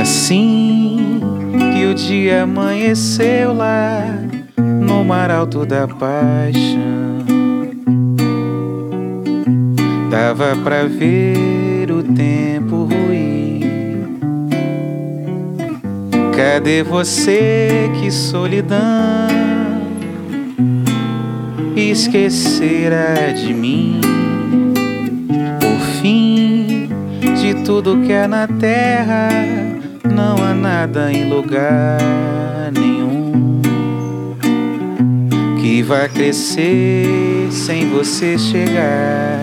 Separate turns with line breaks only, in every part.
Assim que o dia amanheceu lá no mar alto da paixão, dava pra ver o tempo ruir. Cadê você que solidão esquecerá de mim? Por fim, de tudo que há na terra, não há nada em lugar nenhum que vai crescer sem você chegar.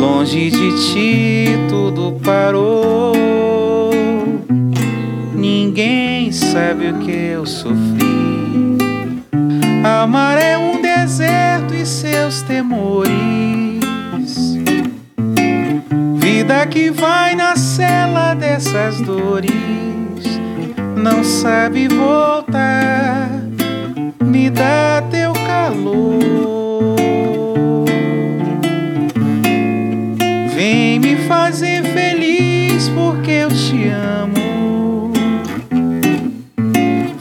Longe de ti tudo parou. Ninguém sabe o que eu sofri. Amar é um deserto e seus temores. Vida que vai na cela dessas dores. Não sabe voltar. Me dá teu calor. Vem me fazer feliz porque eu te amo.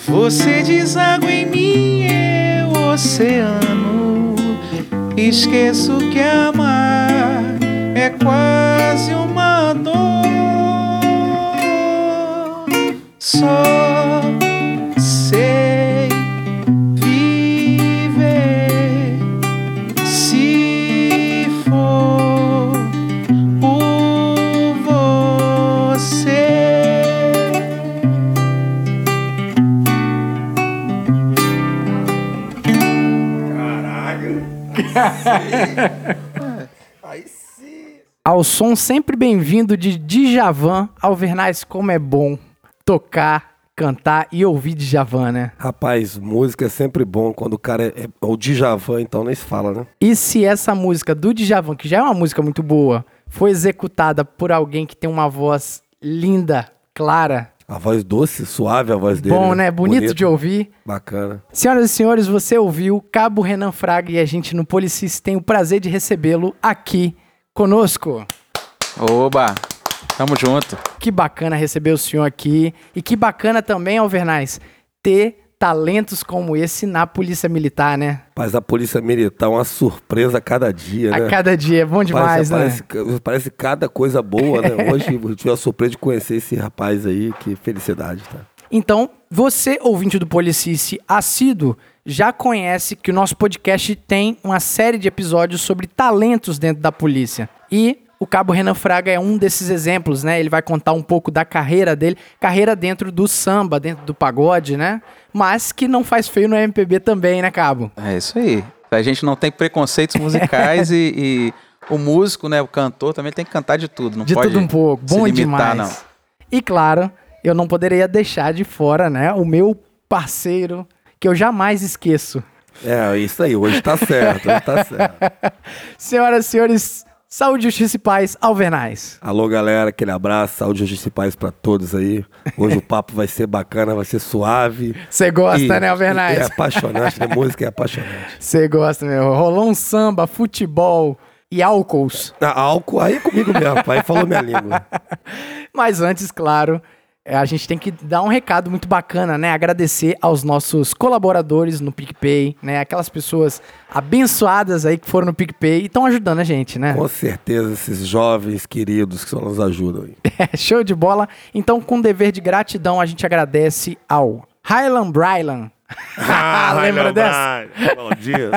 Você deságua em mim, eu oceano. Esqueço que amar é quase uma dor. Só sei viver se for por você.
Ao som sempre bem-vindo de Djavan, Alvernais, como é bom tocar, cantar e ouvir Djavan, né?
Rapaz, música é sempre bom quando o cara é, é o Djavan, então nem se fala, né?
E se essa música do Djavan, que já é uma música muito boa, foi executada por alguém que tem uma voz linda, clara,
A voz doce, suave a voz dele.
bom, né? Bonito, de ouvir.
Bacana.
Senhoras e senhores, você ouviu Cabo Renan Fraga e a gente no Policis tem o prazer de recebê-lo aqui conosco.
Oba, tamo junto.
Que bacana receber o senhor aqui. E que bacana também, Alvernais, ter talentos como esse na Polícia Militar, né?
Mas a polícia militar é uma surpresa a cada dia, né?
A cada dia, é bom demais,
parece,
né?
parece, parece cada coisa boa, né? Hoje eu tive a surpresa de conhecer esse rapaz aí, que felicidade, tá?
Então, você, ouvinte do Policice assíduo, já conhece que o nosso podcast tem uma série de episódios sobre talentos dentro da polícia. E o Cabo Renan Fraga é um desses exemplos, né? Ele vai contar um pouco da carreira dele, carreira dentro do samba, dentro do pagode, né? Mas que não faz feio no MPB também, né, Cabo?
É isso aí. A gente não tem preconceitos musicais e, e o músico, né, o cantor também tem que cantar de tudo, não
de
pode
tudo um pouco. Bom
limitar,
demais.
não.
E claro, eu não poderia deixar de fora, né? O meu parceiro, que eu jamais esqueço.
É, isso aí, hoje tá certo, hoje tá certo.
Senhoras e senhores, saúde, justiça e paz, Alvernais.
Alô, galera, aquele abraço, saúde justiça e paz pra todos aí. Hoje o papo vai ser bacana, vai ser suave.
Você gosta,
E-
né,
É
Alvernais?
apaixonante, né? Música é apaixonante.
Você gosta, meu. Rolou um samba, futebol e álcools.
Ah, álcool aí comigo mesmo, pai, falou minha língua.
Mas antes, claro, é, a gente tem que dar um recado muito bacana, né? Agradecer aos nossos colaboradores no PicPay, né? Aquelas pessoas abençoadas aí que foram no PicPay e estão ajudando a gente, né?
Com certeza, esses jovens queridos que só nos ajudam aí.
É, show de bola. Então, com dever de gratidão, a gente agradece ao Highland Brylan. Lembra dessa?
Bom dia.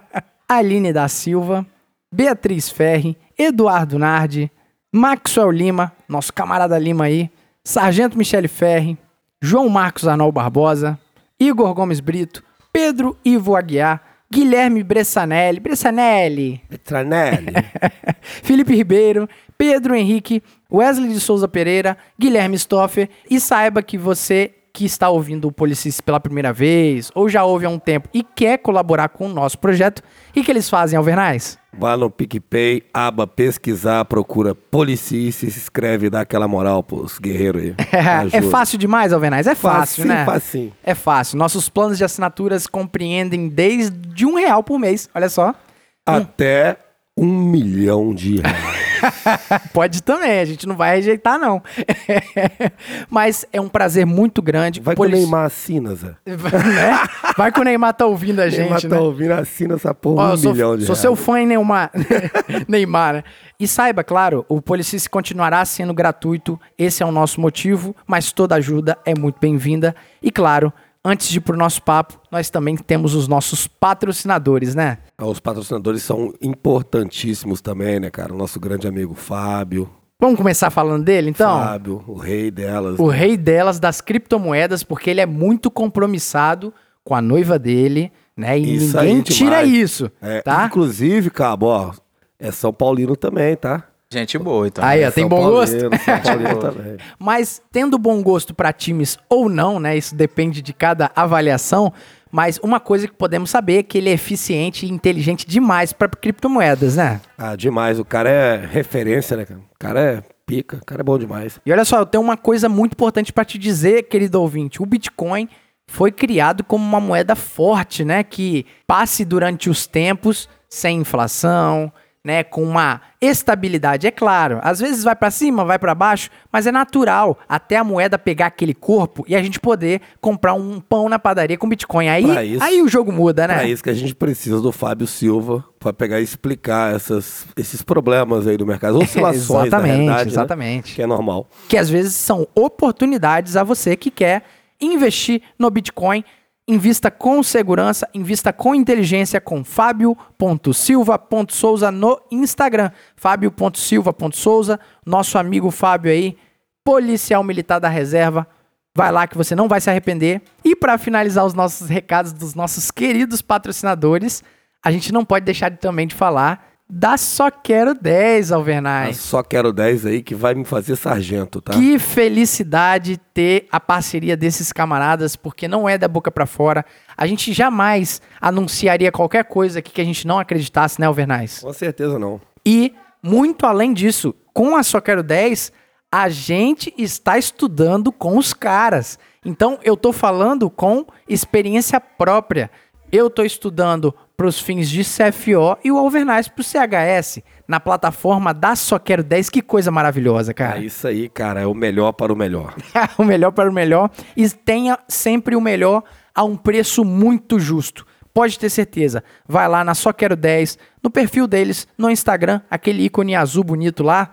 Aline da Silva, Beatriz Ferri, Eduardo Nardi, Maxwell Lima, nosso camarada Lima aí, Sargento Michele Ferri, João Marcos Arnol Barbosa, Igor Gomes Brito, Pedro Ivo Aguiar, Guilherme Bressanelli, Bressanelli,
Petranelli.
Felipe Ribeiro, Pedro Henrique, Wesley de Souza Pereira, Guilherme Stoffer e saiba que você que está ouvindo o Policis pela primeira vez ou já ouve há um tempo e quer colaborar com o nosso projeto, o que, eles fazem, Alvernais?
Vá no PicPay, aba pesquisar, procura Policice, se inscreve, dá aquela moral pros guerreiros aí.
É
Ajuda.
fácil demais, Alvernais? É fácil,
Facinho,
né?
facinho.
É fácil. Nossos planos de assinaturas compreendem desde um real por mês, olha só.
Até um milhão de reais.
Pode também, a gente não vai rejeitar, não. Mas é um prazer muito grande.
Vai que o Neymar assina, Zé.
né? Vai que o Neymar tá ouvindo a gente,
Neymar
né?
tá ouvindo, assina essa porra
Ó,
um
sou,
milhão de
sou
reais.
seu fã em Neymar. Neymar, né? E saiba, claro, o Policice continuará sendo gratuito. Esse é o nosso motivo, mas toda ajuda é muito bem-vinda. E claro, antes de ir pro nosso papo, nós também temos os nossos patrocinadores, né?
Ah, Os patrocinadores são importantíssimos também, né, cara? O nosso grande amigo Fábio.
Vamos começar falando dele, então?
Fábio, o rei delas.
O rei delas, das criptomoedas, porque ele é muito compromissado com a noiva dele, né? E
Isso
ninguém
aí,
tira isso,
É,
tá?
Inclusive, Cabo, ó, é São Paulino também, tá?
Gente boa, então.
Aí, ó, tem
São
bom gosto?
São Paulino também.
Mas tendo bom gosto para times ou não, né? Isso depende de cada avaliação. Mas uma coisa que podemos saber é que ele é eficiente e inteligente demais para criptomoedas, né?
Ah, demais. O cara é referência, né, cara? O cara é pica, o cara é bom demais.
E olha só, eu tenho uma coisa muito importante para te dizer, querido ouvinte. O Bitcoin foi criado como uma moeda forte, né? Que passe durante os tempos sem inflação, né? Com uma estabilidade. É claro, às vezes vai para cima, vai para baixo, mas é natural até a moeda pegar aquele corpo e a gente poder comprar um pão na padaria com Bitcoin. Aí,
isso-
aí o jogo muda, né?
É isso que a gente precisa do Fábio Silva pra pegar e explicar essas, esses problemas aí do mercado. Oscilações,
exatamente,
realidade, né?
exatamente.
Que é normal.
que às vezes são oportunidades a você que quer investir no Bitcoin. Invista com segurança, invista com inteligência com fábio.silva.souza no Instagram. Fábio.silva.souza, nosso amigo Fábio aí, policial militar da reserva. Vai lá que você não vai se arrepender. E para finalizar os nossos recados dos nossos queridos patrocinadores, a gente não pode deixar de, também de falar da Só Quero 10,
Eu
Alvernais.
só quero 10 aí que vai me fazer sargento, tá?
Que felicidade ter a parceria desses camaradas, porque não é da boca pra fora. A gente jamais anunciaria qualquer coisa aqui que a gente não acreditasse, né, Alvernais?
Com certeza não.
E, muito além disso, com a Só Quero 10, a gente está estudando com os caras. Então, eu tô falando com experiência própria. Eu tô estudando para os fins de CFO e o Alvernais para o CHS, na plataforma da Só Quero 10. Que coisa maravilhosa, cara.
É isso aí, cara. É o melhor para o melhor.
o melhor para o melhor e tenha sempre o melhor a um preço muito justo. Pode ter certeza. Vai lá na Só Quero 10, no perfil deles, no Instagram, aquele ícone azul bonito lá,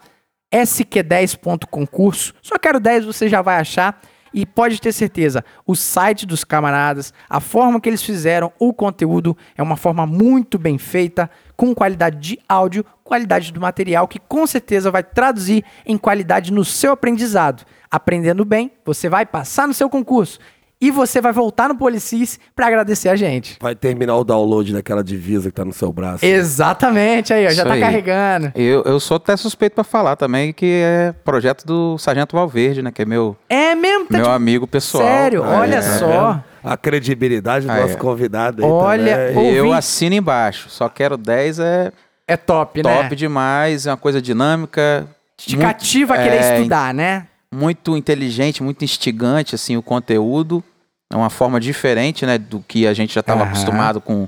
sq10.concurso. Só Quero 10 você já vai achar. E pode ter certeza, o site dos camaradas, a forma que eles fizeram o conteúdo é uma forma muito bem feita, com qualidade de áudio, qualidade do material, que com certeza vai traduzir em qualidade no seu aprendizado. Aprendendo bem, você vai passar no seu concurso. E você vai voltar no Policis para agradecer a gente.
Vai terminar o download daquela divisa que tá no seu braço.
Exatamente, aí, ó, já
Isso
tá
aí.
carregando.
Eu, eu sou até suspeito pra falar também que é projeto do Sargento Valverde, né? Que é meu,
É mesmo, tá
meu
de-
amigo pessoal.
Sério,
Ah,
olha
é.
só.
A credibilidade do
Ah,
nosso
é.
convidado aí
Olha,
também.
Eu assino embaixo. Só quero 10 é
É top, né?
top demais, é uma coisa dinâmica.
Te
muito-
cativa a querer
é,
estudar, né?
muito inteligente, muito instigante, assim, o conteúdo. É uma forma diferente, né, do que a gente já estava
Aham.
acostumado com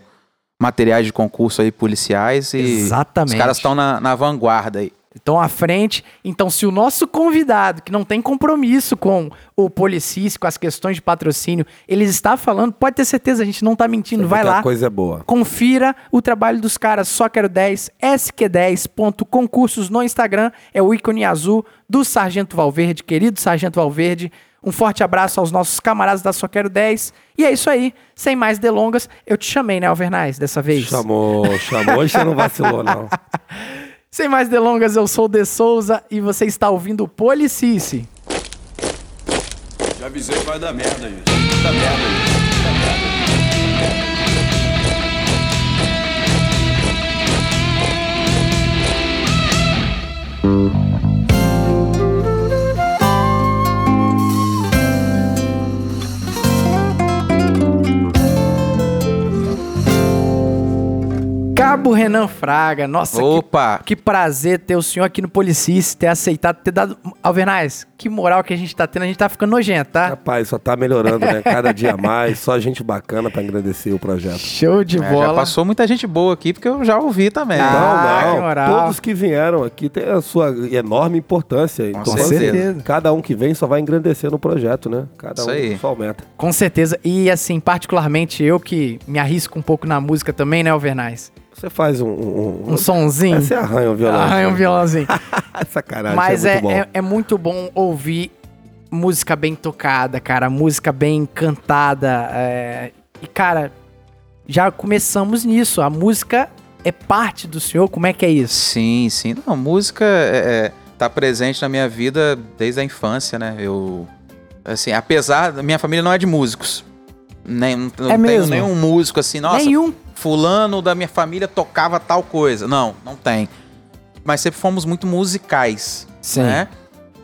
materiais de concurso aí policiais. E
Exatamente.
Os caras estão na, na vanguarda aí.
Estão à frente. Então, se o nosso convidado, que não tem compromisso com o Policis, com as questões de patrocínio, ele está falando, pode ter certeza, a gente não está mentindo. Vai lá.
coisa boa.
Confira o trabalho dos caras, só quero 10, sq10.concursos no Instagram, é o ícone azul do Sargento Valverde, querido Sargento Valverde. Um forte abraço aos nossos camaradas da Só Quero 10. E é isso aí, sem mais delongas, eu te chamei, né, Alvernais, dessa vez?
Chamou, chamou e você não vacilou, não.
Sem mais delongas, eu sou o De Souza e você está ouvindo o Policice.
Já avisei que vai dar merda isso. Dá merda isso. Dá merda.
Cabo Renan Fraga. Nossa, que,
Opa!
que prazer ter o senhor aqui no Policice, ter aceitado, ter dado. Alvernais, que moral que a gente tá tendo. A gente tá ficando nojento, tá?
Rapaz, só tá melhorando, né? Cada dia mais. Só gente bacana pra agradecer o projeto.
Show de
É,
bola.
já passou muita gente boa aqui, porque eu já ouvi também.
Ah,
não,
que
não.
moral.
Todos que vieram aqui têm a sua enorme importância.
Com
Então,
certeza.
Cada um que vem só vai engrandecer no projeto, né? Cada
Isso
um
aí.
só aumenta.
Com certeza. E assim, particularmente eu que me arrisco um pouco na música também, né, Alvernais?
Você faz um. Um,
Um sonzinho.
Você arranha o violão.
Arranha um violãozinho.
Sacanagem.
Mas
é
é,
muito bom.
é, é muito bom ouvir música bem tocada, cara. Música bem cantada. é, E, cara, já começamos nisso. A música é parte do senhor. Como é que é isso?
Sim, sim. Não, música é, é, tá presente na minha vida desde a infância, né? Eu. Assim, apesar. da Minha família não é de músicos. Nem, não tenho
É mesmo?
nenhum músico assim, nossa,
Nenhum.
Fulano da minha família tocava tal coisa. Não, não tem. Mas sempre fomos muito musicais,
Sim.
né?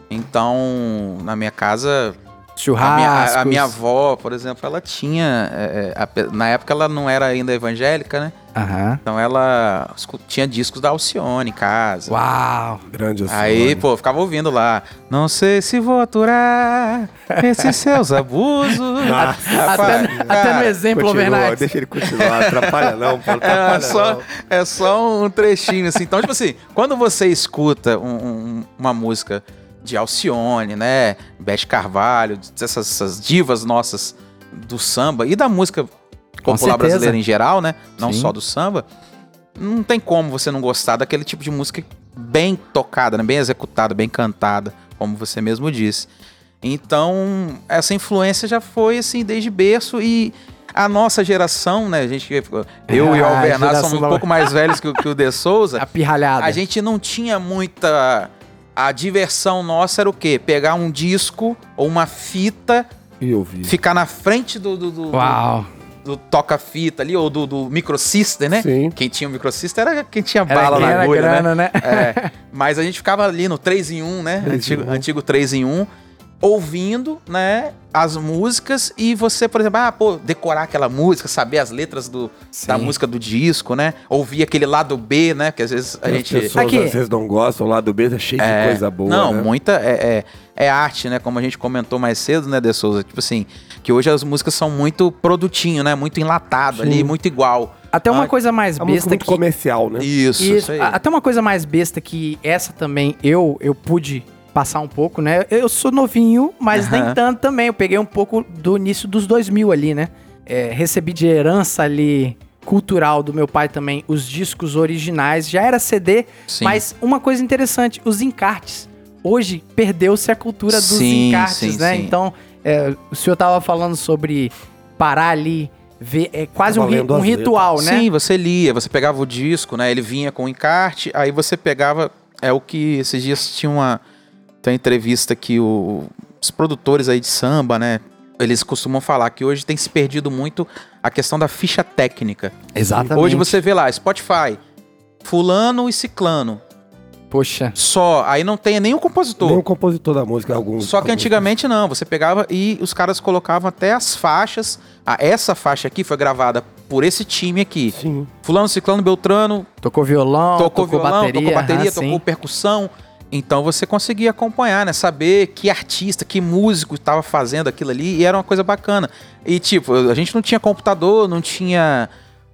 Então, na minha casa, a
Churrascos.
minha, a- a minha avó, por exemplo, ela tinha. é, é, ape- na época ela não era ainda evangélica, né?
Aham.
Então ela tinha discos da Alcione em casa.
Uau.
Grande assim.
Aí, pô, ficava ouvindo lá. Não sei se vou aturar esses seus abusos. Rapaz,
Até, até no exemplo,
Continua,
Alvernais.
Deixa ele continuar. Atrapalha não, pô.
É
Atrapalha
só,
não.
é só um trechinho, assim. Então, tipo assim, quando você escuta um- um- uma música de Alcione, né? Beth Carvalho, essas, essas divas nossas do samba e da música popular brasileira em geral, né? Não
Sim.
só do samba. Não tem como você não gostar daquele tipo de música bem tocada, né? bem executada, bem cantada, como você mesmo disse. Então, essa influência já foi assim desde berço e a nossa geração, né? A gente, eu e o
Ah,
Albernaz somos um pouco mais velhos que, o- que o De Souza.
A pirralhada.
A gente não tinha muita. A diversão nossa era o quê? Pegar um disco ou uma fita,
E eu vi.
ficar na frente do, do, do-
Uau.
do toca-fita ali, ou do, do microsystem, né?
Sim.
Quem tinha o microsystem era quem tinha
Era
bala
quem
na
era
agulha,
grana,
né?
né?
É, mas a gente ficava ali no 3 em 1, né?
3 em
Antigo,
1.
antigo 3 em 1, ouvindo, né, as músicas e você, por exemplo, ah, pô, decorar aquela música, saber as letras do, da música do disco, né? Ouvir aquele lado B, né? Que às vezes a
As
gente
pessoas
Aqui.
às vezes não gostam, o lado B é cheio de coisa boa.
não,
né?
muita é, é, é arte, né? Como a gente comentou mais cedo, né, De Souza? Tipo assim, que hoje as músicas são muito produtinho, né? Muito enlatado
Sim.
ali, muito igual.
Até uma
Ah,
coisa mais
É
besta
muito
que
comercial, né?
Isso,
Isso,
isso aí.
até uma coisa mais besta que essa também eu eu pude passar um pouco, né? Eu sou novinho, mas nem
Aham.
tanto também. Eu peguei um pouco do início dos 2000 ali, né? É, recebi de herança ali cultural do meu pai também os discos originais. Já era CD,
Sim.
mas uma coisa interessante, os encartes. Hoje perdeu-se a cultura dos
Sim,
encartes,
sim,
né?
sim.
Então, é, o senhor tava falando sobre parar ali, ver, é quase um, um ritual, né?
Sim, você lia, você pegava o disco, né? Ele vinha com o encarte, aí você pegava. É o que esses dias tinha uma, tem uma entrevista que o- os produtores aí de samba, né? Eles costumam falar que hoje tem se perdido muito a questão da ficha técnica.
Exatamente.
Hoje você vê lá, Spotify, fulano e ciclano.
Poxa.
Só, aí não tem nenhum compositor.
Nem o compositor da música, alguns.
Só que
alguns-
antigamente não, você pegava e os caras colocavam até as faixas. Ah, essa faixa aqui foi gravada por esse time aqui.
Sim.
Fulano, Ciclano, Beltrano,
Tocou violão,
tocou,
tocou,
violão,
bateria,
tocou bateria,
aham,
tocou
sim.
percussão. Então você conseguia acompanhar, né? Saber que artista, que músico estava fazendo aquilo ali e era uma coisa bacana. E tipo, a gente não tinha computador, não tinha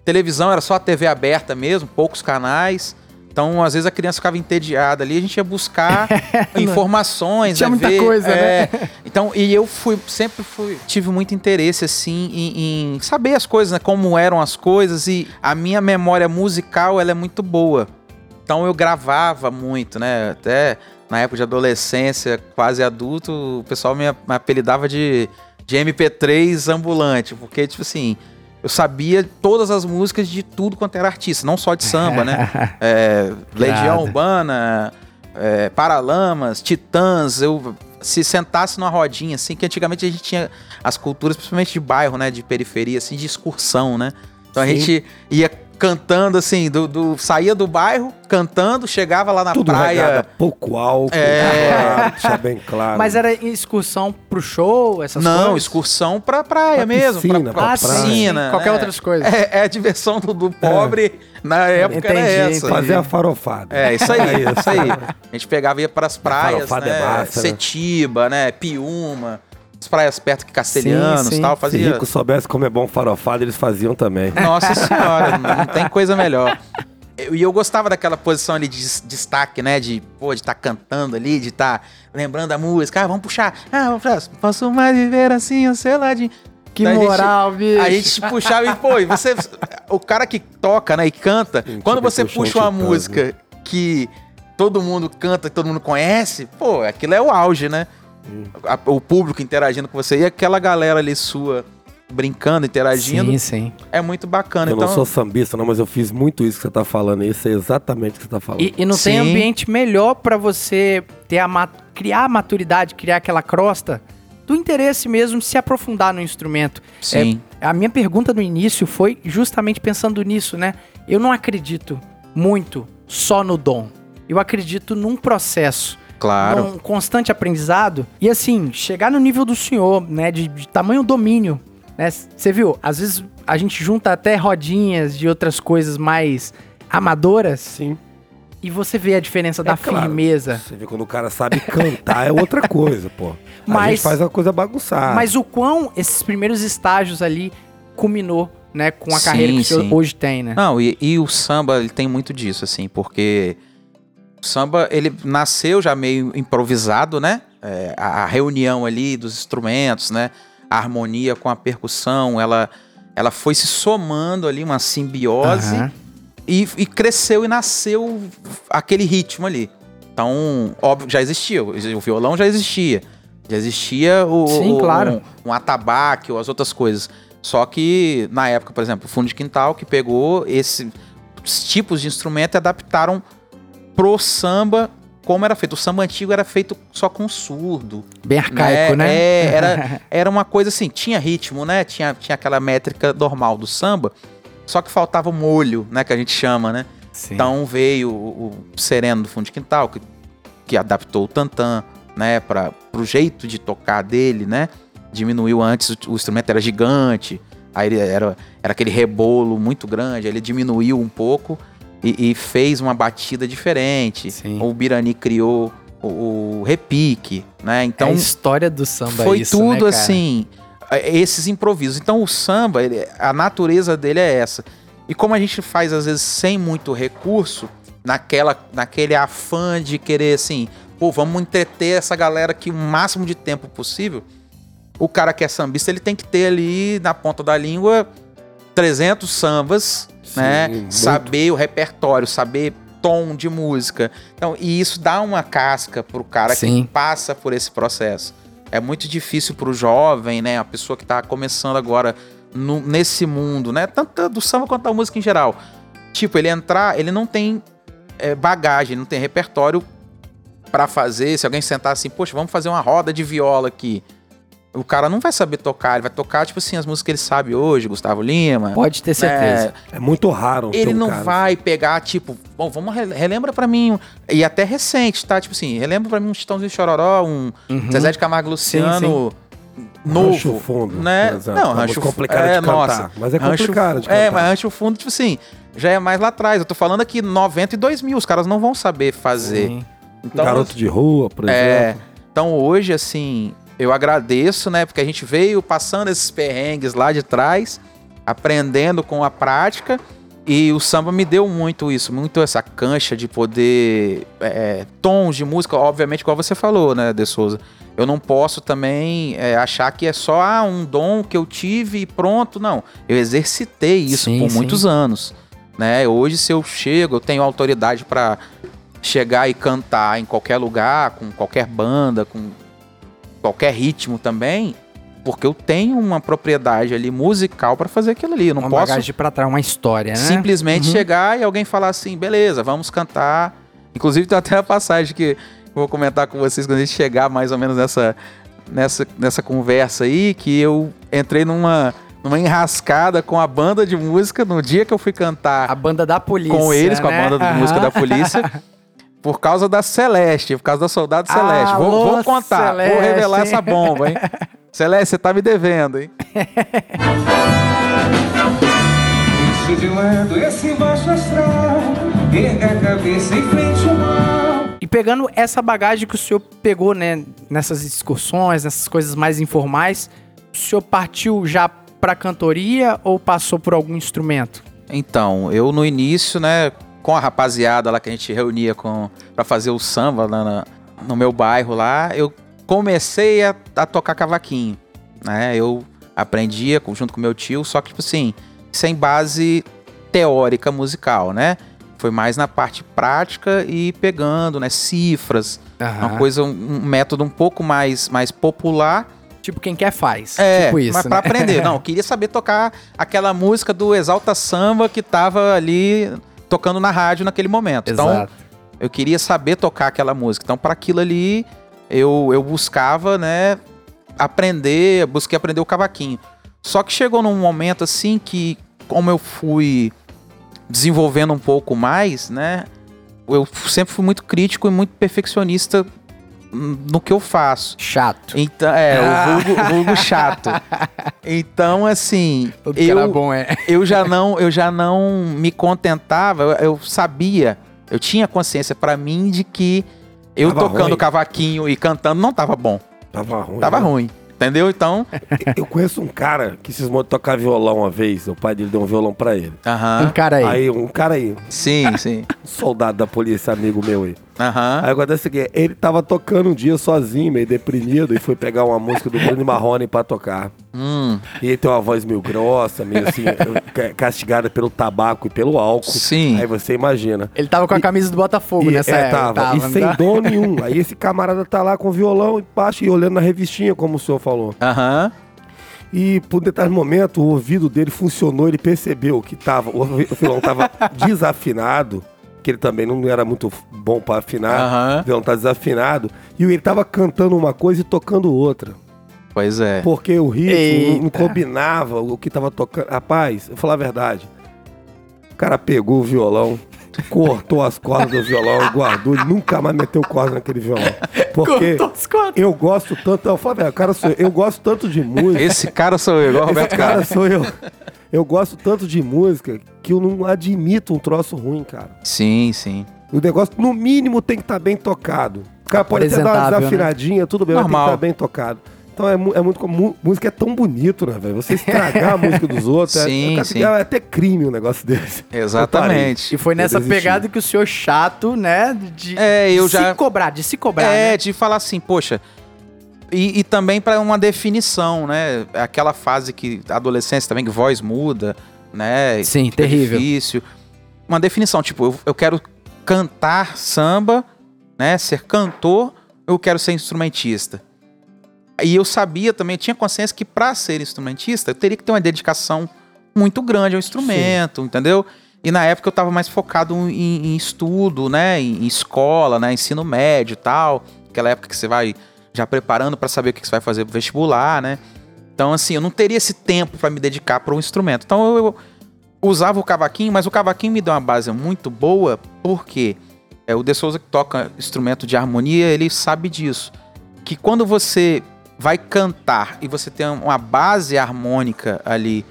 televisão, era só a TV aberta mesmo, poucos canais. Então, às vezes a criança ficava entediada ali, a gente ia buscar informações,
Tinha
né,
muita
ver,
coisa,
é.
né?
Então, e eu fui, sempre fui, tive muito interesse, assim, em, em saber as coisas, né? Como eram as coisas e a minha memória musical, ela é muito boa. Então eu gravava muito, né? Até na época de adolescência, quase adulto, o pessoal me, apelidava de, de MP3 ambulante, porque, tipo assim, eu sabia todas as músicas de tudo quanto era artista, não só de samba, né? É, Legião. Urbana, é, Paralamas, Titãs, eu se sentasse numa rodinha, assim, que antigamente a gente tinha as culturas, principalmente de bairro, né? De periferia, assim, de excursão, né? Então a
Sim.
gente ia cantando assim, do, do- saía do bairro, cantando, chegava lá na
Tudo
praia.
regada, pouco álcool,
É.
claro, deixar bem claro.
Mas era excursão pro show, essas
Não,
coisas?
excursão pra praia
Pra
mesmo.
piscina,
pra,
pra
pra
sim,
piscina.
sim, qualquer
né?
outras coisas.
É, é a diversão do, do pobre na época era
Entendi,
essa.
Fazer a farofada.
É, isso aí,
É
isso aí. A gente pegava e ia pras praias,
farofada
né?
é massa, né?
Setiba, né? Piúma, as praias perto que Castelhanos
Sim,
e
sim.
tal,
Se
fazia...
rico soubesse como é bom farofada, eles faziam também.
Nossa senhora, não tem coisa melhor. Eu- E eu gostava daquela posição ali de des- destaque, né? De, pô, de estar cantando ali, de estar lembrando a música. Ah, vamos puxar. Ah, vamos puxar. Posso mais viver assim, sei lá, de...
Que
Daí a gente-
moral, bicho.
A gente puxava e, pô, e você. O cara que toca, né, e canta,
Sim,
quando você puxa uma
um
música que todo mundo canta, que todo mundo conhece, pô, aquilo é o auge, né? A- o público interagindo com você e aquela galera ali sua brincando, interagindo,
Sim, sim.
é muito bacana.
Eu
então,
não sou sambista, não, mas eu fiz muito isso que você tá falando. Isso é exatamente o que você tá falando.
E, e não tem
Sim.
ambiente melhor pra você ter a ma- criar a maturidade, criar aquela crosta do interesse mesmo de se aprofundar no instrumento.
Sim.
É, a minha pergunta no início foi justamente pensando nisso, né? Eu não acredito muito só no dom. Eu acredito num processo.
Claro.
num constante aprendizado. E assim, chegar no nível do senhor, né? De, de tamanho domínio. né? Você viu? Às vezes a gente junta até rodinhas de outras coisas mais amadoras
Sim.
e você vê a diferença da
É claro.
firmeza.
Você vê quando o cara sabe cantar é outra coisa, pô. A
Mas-
gente faz a coisa bagunçada.
Mas o quão esses primeiros estágios ali culminou, né? Com a
Sim,
carreira que o senhor
sim.
hoje tem, né?
Não, e, e o samba, ele tem muito disso, assim, porque o samba, ele nasceu já meio improvisado, né? É, a, a reunião ali dos instrumentos, né? A harmonia com a percussão, ela, ela foi se somando ali, uma simbiose,
Aham.
e, e cresceu e nasceu aquele ritmo ali. Então, óbvio, já existia, o violão já existia. Já existia o,
Sim,
o-
claro.
um, um atabaque ou as outras coisas. Só que, na época, por exemplo, o fundo de quintal que pegou esses tipos de instrumento e adaptaram pro samba como era feito. O samba antigo era feito só com surdo.
Bem arcaico, né?
É, era, era uma coisa assim, tinha ritmo, né? Tinha, tinha aquela métrica normal do samba, só que faltava molho, né? Que a gente chama, né?
Sim.
Então veio o, o Sereno do Fundo de Quintal, que, que adaptou o tantã, né? Para o jeito de tocar dele, né? Diminuiu antes, o, o instrumento era gigante, aí era, era aquele rebolo muito grande, aí ele diminuiu um pouco e, e fez uma batida diferente.
Sim.
O Birani criou o, o repique, né?
então, é a história do samba
foi
isso,
tudo
né,
assim, é, esses improvisos. Então o samba, ele- a natureza dele é essa. E como a gente faz às vezes sem muito recurso, naquela, naquele afã de querer assim, pô, vamos entreter essa galera aqui o máximo de tempo possível. O cara que é sambista, ele tem que ter ali na ponta da língua 300 sambas,
Sim,
né?
muito.
Saber o repertório, saber tom de música. Então, e isso dá uma casca pro cara
Sim.
que passa por esse processo. É muito difícil pro jovem, né? A pessoa que tá começando agora no- nesse mundo, né? Tanto do samba quanto da música em geral. Tipo, ele entrar, ele não tem é, bagagem, não tem repertório pra fazer. Se alguém sentar assim, poxa, vamos fazer uma roda de viola aqui. O cara não vai saber tocar, ele vai tocar, tipo assim, as músicas que ele sabe hoje, Gustavo Lima.
Pode ter certeza.
É muito raro.
Ele
um
não
cara
vai pegar, tipo, bom, vamos, re- relembra pra mim, e até recente, tá? Tipo assim, relembra pra mim um Chitãozinho Chororó, um
Uhum.
Zezé de Camargo Luciano novo.
Rancho fundo,
né? Não,
É
rancho
complicado de cantar, mas é
Rancho-
complicado de
É,
cantar.
mas rancho fundo, tipo assim, já é mais lá atrás. Eu tô falando aqui 92 mil, os caras não vão saber fazer.
Sim.
Então,
Garoto de rua, por
é,
exemplo.
então hoje, assim, eu agradeço, né? Porque a gente veio passando esses perrengues lá de trás, aprendendo com a prática. E o samba me deu muito isso, muito essa cancha de poder. é, tons de música, obviamente, igual você falou, né, De Souza? Eu não posso também é, achar que é só ah, um dom que eu tive e pronto. Não. Eu exercitei isso
Sim,
por
sim.
muitos anos. Né? Hoje, se eu chego, eu tenho autoridade para chegar e cantar em qualquer lugar, com qualquer banda, com qualquer ritmo também, porque eu tenho uma propriedade ali musical para fazer aquilo ali. Eu não
uma
posso
bagagem pra trás, uma história, né?
simplesmente
Uhum.
chegar e alguém falar assim, beleza, vamos cantar. Inclusive tem até a passagem que eu vou comentar com vocês quando a gente chegar mais ou menos nessa, nessa, nessa conversa aí, que eu entrei numa, numa enrascada com a banda de música no dia que eu fui cantar
A banda da polícia.
com eles, com a
né?
banda de
Aham.
música da polícia. Por causa da Celeste, por causa da Soldado Celeste. Vou,
Alô,
vou contar, vou
Celeste.
revelar essa bomba, hein? Celeste, você tá me devendo, hein?
Deixe de lado esse baixo astral, erga a cabeça em frente ao mal.
E pegando essa bagagem que o senhor pegou, né, nessas excursões, nessas coisas mais informais, o senhor partiu já pra cantoria ou passou por algum instrumento?
Então, eu no início, né, com a rapaziada lá que a gente reunia com para fazer o samba lá na- no meu bairro lá, eu comecei a, a tocar cavaquinho, né? Eu aprendia junto com meu tio, só que tipo assim, sem base teórica musical, né? Foi mais na parte prática e pegando, né, cifras, uma coisa, um, um método um pouco mais mais popular
Tipo, quem quer faz.
é,
tipo isso,
mas
né?
pra aprender. Não, eu queria saber tocar aquela música do Exalta Samba que tava ali tocando na rádio naquele momento. Então,
Exato.
eu queria saber tocar aquela música. Então, para aquilo ali, eu, eu buscava, né, aprender, busquei aprender o cavaquinho. Só que chegou num momento assim que, como eu fui desenvolvendo um pouco mais, né, eu sempre fui muito crítico e muito perfeccionista no que eu faço.
Chato.
Então, é,
Ah.
o vulgo, vulgo chato. Então, assim,
Tudo que era
eu,
bom é.
eu já não, eu já não me contentava, eu, eu sabia, eu tinha consciência pra mim de que eu
Tava
tocando
ruim.
cavaquinho e cantando não tava bom,
Tava ruim.
tava
né?
ruim. Entendeu? Então,
Eu conheço um cara que cismou de tocar violão uma vez. O pai dele deu um violão pra ele.
Um
aham.
cara aí.
Aí, um cara aí,
Sim, sim.
um soldado da polícia, amigo meu aí.
Aham.
Aí acontece o seguinte, ele tava tocando um dia sozinho, meio deprimido, e foi pegar uma música do Bruno Marrone pra tocar.
Hum,
E ele tem uma voz meio grossa, meio assim, ca- castigada pelo tabaco e pelo álcool.
Sim.
Aí você imagina.
Ele tava com a camisa do Botafogo
E,
nessa
é,
época.
tava, e
não
sem
tá?
dom nenhum. Aí esse camarada tá lá com o violão e baixo e olhando na revistinha, como o senhor falou.
Aham.
E por um determinado momento, o ouvido dele funcionou, ele percebeu que tava, o violão tava desafinado, que ele também não era muito bom pra afinar. O violão tá desafinado. E ele tava cantando uma coisa e tocando outra.
Pois é.
Porque o ritmo não- combinava o que tava tocando. Rapaz, eu vou falar a verdade. O cara pegou o violão, cortou as cordas do violão e guardou. Ele nunca mais meteu corda naquele violão. Porque
Cortou as cordas.
eu gosto tanto. Eu falo, cara, sou eu, eu gosto tanto de música.
Esse cara sou eu, igual o
Esse
Roberto
cara
Carlos.
sou eu. Eu gosto tanto de música que eu não admito um troço ruim, cara.
Sim, sim.
O negócio, no mínimo, tem que estar bem tocado. O cara pode até dar uma
né?
desafinadinha, tudo bem, mas tem que
Normal.
estar bem tocado. Então é, é muito. como- Música é tão bonito, né, velho? Você estragar a música dos outros.
Sim,
é,
sim.
é até crime um negócio desse.
Exatamente.
E foi nessa pegada que o senhor chato, né? De,
É, eu
de
já-
se cobrar, de se cobrar.
É,
né?
de falar assim, poxa. E, e também para uma definição, né? Aquela fase que adolescência também, que voz muda, né?
Sim, terrível.
Difícil. Uma definição, tipo, eu, eu quero cantar samba, né? Ser cantor, eu quero ser instrumentista. E eu sabia também, eu tinha consciência que para ser instrumentista, eu teria que ter uma dedicação muito grande ao instrumento, entendeu? E na época eu tava mais focado em, em estudo, né? Em, em escola, né? Ensino médio e tal. Aquela época que você vai já preparando para saber o que você vai fazer pro vestibular, né? Então, assim, eu não teria esse tempo para me dedicar para um instrumento. Então, eu, eu usava o cavaquinho, mas o cavaquinho me deu uma base muito boa, porque é, o De Souza que toca instrumento de harmonia, ele sabe disso. Que quando você vai cantar e você tem uma base harmônica ali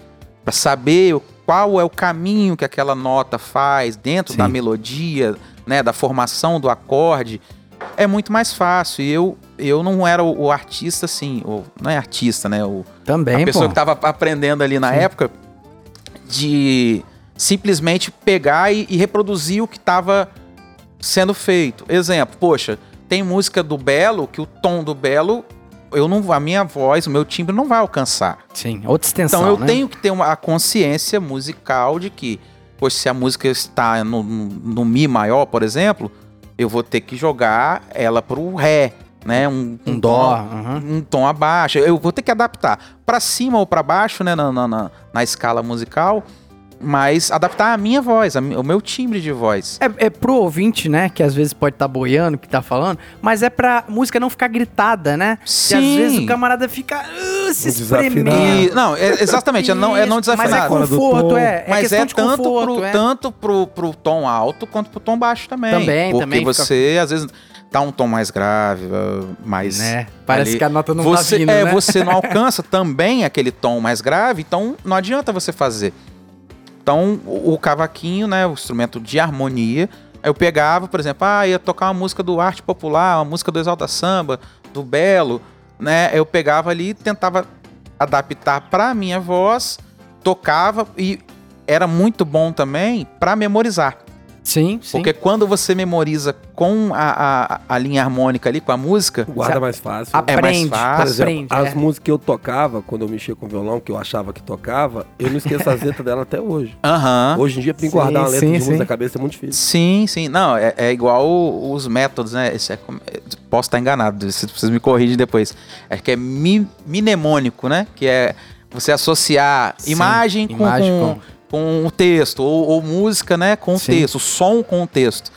para saber qual é o caminho que aquela nota faz dentro
Sim.
da melodia, né, da formação do acorde, é muito mais fácil. E eu, eu não era o, o artista assim, o, não é artista, né, o,
Também,
a pessoa
pô.
que tava aprendendo ali na época de simplesmente pegar e, e reproduzir o que tava sendo feito. Exemplo, poxa, tem música do Belo que o tom do Belo eu não a minha voz, o meu timbre não vai alcançar.
Sim, outra extensão,
Então eu
né?
tenho que ter uma, a consciência musical de que, poxa, se a música está no, no, no Mi maior, por exemplo, eu vou ter que jogar ela pro Ré, né? Um,
Um dó.
tom-
aham.
um tom abaixo. Eu vou ter que adaptar para cima ou para baixo, né, na, na, na- na escala musical. mas adaptar a minha voz, a o meu timbre de voz.
É, é pro ouvinte, né, que às vezes pode estar boiando, que tá falando, mas é pra música não ficar gritada, né? E às
Sim.
vezes o camarada fica uh, se
Desafinado.
espremendo.
Não, é- exatamente, é não, é não
Isso, Mas é
desafinado.
Conforto, é. É
Mas é tanto,
conforto,
pro,
é.
tanto pro, pro tom alto quanto pro tom baixo também.
Também,
Porque
também fica-
você, às vezes, tá um tom mais grave, uh, mais.
Né? Parece
ali.
que a nota não
você,
tá vindo,
é,
né?
você não alcança também aquele tom mais grave, então não adianta você fazer. Então, o, o cavaquinho, né, o instrumento de harmonia, eu pegava, por exemplo, ah, ia tocar uma música do arte popular, uma música do Exalta Samba, do Belo, né? Eu pegava ali e tentava adaptar para minha voz, tocava e era muito bom também para memorizar.
Sim, sim.
Porque quando você memoriza com a, a, a linha harmônica ali, com a música,
Guarda mais fácil.
É mais
aprende,
fácil.
Por exemplo,
aprende.
as
é.
músicas que eu tocava, quando eu mexia com violão, que eu achava que tocava, eu não esqueço as letras dela até hoje.
aham.
Hoje em dia, pra
Sim,
guardar uma letra
sim,
de música na cabeça é muito difícil.
Sim, sim. Não, é, é igual os métodos, né? Esse é como- posso estar enganado, se- vocês me corrigem depois. É que é mi, mnemônico, né? Que é você associar
Sim,
imagem, com,
imagem
com,
com-
o texto, ou, ou música, né? Com o
Sim.
texto, som com o texto.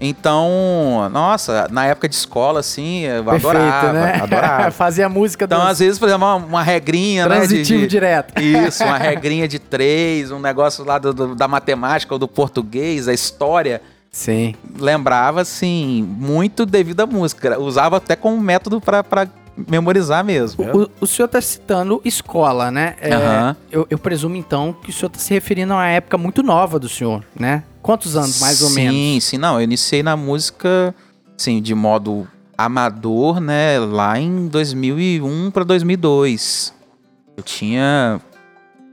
Então, nossa, na época de escola, assim, eu
Perfeito,
adorava,
né?
adorava.
Fazer a música
Então,
do
às vezes, por exemplo, uma, uma regrinha, né? de-
transitivo
de-
direto.
isso, uma regrinha de três, um negócio lá do- do- da matemática ou do português, da história.
Sim.
Lembrava, assim, muito devido à música. Usava até como método pra memorizar mesmo.
O, o senhor tá citando escola, né? É,
Aham.
eu, eu presumo, então, que o senhor tá se referindo a uma época muito nova do senhor, né? Quantos anos, mais ou
sim,
menos?
Sim, sim. Não, eu iniciei na música, sim, de modo amador, né? Lá em 2001 pra 2002. Eu tinha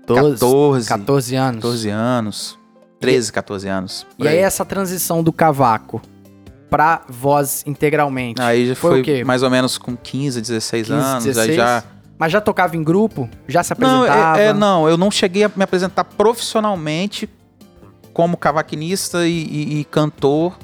14,
14 anos.
14 anos. 13, 14 anos.
E aí, essa transição do cavaco pra voz integralmente?
Aí já
Foi
foi, mais ou menos com 15, 16
15,
anos.
16?
Aí já.
Mas já tocava em grupo? Já se
Não,
apresentava?
é, é, não, eu não cheguei a me apresentar profissionalmente como cavaquinista e, e- e cantor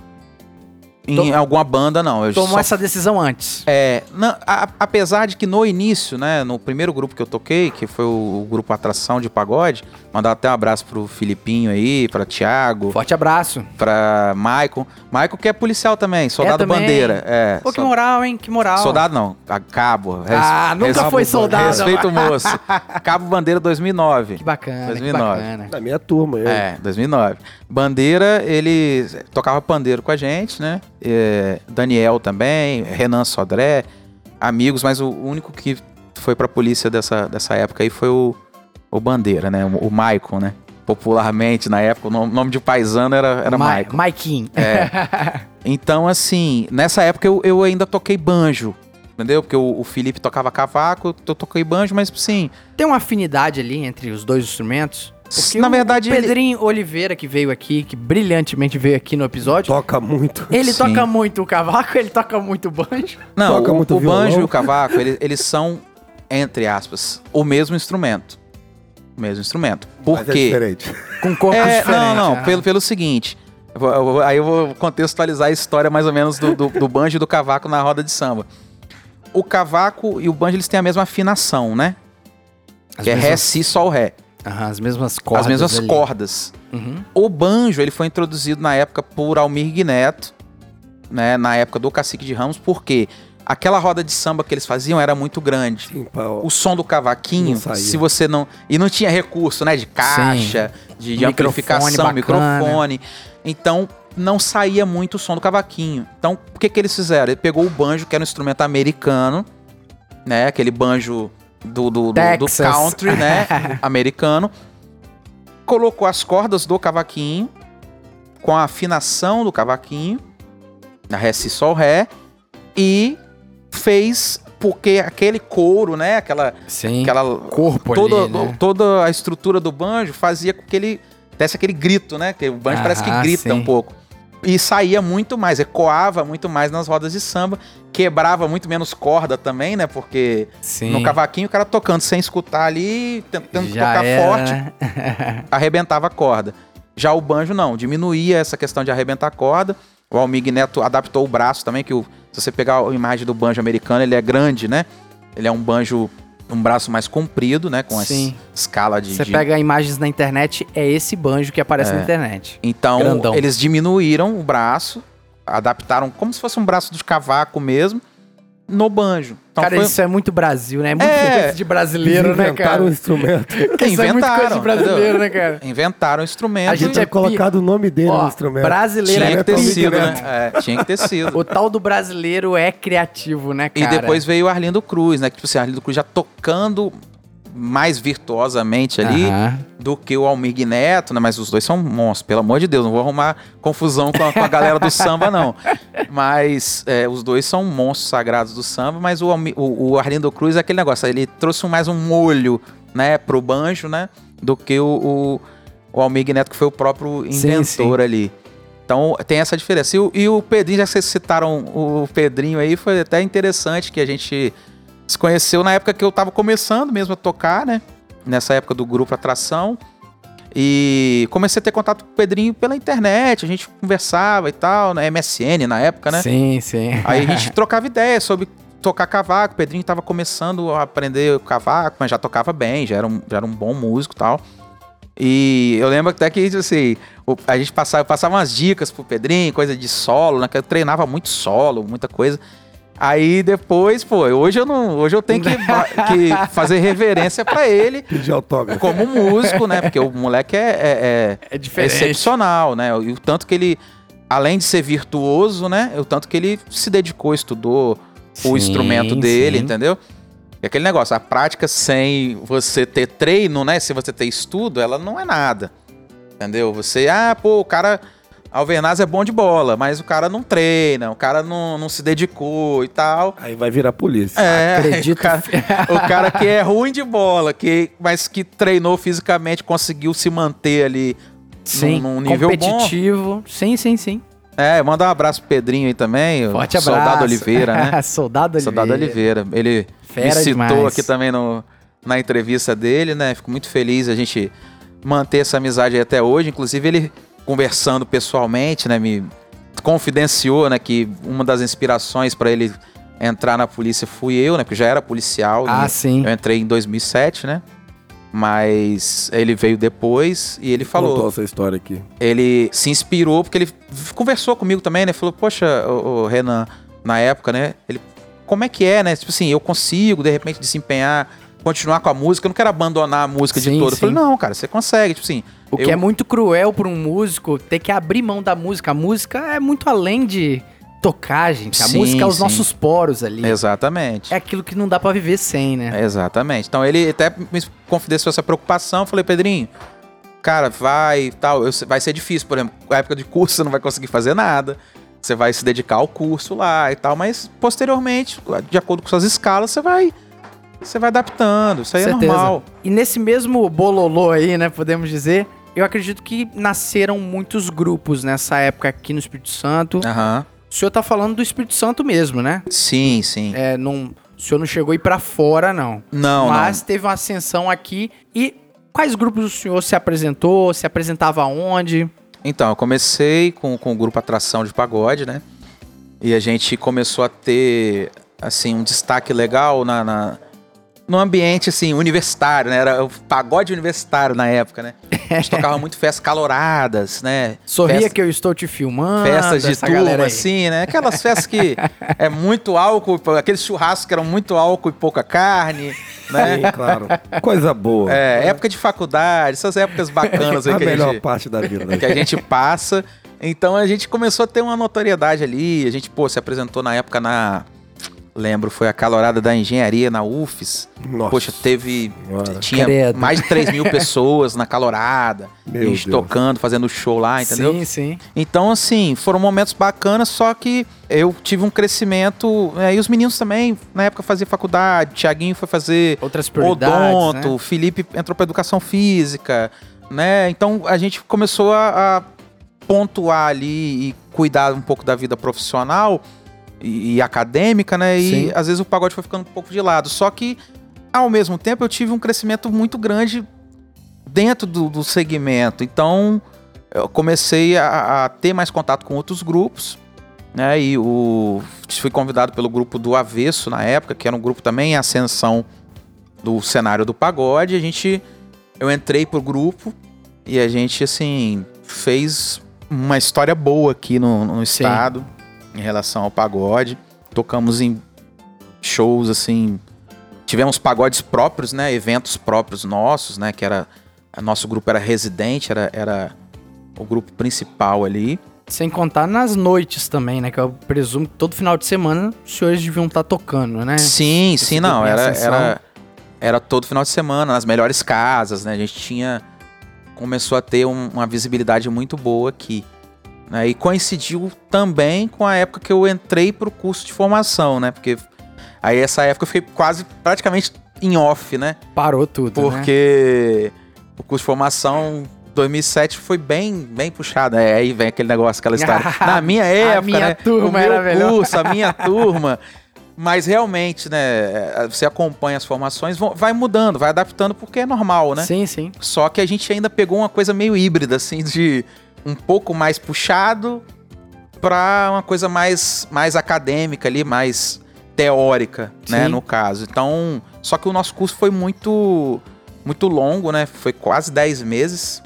em alguma banda, não. Eu
Tomou
só-
essa decisão antes.
É, não, a- apesar de que no início, né, no primeiro grupo que eu toquei, que foi o, o grupo Atração de Pagode, mandar até um abraço pro Filipinho aí, pra Thiago,
Forte abraço.
pra Maicon. Maicon que é policial também, soldado
também?
bandeira. É,
Pô, que
so-
moral, hein? Que moral.
Soldado não, a cabo. Res-
Ah, nunca foi soldado.
Respeito o moço. Cabo Bandeira 2009.
Que bacana,
2009.
que bacana.
Da minha turma, eu.
É, 2009. Bandeira, ele tocava pandeiro com a gente, né? É, Daniel também, Renan Sodré, amigos, mas o único que foi pra polícia dessa, dessa época aí foi o, o Bandeira, né? O, o Maicon, né? Popularmente, na época, o nome, nome de paisano era, era
Ma
Maicon.
Maiquinho.
Então, assim, nessa época eu, eu ainda toquei banjo, entendeu? Porque o, o Felipe tocava cavaco, eu toquei banjo, mas sim,
Tem uma afinidade ali entre os dois instrumentos? Porque
na
o-
verdade
o
ele-
Pedrinho Oliveira, que veio aqui, que brilhantemente veio aqui no episódio,
Toca muito.
ele
Sim.
toca muito o cavaco, ele toca muito o banjo.
Não,
Toca
o,
muito
o
violão.
banjo e o cavaco, ele- eles são, entre aspas, o mesmo instrumento. O mesmo instrumento. Por
Mas é
quê?
diferente.
Com corpos
É,
diferentes.
não, não,
né?
pelo, pelo seguinte. eu vou- aí eu vou contextualizar a história mais ou menos do, do, do banjo e do cavaco na roda de samba. O cavaco e o banjo, eles têm a mesma afinação, né?
As
que é Ré, Si, Sol, Ré.
Aham, as mesmas cordas.
as mesmas
ali.
cordas.
Uhum.
O banjo, ele foi introduzido na época por Almir Guineto, né? Na época do Cacique de Ramos, porque aquela roda de samba que eles faziam era muito grande.
Sim, pra-
O som do cavaquinho, se você não. E não tinha recurso, né? De caixa, de, de amplificação,
microfone bacana.
microfone. Então, não saía muito o som do cavaquinho. Então, o que, que eles fizeram? Ele pegou o banjo, que era um instrumento americano, né? Aquele banjo do, do, do, do country, né? americano. Colocou as cordas do cavaquinho com a afinação do cavaquinho, na Ré, Si, Sol, Ré, e fez porque aquele couro, né? Aquela,
Sim.
aquela
corpo
toda,
ali, né?
toda a estrutura do banjo fazia com que ele desse aquele grito, né? Que o banjo parece que
Ah,
grita
sim.
um pouco. E saía muito mais, ecoava muito mais nas rodas de samba, quebrava muito menos corda também, né? Porque
Sim.
no cavaquinho o cara tocando sem escutar ali, tentando
Já
tocar
era,
forte, arrebentava a corda. Já o banjo não, diminuía essa questão de arrebentar a corda. O Almig Neto adaptou o braço também, que o- se você pegar a imagem do banjo americano, ele é grande, né? Ele é um banjo um braço mais comprido, né? Com
Sim.
essa escala de.
Você
de-
pega imagens na internet, é esse banjo que aparece na internet.
Então,
Grandão.
eles diminuíram o braço, adaptaram como se fosse um braço de cavaco mesmo, no banjo. Então
cara,
foi...
isso é muito Brasil, né? É muito
É.
coisa de brasileiro, né,
Inventaram
cara?
um instrumento.
Isso é muito coisa de
Inventaram,
brasileiro, né, cara?
Inventaram o instrumento.
A gente
Tinha
é
colocado o nome dele
Ó,
no instrumento.
brasileiro
tinha
é
que ter sido,
né?
É, tinha que ter sido.
O tal do brasileiro é criativo, né,
E
cara?
depois veio o Arlindo Cruz, né? Que, tipo assim, Arlindo Cruz já tocando mais virtuosamente ali
Aham.
do que o Almig Neto, né? Mas os dois são monstros, pelo amor de Deus, não vou arrumar confusão com a, com a galera do samba, não. Mas é, os dois são monstros sagrados do samba, mas o, o, o Arlindo Cruz é aquele negócio, ele trouxe mais um molho, né, pro banjo, né? Do que o, o, o Almig Neto, que foi o próprio
Sim,
inventor ali. Então tem essa diferença. E o, e o Pedrinho, já que vocês citaram o Pedrinho aí, foi até interessante que a gente se conheceu na época que eu tava começando mesmo a tocar, né? Nessa época do grupo Atração. E comecei a ter contato com o Pedrinho pela internet, a gente conversava e tal, na MSN na época, né?
Sim, sim.
Aí a gente trocava ideia sobre tocar cavaco. O Pedrinho tava começando a aprender cavaco, mas já tocava bem, já era um, já era um bom músico e tal. E eu lembro até que, assim, o- a gente passava, eu passava umas dicas pro Pedrinho, coisa de solo, né? Que eu treinava muito solo, muita coisa. Aí depois, pô, hoje eu não. Hoje eu tenho que, que fazer reverência pra ele
Pedir autógrafo.
como músico, né? Porque o moleque é, é, é-
É
é
diferente.
excepcional, né? E o tanto que ele, além de ser virtuoso, né? O tanto que ele se dedicou, estudou
Sim,
o instrumento dele,
sim.
entendeu? E aquele negócio, a prática sem você ter treino, né? Se você ter estudo, ela não é nada. Entendeu? Você, ah, pô, o cara. Alvernaz é bom de bola, mas o cara não treina, o cara não, não se dedicou e tal.
Aí vai virar polícia.
É,
Acredito.
O cara, o cara que é ruim de bola, que, mas que treinou fisicamente, conseguiu se manter ali
Sim,
num, num nível bom.
competitivo. Sim, sim, sim.
É, manda um abraço pro Pedrinho aí também. o
Forte abraço.
Soldado Oliveira, né?
Soldado Oliveira.
Soldado Oliveira. Ele
Fera
me citou
demais.
aqui também no, na entrevista dele, né? Fico muito feliz a gente manter essa amizade aí até hoje. Inclusive, ele conversando pessoalmente, né? Me confidenciou, né? Que uma das inspirações para ele entrar na polícia fui eu, né? Porque já era policial.
Ah,
né?
sim.
Eu entrei em 2007, né? Mas ele veio depois e ele falou
Contou essa história aqui.
ele se inspirou porque ele conversou comigo também, né? Falou, poxa, o, o Renan, na época, né? Ele, como é que é, né? Tipo assim, eu consigo, de repente, desempenhar, continuar com a música, eu não quero abandonar a música
Sim,
de toda. Eu falei,
sim.
não, cara, você consegue, tipo assim.
O que
eu-
é muito cruel para um músico ter que abrir mão da música. A música é muito além de tocar, gente. A
Sim,
música é os
sim.
nossos poros ali.
Exatamente.
É aquilo que não dá pra viver sem, né?
Exatamente. Então ele até me confidenciou essa preocupação. Falei, Pedrinho, cara, vai e tal. eu- vai ser difícil, por exemplo, na época de curso você não vai conseguir fazer nada. Você vai se dedicar ao curso lá e tal, mas posteriormente, de acordo com suas escalas, você vai. Você vai adaptando. Isso aí é
Certeza.
normal.
E nesse mesmo bololô aí, né, podemos dizer, eu acredito que nasceram muitos grupos nessa época aqui no Espírito Santo.
Aham.
O senhor tá falando do Espírito Santo mesmo, né?
Sim, sim.
É, não, o senhor não chegou aí pra fora, não.
Não,
Mas teve uma ascensão aqui. E quais grupos o senhor se apresentou? Se apresentava onde?
Então, eu comecei com, com o grupo Atração de Pagode, né? E a gente começou a ter, assim, um destaque legal na, na- no ambiente, assim, universitário, né? Era o pagode universitário na época, né? A gente tocava muito festas caloradas, né?
Sorria
Festa-
que eu estou te filmando.
Festas de turma, assim, né? Aquelas festas que é muito álcool, aqueles churrascos que eram muito álcool e pouca carne, né?
Sim, claro. Coisa boa.
É, época de faculdade, essas épocas bacanas aí
a
que a
melhor
gente
parte da vida. né?
que a gente passa. Então a gente começou a ter uma notoriedade ali. A gente, pô, se apresentou na época na. Lembro, foi a calorada da engenharia na UFES.
Nossa
Poxa, teve.
Senhora.
Tinha
Credo.
mais de 3 mil pessoas na calorada.
Meu
a gente
Deus.
tocando, fazendo show lá, entendeu?
Sim, sim.
Então, assim, foram momentos bacanas, só que eu tive um crescimento. é, e os meninos também, na época, faziam faculdade. Tiaguinho foi fazer
Outras prioridades,
odonto,
né?
o Felipe entrou para educação física, né? Então a gente começou a, a pontuar ali e cuidar um pouco da vida profissional e, e acadêmica, né? E
Sim.
às vezes o pagode foi ficando um pouco de lado. Só que, ao mesmo tempo, eu tive um crescimento muito grande dentro do, do segmento. Então eu comecei a, a ter mais contato com outros grupos. Né, e o, fui convidado pelo grupo do Avesso na época, que era um grupo também em ascensão do cenário do pagode, a gente eu entrei pro grupo e a gente assim fez uma história boa aqui no, no
Sim.
Em relação ao pagode. Tocamos em shows assim, tivemos pagodes próprios, né, eventos próprios nossos, né, que era nosso grupo era residente, era, era o grupo principal ali.
Sem contar nas noites também, né? Que eu presumo que todo final de semana os senhores deviam estar tocando, né?
Sim,
Esse
sim, não. Era,
ascensão.
era, era todo final de semana, nas melhores casas, né? A gente tinha. Começou a ter um- uma visibilidade muito boa aqui. Né? E coincidiu também com a época que eu entrei pro curso de formação, né? Porque aí essa época eu fiquei quase praticamente em off, né?
Parou tudo, né?
Porque o curso de formação 2007 foi bem, bem puxado. É, aí vem aquele negócio, aquela história. Na minha época,
minha
né?
turma
o meu
era melhor.
curso, a minha turma. Mas realmente, né? Você acompanha as formações, vai mudando, vai adaptando, porque é normal, né?
Sim, sim.
Só que a gente ainda pegou uma coisa meio híbrida, assim, de um pouco mais puxado pra uma coisa mais, mais acadêmica ali, mais teórica, né,
Sim.
no caso. Então, só que o nosso curso foi muito muito longo, né? Foi quase 10 meses.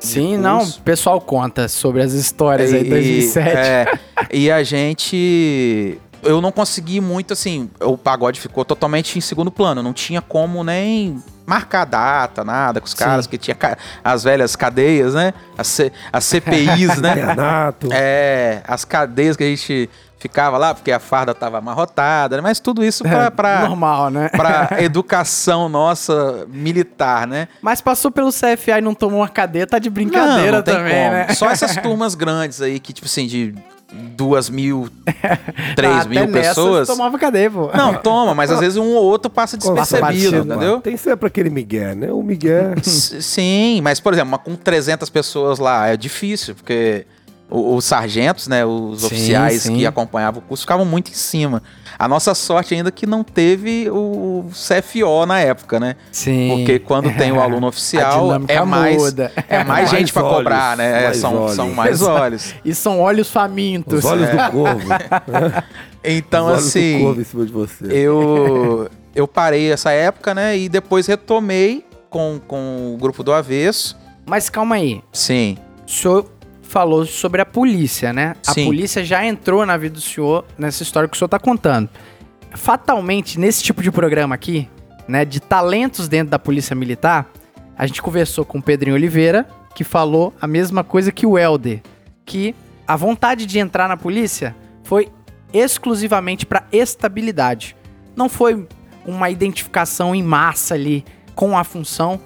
Sim, não, o pessoal conta sobre as histórias aí de 2007.
é, e a gente. Eu não consegui muito, assim. O pagode ficou totalmente em segundo plano. Não tinha como nem marcar data, nada com os
Sim.
caras, que tinha ca- as velhas cadeias, né? As, C- as CPIs, né?
Renato.
É, as cadeias que a gente ficava lá, porque a farda tava amarrotada, né? mas tudo isso pra, pra,
Normal, né?
pra educação nossa militar, né?
Mas passou pelo CFA e não tomou uma cadeia, tá de brincadeira
Não, não tem
também,
como.
né?
Só essas turmas grandes aí, que tipo assim, de duas mil, três
Ah,
mil pessoas.
tomava cadeia, pô.
Não, toma, mas às vezes um ou outro passa despercebido,
batido,
entendeu?
Tem sempre aquele Miguel, né? O Miguel.
Sim, mas por exemplo, com 300 pessoas lá é difícil, porque os sargentos, né, os
Sim,
oficiais
sim.
que acompanhavam o curso ficavam muito em cima. A nossa sorte ainda é que não teve o CFO na época, né?
Sim.
Porque quando tem o aluno oficial é mais
muda.
é mais
Mais
gente pra
olhos,
cobrar, né? É,
mais
são,
olhos.
são mais olhos.
E são olhos famintos.
Os olhos do corvo.
Então
Os olhos
assim,
do corvo em cima de você.
eu eu parei essa época, né? E depois retomei com, com o grupo do avesso.
Mas calma aí.
Sim.
O senhor falou sobre a polícia, né? A
Sim.
polícia já entrou na vida do senhor nessa história que o senhor tá contando. Fatalmente, nesse tipo de programa aqui, né, de talentos dentro da polícia militar, a gente conversou com o Pedrinho Oliveira, que falou a mesma coisa que o Helder, que a vontade de entrar na polícia foi exclusivamente para estabilidade. Não foi uma identificação em massa ali com a função.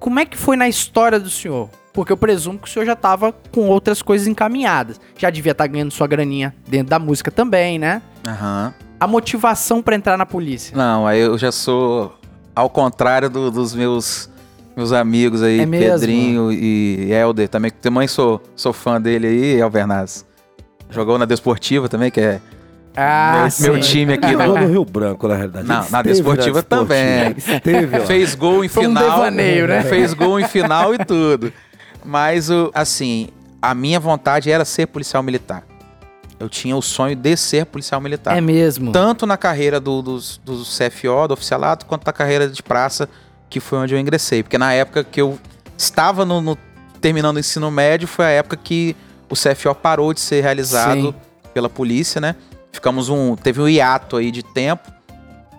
Como é que foi na história do senhor? Porque eu presumo que o senhor já tava com outras coisas encaminhadas. Já devia estar ganhando sua graninha dentro da música também, né?
Aham.
A motivação pra entrar na polícia.
Não, aí eu já sou ao contrário do- dos meus meus amigos aí,
É?
Pedrinho e Helder, também que também sou sou fã dele aí, Alvernaz. Jogou na Desportiva também, que é
Ah,
meu, meu time aqui,
Jogou no Rio Branco, na realidade.
Não, na Desportiva também.
Esteve lá.
Fez gol em
Foi um
final.
devaneio, né?
Fez gol em final e tudo. Mas, o, assim, a minha vontade era ser policial militar. Eu tinha o sonho de ser policial militar.
É mesmo.
Tanto na carreira do, dos, do CFO, do oficialato, quanto na carreira de praça, que foi onde eu ingressei. Porque na época que eu estava no, no- terminando o ensino médio, foi a época que o CFO parou de ser realizado
Sim.
pela polícia, né? Ficamos um. Teve um hiato aí de tempo.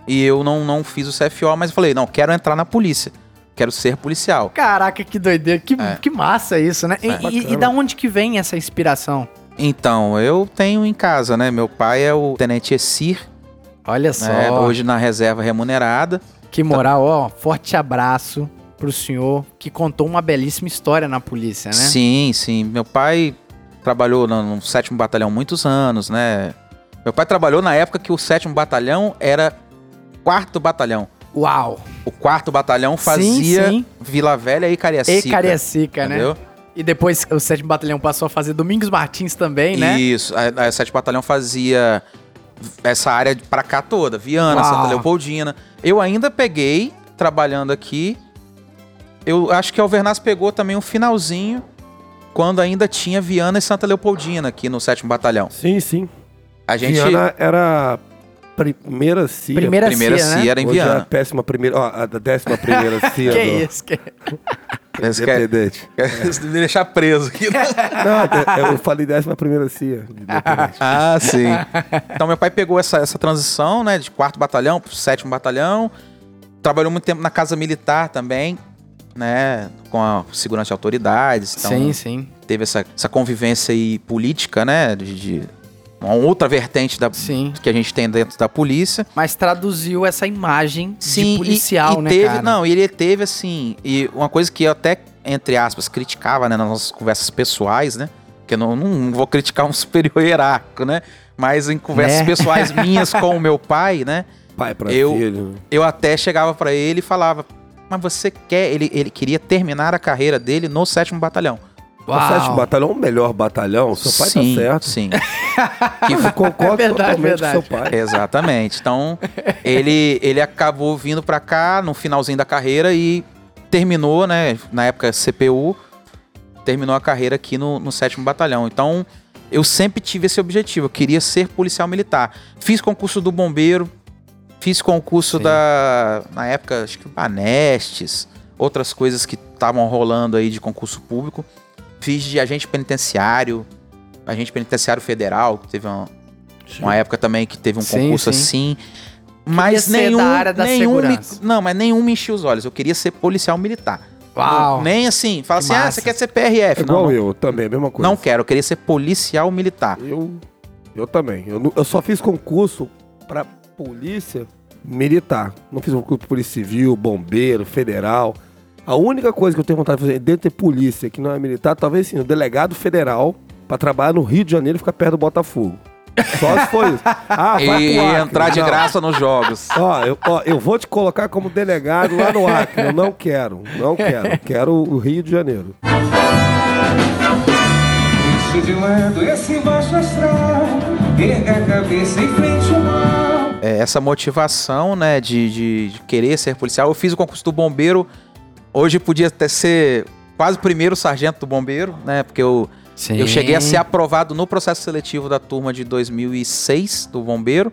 E eu não, não fiz o CFO, mas falei, não, quero entrar na polícia. Quero ser policial.
Caraca, que doideira. Que,
É.
que massa isso, né? E-
É.
e, e da onde que vem essa inspiração?
Então, eu tenho em casa, né? Meu pai é o Tenente Essir,
Olha só.
né? hoje na reserva remunerada.
Que moral, ó. Forte abraço pro senhor que contou uma belíssima história na polícia, né?
Sim, sim. Meu pai trabalhou no, no 7 Batalhão muitos anos, né? Meu pai trabalhou na época que o 7 Batalhão era quarto batalhão.
Uau.
O quarto batalhão fazia
sim.
Vila Velha e Cariacica.
E Cariacica, né?
Entendeu?
E depois o 7 Batalhão passou a fazer Domingos Martins também, né?
Isso. A 7 Batalhão fazia essa área pra cá toda. Viana,
Uau.
Santa Leopoldina. Eu ainda peguei, trabalhando aqui. Eu acho que a Alvernaz pegou também um finalzinho, quando ainda tinha Viana e Santa Leopoldina aqui no 7 Batalhão.
Sim, sim.
A gente...
Viana era primeira CIA.
Primeira,
Primeira
CIA, né?
CIA era em
Hoje é a péssima primeira. Ó, a décima primeira CIA.
Que
do
isso? Que...
Esse quer,
Independente.
quer me deixar preso aqui. né?
Não, eu falei décima primeira CIA. Independente.
Ah, sim. Então meu pai pegou essa, essa transição, né, de quarto batalhão pro sétimo batalhão. Trabalhou muito tempo na casa militar também, né, com a segurança de autoridades. Então,
sim, sim.
teve essa, essa convivência aí política, né, de, de uma outra vertente da,
Sim.
que a gente tem dentro da polícia.
Mas traduziu essa imagem
Sim,
de
e-
policial,
e,
né,
teve,
cara?
Não, e ele teve assim, e uma coisa que eu até, entre aspas, criticava, né, nas nossas conversas pessoais, né, que eu não, não vou criticar um superior hierárquico, né, mas em conversas
Né?
pessoais minhas com o meu pai, né,
Pai pra
Eu-
filho.
eu até chegava pra ele e falava, mas você quer, ele, ele queria terminar a carreira dele no sétimo batalhão.
O sétimo batalhão é o melhor batalhão. Seu pai
sim,
tá certo.
Sim,
Eu concordo
É verdade,
totalmente
verdade.
com seu pai.
exatamente. Então, ele, ele acabou vindo pra cá no finalzinho da carreira e terminou, né, na época CPU, terminou a carreira aqui no, no sétimo batalhão. Então, eu sempre tive esse objetivo, eu queria ser policial militar. Fiz concurso do bombeiro, fiz concurso
Sim.
da, na época, acho que Banestes, outras coisas que estavam rolando aí de concurso público. Fiz de agente penitenciário, agente penitenciário federal, que teve uma, uma época também que teve um
Sim,
concurso
sim.
assim. Mas
ser
nenhum,
da área da
nenhum me, não, mas nenhum me enchia os olhos. Eu queria ser policial militar.
Uau.
Não- nem assim, fala
Que
assim, ah,
massa.
você quer ser PRF?
É igual
não, não,
eu também, a mesma coisa.
não quero, eu queria ser policial militar.
Eu, eu também. Eu, eu só fiz concurso pra polícia militar. Não fiz concurso pra polícia civil, bombeiro, federal. A única coisa que eu tenho vontade de fazer dentro de polícia, que não é militar, talvez sim, o delegado federal pra trabalhar no Rio de Janeiro e ficar perto do Botafogo. Só se for isso. Ah, vai
e
Acre.
entrar de
Não.
graça nos jogos.
Ó eu, ó, eu vou te colocar como delegado lá no Acre. Eu não quero, não quero. Quero o Rio de Janeiro.
Deixe de lado esse baixo astral, erga a cabeça em frente ao mal.
É, essa motivação, né, de, de- de querer ser policial. Eu fiz o concurso do bombeiro. Hoje podia até ser quase o primeiro sargento do bombeiro, né? Porque eu,
Sim.
eu cheguei a ser aprovado no processo seletivo da turma de 2006 do bombeiro.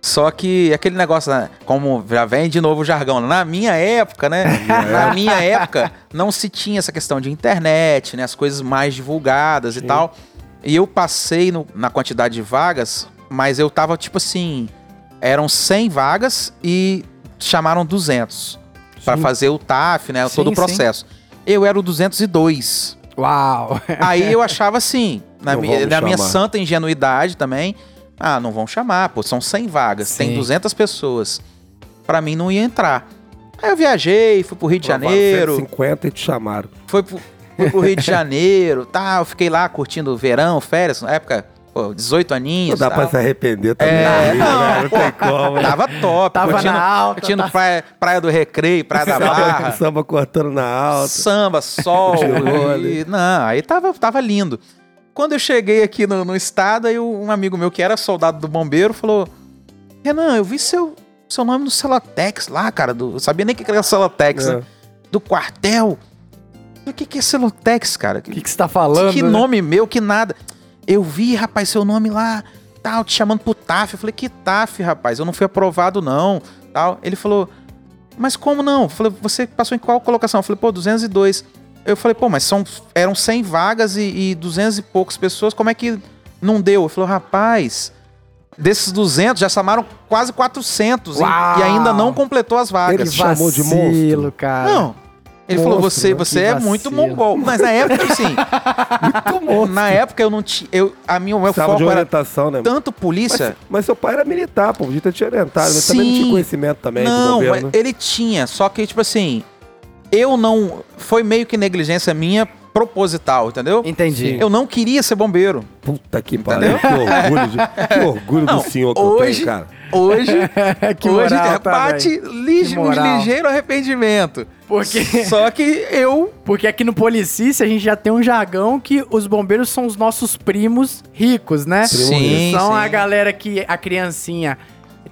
Só que aquele negócio, né, como já vem de novo o jargão, na minha época, né? na minha época, não se tinha essa questão de internet, né? As coisas mais divulgadas e tal. E eu passei no- na quantidade de vagas, mas eu tava tipo assim, eram 100 vagas e chamaram 200 pra fazer o TAF, né?
Sim,
todo o
sim.
processo. Eu era o 202.
Uau.
Aí eu achava assim, na, minha, na minha santa ingenuidade também, ah, não vão chamar, pô, são 100 vagas,
Sim.
tem 200 pessoas. Pra mim não ia entrar. Aí eu viajei, fui pro Rio de Janeiro,
50 e te chamaram.
foi pro, fui pro Rio de Janeiro, tal, fiquei lá curtindo o verão, férias, na época, pô, 18
Não
aninhos,
dá
tal.
pra se arrepender também.
É,
né?
não,
não tem como. né?
Tava top,
Tava
curtindo,
na alta,
curtindo
tá-
praia, praia do Recreio, Praia da
Samba,
Barra.
samba cortando na alta.
Samba, sol. E, não, aí tava, tava lindo. Quando eu cheguei aqui no, no estado, aí um amigo meu que era soldado do bombeiro falou: Renan, eu vi seu, seu nome no Celotex lá, cara. Do, eu sabia nem o que era Celotex,
É.
né? Do quartel. O que, que é Celotex, cara?
O que, que você tá falando?
que
né?
nome meu, que nada. Eu vi, rapaz, seu nome lá, tal, te chamando pro TAF. Eu falei, que TAF, rapaz? Eu não fui aprovado, não. Tal. Ele falou, mas como não? Eu falei, você passou em qual colocação? Eu falei, pô, 202. Eu falei, pô, mas são, eram 100 vagas e, e 200 e poucas pessoas, como é que não deu? Ele falou, rapaz, desses 200 já chamaram quase 400 e,
Uau!
e ainda não completou as vagas.
Ele chamou de monstro.
cara.
Não. Ele falou, você,
né?
você é
vacilo.
muito mongol. Mas na época, assim,
Muito monstro.
na época eu não tinha. Eu, a minha, o meu foco era
orientação, né?
tanto polícia.
Mas, mas seu pai era militar, pô. Podia ter te orientado. Mas também não
Sim.
tinha conhecimento também do
não,
governo.
mas ele tinha. Só que, tipo assim, eu não. Foi meio que negligência minha proposital, entendeu?
Entendi.
Eu não queria ser bombeiro.
Puta que pariu. Que orgulho, de- que orgulho
Não,
do senhor que eu
hoje-
tenho, cara.
Hoje,
que
hoje
moral, tá,
bate
velho.
lige-
Que
um
moral.
ligeiro arrependimento.
Porque,
Só que eu.
porque aqui no Policícia a gente já tem um jargão que os bombeiros são os nossos primos ricos, né?
Sim,
São
sim.
a galera que a criancinha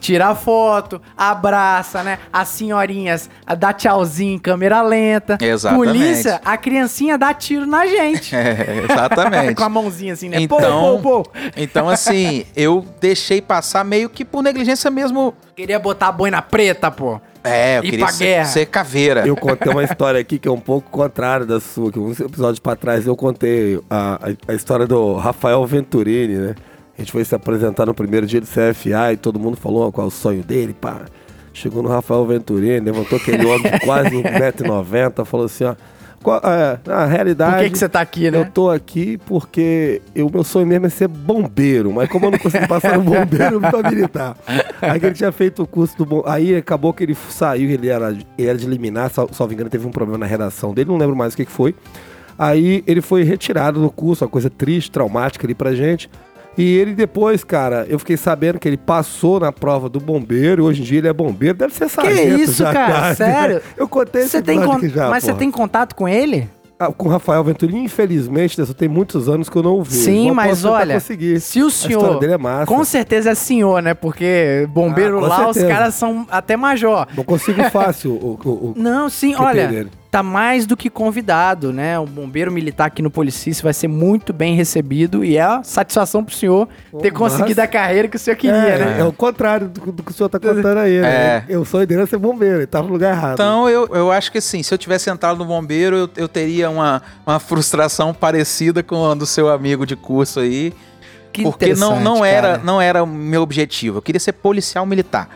tira foto, abraça, né? As senhorinhas a dá tchauzinho em câmera lenta.
Exatamente.
Polícia, a criancinha dá tiro na gente.
É, exatamente.
Com a mãozinha assim, né?
Então-
Pô, pô, pô.
Então, assim, eu deixei passar meio que por negligência mesmo.
Queria botar a boina preta, pô.
É, eu
Ir
queria
pra
ser,
guerra.
ser caveira.
Eu contei uma história aqui que é um pouco contrária da sua, que uns episódios pra trás eu contei a, a, a história do Rafael Venturini, né? A gente foi se apresentar no primeiro dia do CFA e todo mundo falou qual é o sonho dele, pá. Chegou no Rafael Venturini, levantou aquele homem de quase 1,90m, falou assim, ó. Qual, é, na realidade.
Por que, que você tá aqui, né?
Eu tô aqui porque o meu sonho mesmo é ser bombeiro, mas como eu não consegui passar no bombeiro, eu vou militar. Aí ele tinha feito o curso do bom. Aí acabou que ele saiu, ele era, ele era de liminar, sal, salvo engano, teve um problema na redação dele, não lembro mais o que, que foi. Aí ele foi retirado do curso, uma coisa triste, traumática ali pra gente. E ele depois, cara, eu fiquei sabendo que ele passou na prova do bombeiro, hoje em dia ele é bombeiro, deve ser sargento
isso,
já,
cara? Sério?
Eu contei esse
Você tem con-
já,
Mas você
porra.
tem contato com ele?
Ah, com o Rafael Venturini, infelizmente, né, só tem muitos anos que eu não o vejo.
Sim,
Mas
olha, se o senhor.
dele é massa.
Com certeza é senhor, né? Porque bombeiro
Ah,
lá, os
certeza.
caras são até major.
Não consigo fácil o, o, o-
Não, sim,
Que
olha,
dele.
Tá mais do que convidado, né? O bombeiro militar aqui no Policice vai ser muito bem recebido e é a satisfação pro senhor ter
massa.
conseguido a carreira que o senhor queria,
é,
né?
é o contrário do, do que o senhor tá contando aí, né?
É.
Eu sonho dele ser bombeiro, ele tava no lugar errado.
Então, eu, eu acho que assim, se eu tivesse entrado no bombeiro, eu, eu teria uma, uma frustração parecida com a do seu amigo de curso aí.
Que
porque não, não, era,
cara.
não era o meu objetivo. Eu queria ser policial militar.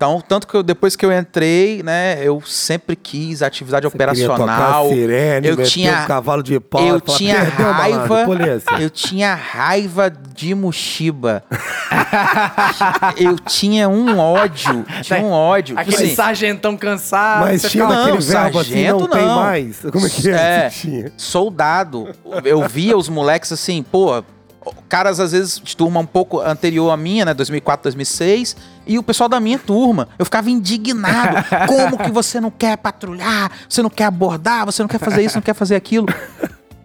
Então, tanto que eu, depois que eu entrei, né, eu sempre quis atividade
Você
operacional.
tocar sirene,
eu tinha-
um cavalo de pau
eu
falar,
tinha
"Perdeu, malandro,
raiva-
polícia."
Eu tinha raiva de Mushiba. eu tinha um ódio. Tinha um ódio.
Aquele
Assim,
sargentão cansado.
Mas tinha
ficava-
aquele
Não,
verbo assim, não,
sargento
tem
não.
mais. Como é que é?
É.
que tinha?
soldado. Eu via os moleques assim, pô, caras às vezes de turma um pouco anterior à minha, né, 2004, 2006, e o pessoal da minha turma. Eu ficava indignado. Como que você não quer patrulhar? Você não quer abordar? Você não quer fazer isso, não quer fazer aquilo?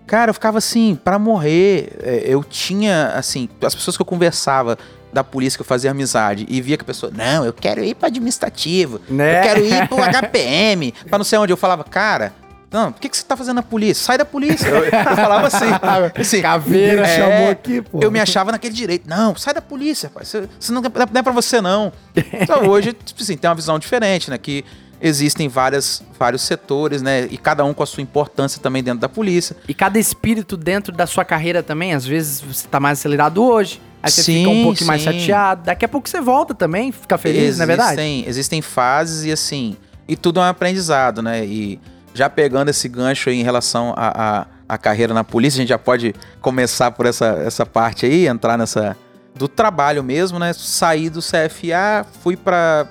Cara, eu ficava assim, pra morrer. É, Eu tinha, assim, as pessoas que eu conversava da polícia que eu fazia amizade e via que a pessoa, não, eu quero ir pra administrativo,
Né?
eu quero ir pro HPM, pra não sei onde. Eu falava, cara, não, por que, que você tá fazendo na polícia? Sai da polícia. Eu, eu falava assim, assim
Caveira.
É,
chamou aqui, pô.
eu me achava naquele direito. Não, sai da polícia, pai. Isso, isso não, não é pra você, não. Então hoje, tipo assim, tem uma visão diferente, né? Que existem várias, vários setores, né? E cada um com a sua importância também dentro da polícia.
E cada espírito dentro da sua carreira também, às vezes você tá mais acelerado hoje, aí você fica um
Sim,
pouquinho mais
sim.
chateado, daqui a pouco você volta também, fica feliz, não é verdade?
Existem, existem fases e assim, e tudo é um aprendizado, né? E já pegando esse gancho em relação à à- à carreira na polícia, a gente já pode começar por essa, essa parte aí, entrar nessa do trabalho mesmo, né? Saí do CFA, fui pra.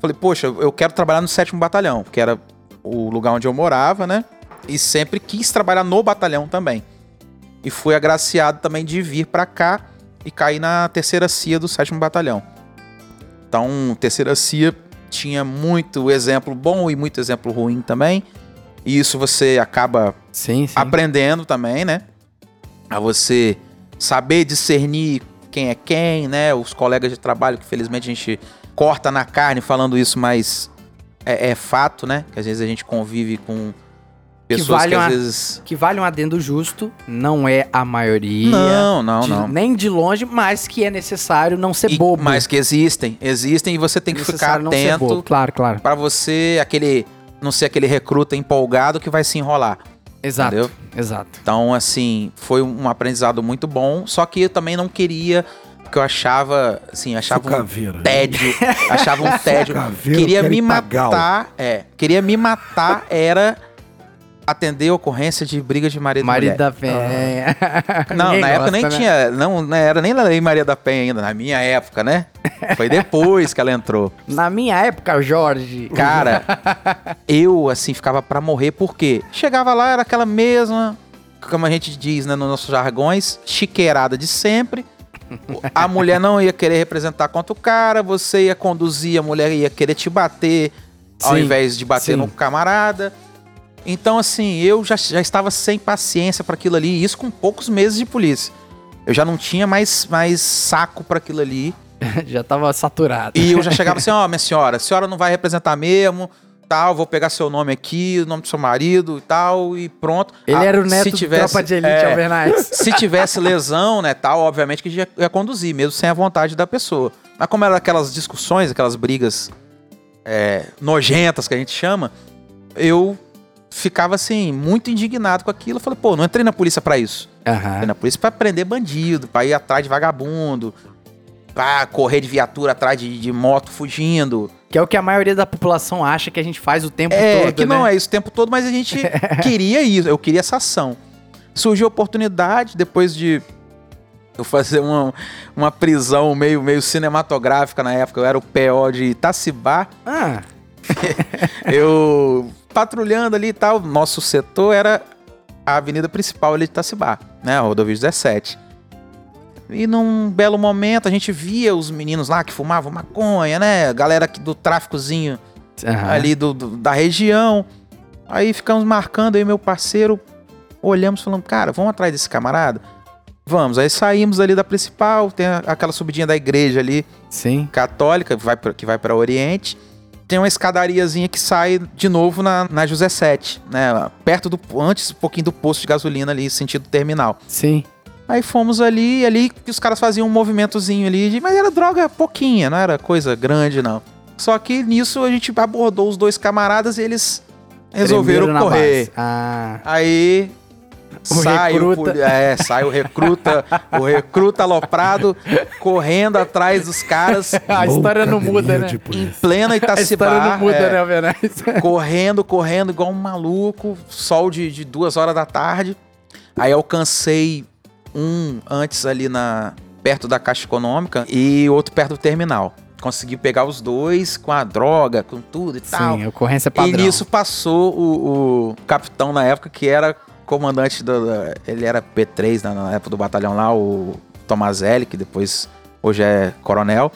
Falei, poxa, eu quero trabalhar no sétimo batalhão, que era o lugar onde eu morava, né? E sempre quis trabalhar no batalhão também. E fui agraciado também de vir pra cá e cair na terceira CIA do sétimo batalhão. Então, terceira CIA tinha muito exemplo bom e muito exemplo ruim também. E isso você acaba
Sim, sim.
aprendendo também, né? A você saber discernir quem é quem, né? Os colegas de trabalho, que felizmente a gente corta na carne falando isso, mas é, é fato, né? Que às vezes a gente convive com pessoas que,
vale
às
uma-
vezes.
Que vale um adendo justo, não é a maioria.
Não, não,
de-
não.
Nem de longe, mas que é necessário não ser
E-
bobo.
mas que existem, existem e você tem que ficar
ser bobo,
atento
Claro, claro.
Pra você aquele não ser aquele recruta empolgado que vai se enrolar.
Exato,
Entendeu?
exato.
Então, assim, foi um aprendizado muito bom. Só que eu também não queria, porque eu achava, assim, achava
Sou
um
caveira.
tédio. achava um tédio. queria me matar. É, queria me matar era atender ocorrência de briga de marido e mulher.
da Penha.
Não,
Ninguém
na época
gosta,
nem
né?
tinha, não, não era nem Lei Maria da Penha ainda, na minha época, né? Foi depois que ela entrou.
Na minha época, Jorge.
Cara, eu, assim, ficava pra morrer, porque chegava lá, era aquela mesma, como a gente diz, né, nos nossos jargões, chiqueirada de sempre. A mulher não ia querer representar contra o cara, você ia conduzir, a mulher ia querer te bater, ao
Sim,
invés de bater
sim.
no camarada. Então, assim, eu já, já estava sem paciência para aquilo ali, e isso com poucos meses de polícia. Eu já não tinha mais, mais saco para aquilo ali.
Já tava saturado.
E eu já chegava assim, ó, minha senhora, a senhora não vai representar mesmo, tal, vou pegar seu nome aqui, o nome do seu marido e tal, e pronto.
Ele
Ah,
era o neto
se tivesse,
Tropa de Elite,
é,
Alvernais.
Se tivesse lesão, né, tal, obviamente que ia, ia conduzir, mesmo sem a vontade da pessoa. Mas como eram aquelas discussões, aquelas brigas é, nojentas que a gente chama, eu ficava assim, muito indignado com aquilo. Eu falei, pô, não entrei na polícia pra isso. Entrei
Aham.
na polícia pra prender bandido, pra ir atrás de vagabundo, pra correr de viatura atrás de, de moto fugindo.
Que é o que a maioria da população acha que a gente faz o tempo
É,
todo,
que
né?
não é isso o tempo todo, mas a gente queria isso, eu queria essa ação. Surgiu a oportunidade, depois de eu fazer uma, uma prisão meio, meio cinematográfica na época, eu era o PO de Itacibá,
Ah,
eu patrulhando ali e tal, nosso setor era a avenida principal ali de Itacibá, né, a rodovia 17. E num belo momento a gente via os meninos lá que fumavam maconha, né, galera do tráficozinho
aham.
ali do, do- da região. Aí ficamos marcando aí meu parceiro, olhamos falando, cara, vamos atrás desse camarada? Vamos, aí saímos ali da principal, tem aquela subidinha da igreja ali,
Sim.
católica, que vai pra, que vai para Oriente. Tem uma escadariazinha que sai de novo na, na José 7, né? Perto do. Antes, um pouquinho do posto de gasolina ali, sentido terminal.
Sim.
Aí fomos ali, ali que os caras faziam um movimentozinho ali, de- mas era droga pouquinha, não era coisa grande, não. Só que nisso a gente abordou os dois camaradas e eles resolveram correr.
Ah.
Aí sai o,
recruta.
poli- é, sai o recruta, o recruta aloprado correndo atrás dos caras
A história não muda, né?
em plena
A história
Itacibá,
não muda,
é,
né, Alvernais?
correndo, correndo igual um maluco, sol de, de duas horas da tarde. Aí alcancei um antes ali na perto da Caixa Econômica e outro perto do terminal. Consegui pegar os dois com a droga, com tudo e tal.
Sim, ocorrência padrão.
E nisso passou o, o capitão na época que era comandante do. da- Ele era P3 na, na época do batalhão lá, o Tomazelli, que depois hoje é coronel.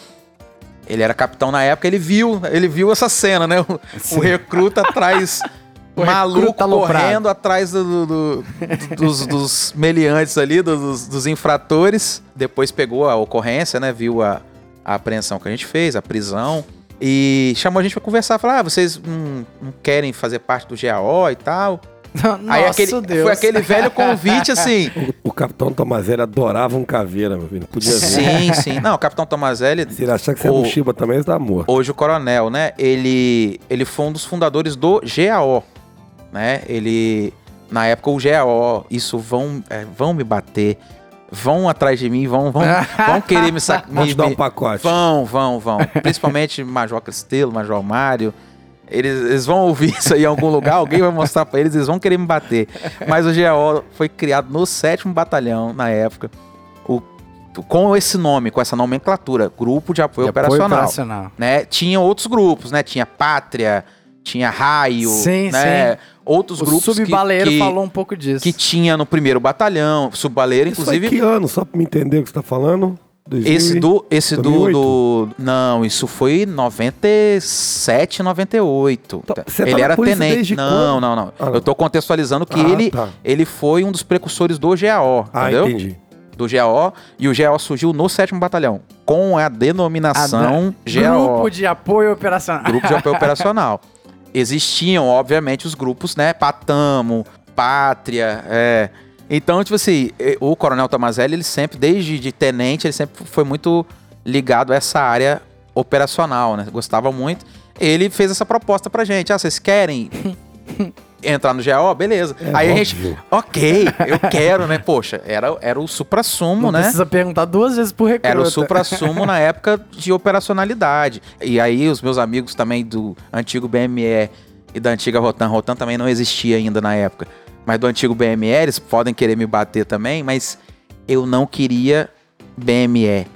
Ele era capitão na época, ele viu, ele viu essa cena, né? O, o recruta atrás.
O
maluco
recruta
correndo atrás do- do- do- dos, dos meliantes ali, dos, dos infratores. Depois pegou a ocorrência, né? Viu a, a apreensão que a gente fez, a prisão. E chamou a gente pra conversar. Falou: ah, vocês não, não querem fazer parte do GAO e tal?
Nossa,
Aí aquele,
Deus.
foi aquele velho convite assim.
O, o capitão Tomazelli adorava um caveira, meu filho. Podia ver.
sim, sim. Não, o Capitão Tomazelli,
Se ele achar que você é
O-
mochiba também, você tá morto.
hoje o coronel, né? Ele, ele foi um dos fundadores do GAO, né? Ele, na época, o GAO, isso vão, é, vão me bater, vão atrás de mim, vão, vão, vão querer me sacar.
Vamos te dar um pacote.
Vão, vão, vão. Principalmente Major Cristelo, Major Mário. Eles, eles vão ouvir isso aí em algum lugar, alguém vai mostrar pra eles, eles vão querer me bater. Mas o GAO foi criado no 7 Batalhão, na época, o- com esse nome, com essa nomenclatura, Grupo de Apoio,
De apoio
Operacional.
operacional.
Né? Tinha outros grupos, né? Tinha Pátria, tinha Raio,
Sim,
né? Outros
O
grupos que-
subbaleiro
que,
falou um pouco disso.
que tinha no primeiro batalhão, subbaleiro,
Isso foi
inclusive...
que ano? Só pra me entender o que você tá falando? 2000
Esse do, esse do,
2008?
do. Não, isso foi 97, 98.
Então, tá
ele
na
era tenente.
desde
Não, não, não,
Ah, não.
Eu tô contextualizando que
Ah,
ele,
tá.
ele foi um dos precursores do GAO,
Ah,
entendeu?
entendi.
Do GAO. E o GAO surgiu no 7 Batalhão, com a
A
denominação
da-
GAO.
Grupo de apoio operacional.
Grupo de apoio operacional. Existiam, obviamente, os grupos, né? Patamo, Pátria, é. Então, tipo assim, o Coronel Tomazelli, ele sempre, desde de tenente, ele sempre foi muito ligado a essa área operacional, né? Gostava muito. Ele fez essa proposta pra gente. Ah, vocês querem entrar no GAO? Beleza.
É
Aí a
óbvio.
gente, ok, eu quero, né? Poxa, era, era o supra-sumo,
Não
né?
precisa perguntar duas vezes por recruta.
Era o supra-sumo na época de operacionalidade. E aí os meus amigos também do antigo BME e da antiga Rotan, Rotan também não existia ainda na época, mas do antigo BME, eles podem querer me bater também, mas eu não queria BME.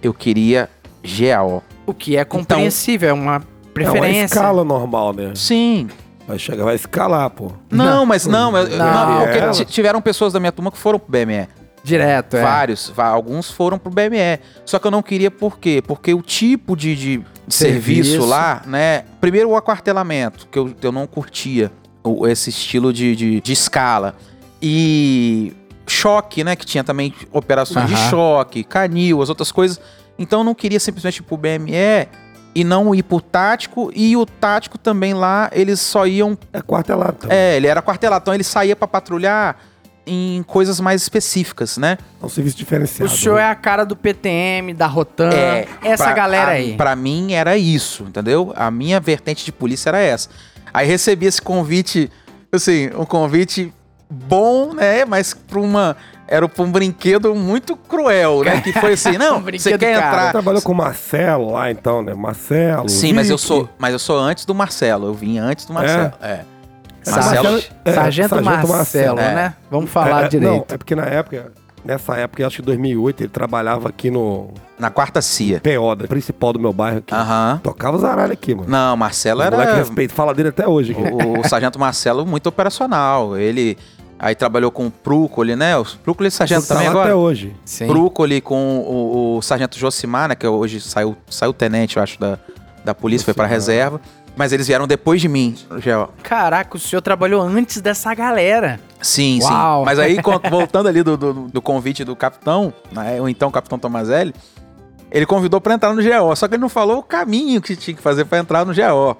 Eu queria GAO.
O que é compreensível, é uma
É uma
preferência.
escala normal, né?
Sim.
Vai chegar, vai escalar, pô.
Não, mas não, eu-
Não.
não, porque tiveram pessoas da minha turma que foram pro BME.
Direto, é.
Vários, alguns foram pro BME. Só que eu não queria por quê? Porque o tipo de, de serviço.
Serviço.
lá, né? Primeiro o aquartelamento, que eu, eu não curtia esse estilo de, de, de escala. E choque, né? Que tinha também operações de
Aham.
choque, canil, as outras coisas. Então eu não queria simplesmente ir pro BME e não ir pro tático. E o tático também lá, eles só iam.
É quartelado também.
É, ele era quartelado, então ele saía pra patrulhar em coisas mais específicas, né?
É um serviço diferenciado.
O senhor
né?
é a cara do PTM, da Rotan, essa
pra-
galera
a-
aí.
Pra mim era isso, entendeu? A minha vertente de polícia era essa. Aí recebi esse convite, assim, um convite bom, né? Mas pra uma. Era pra um brinquedo muito cruel, né? Que foi assim, não,
Um
você quer.
Você
entrar.
trabalhou com o Marcelo lá então, né? Marcelo.
Sim, mas eu
Vicky.
sou, mas eu sou antes do Marcelo. Eu vim antes do Marcelo. É.
Sargento,
Marcelo-
é,
Sargento,
Sargento
Marcelo,
Marcelo,
é.
né? Vamos falar
É, é,
direito.
Não, é porque na época, nessa época, eu acho que em 2008, ele trabalhava aqui no
Na quarta CIA.
PO, da principal do meu bairro aqui.
Aham.
Tocava os aralhos aqui, mano.
Não, Marcelo
O
era.
moleque respeito, fala dele até hoje.
O, o sargento Marcelo muito operacional. Ele aí trabalhou com o Prúcoli, né? O Prúcoli é sargento
Tá
também agora.
até hoje.
Sim.
Prúcoli com o, o sargento Josimar, né? Que hoje saiu, saiu tenente, eu acho, da, da polícia, foi pra reserva. Mas eles vieram depois de mim, Geo.
Caraca, o senhor trabalhou antes dessa galera.
Sim,
Uau.
sim. Mas aí, voltando ali do, do, do convite do capitão, né, ou então o capitão Tomazelli, ele convidou pra entrar no GO, só que ele não falou o caminho que tinha que fazer pra entrar no GO,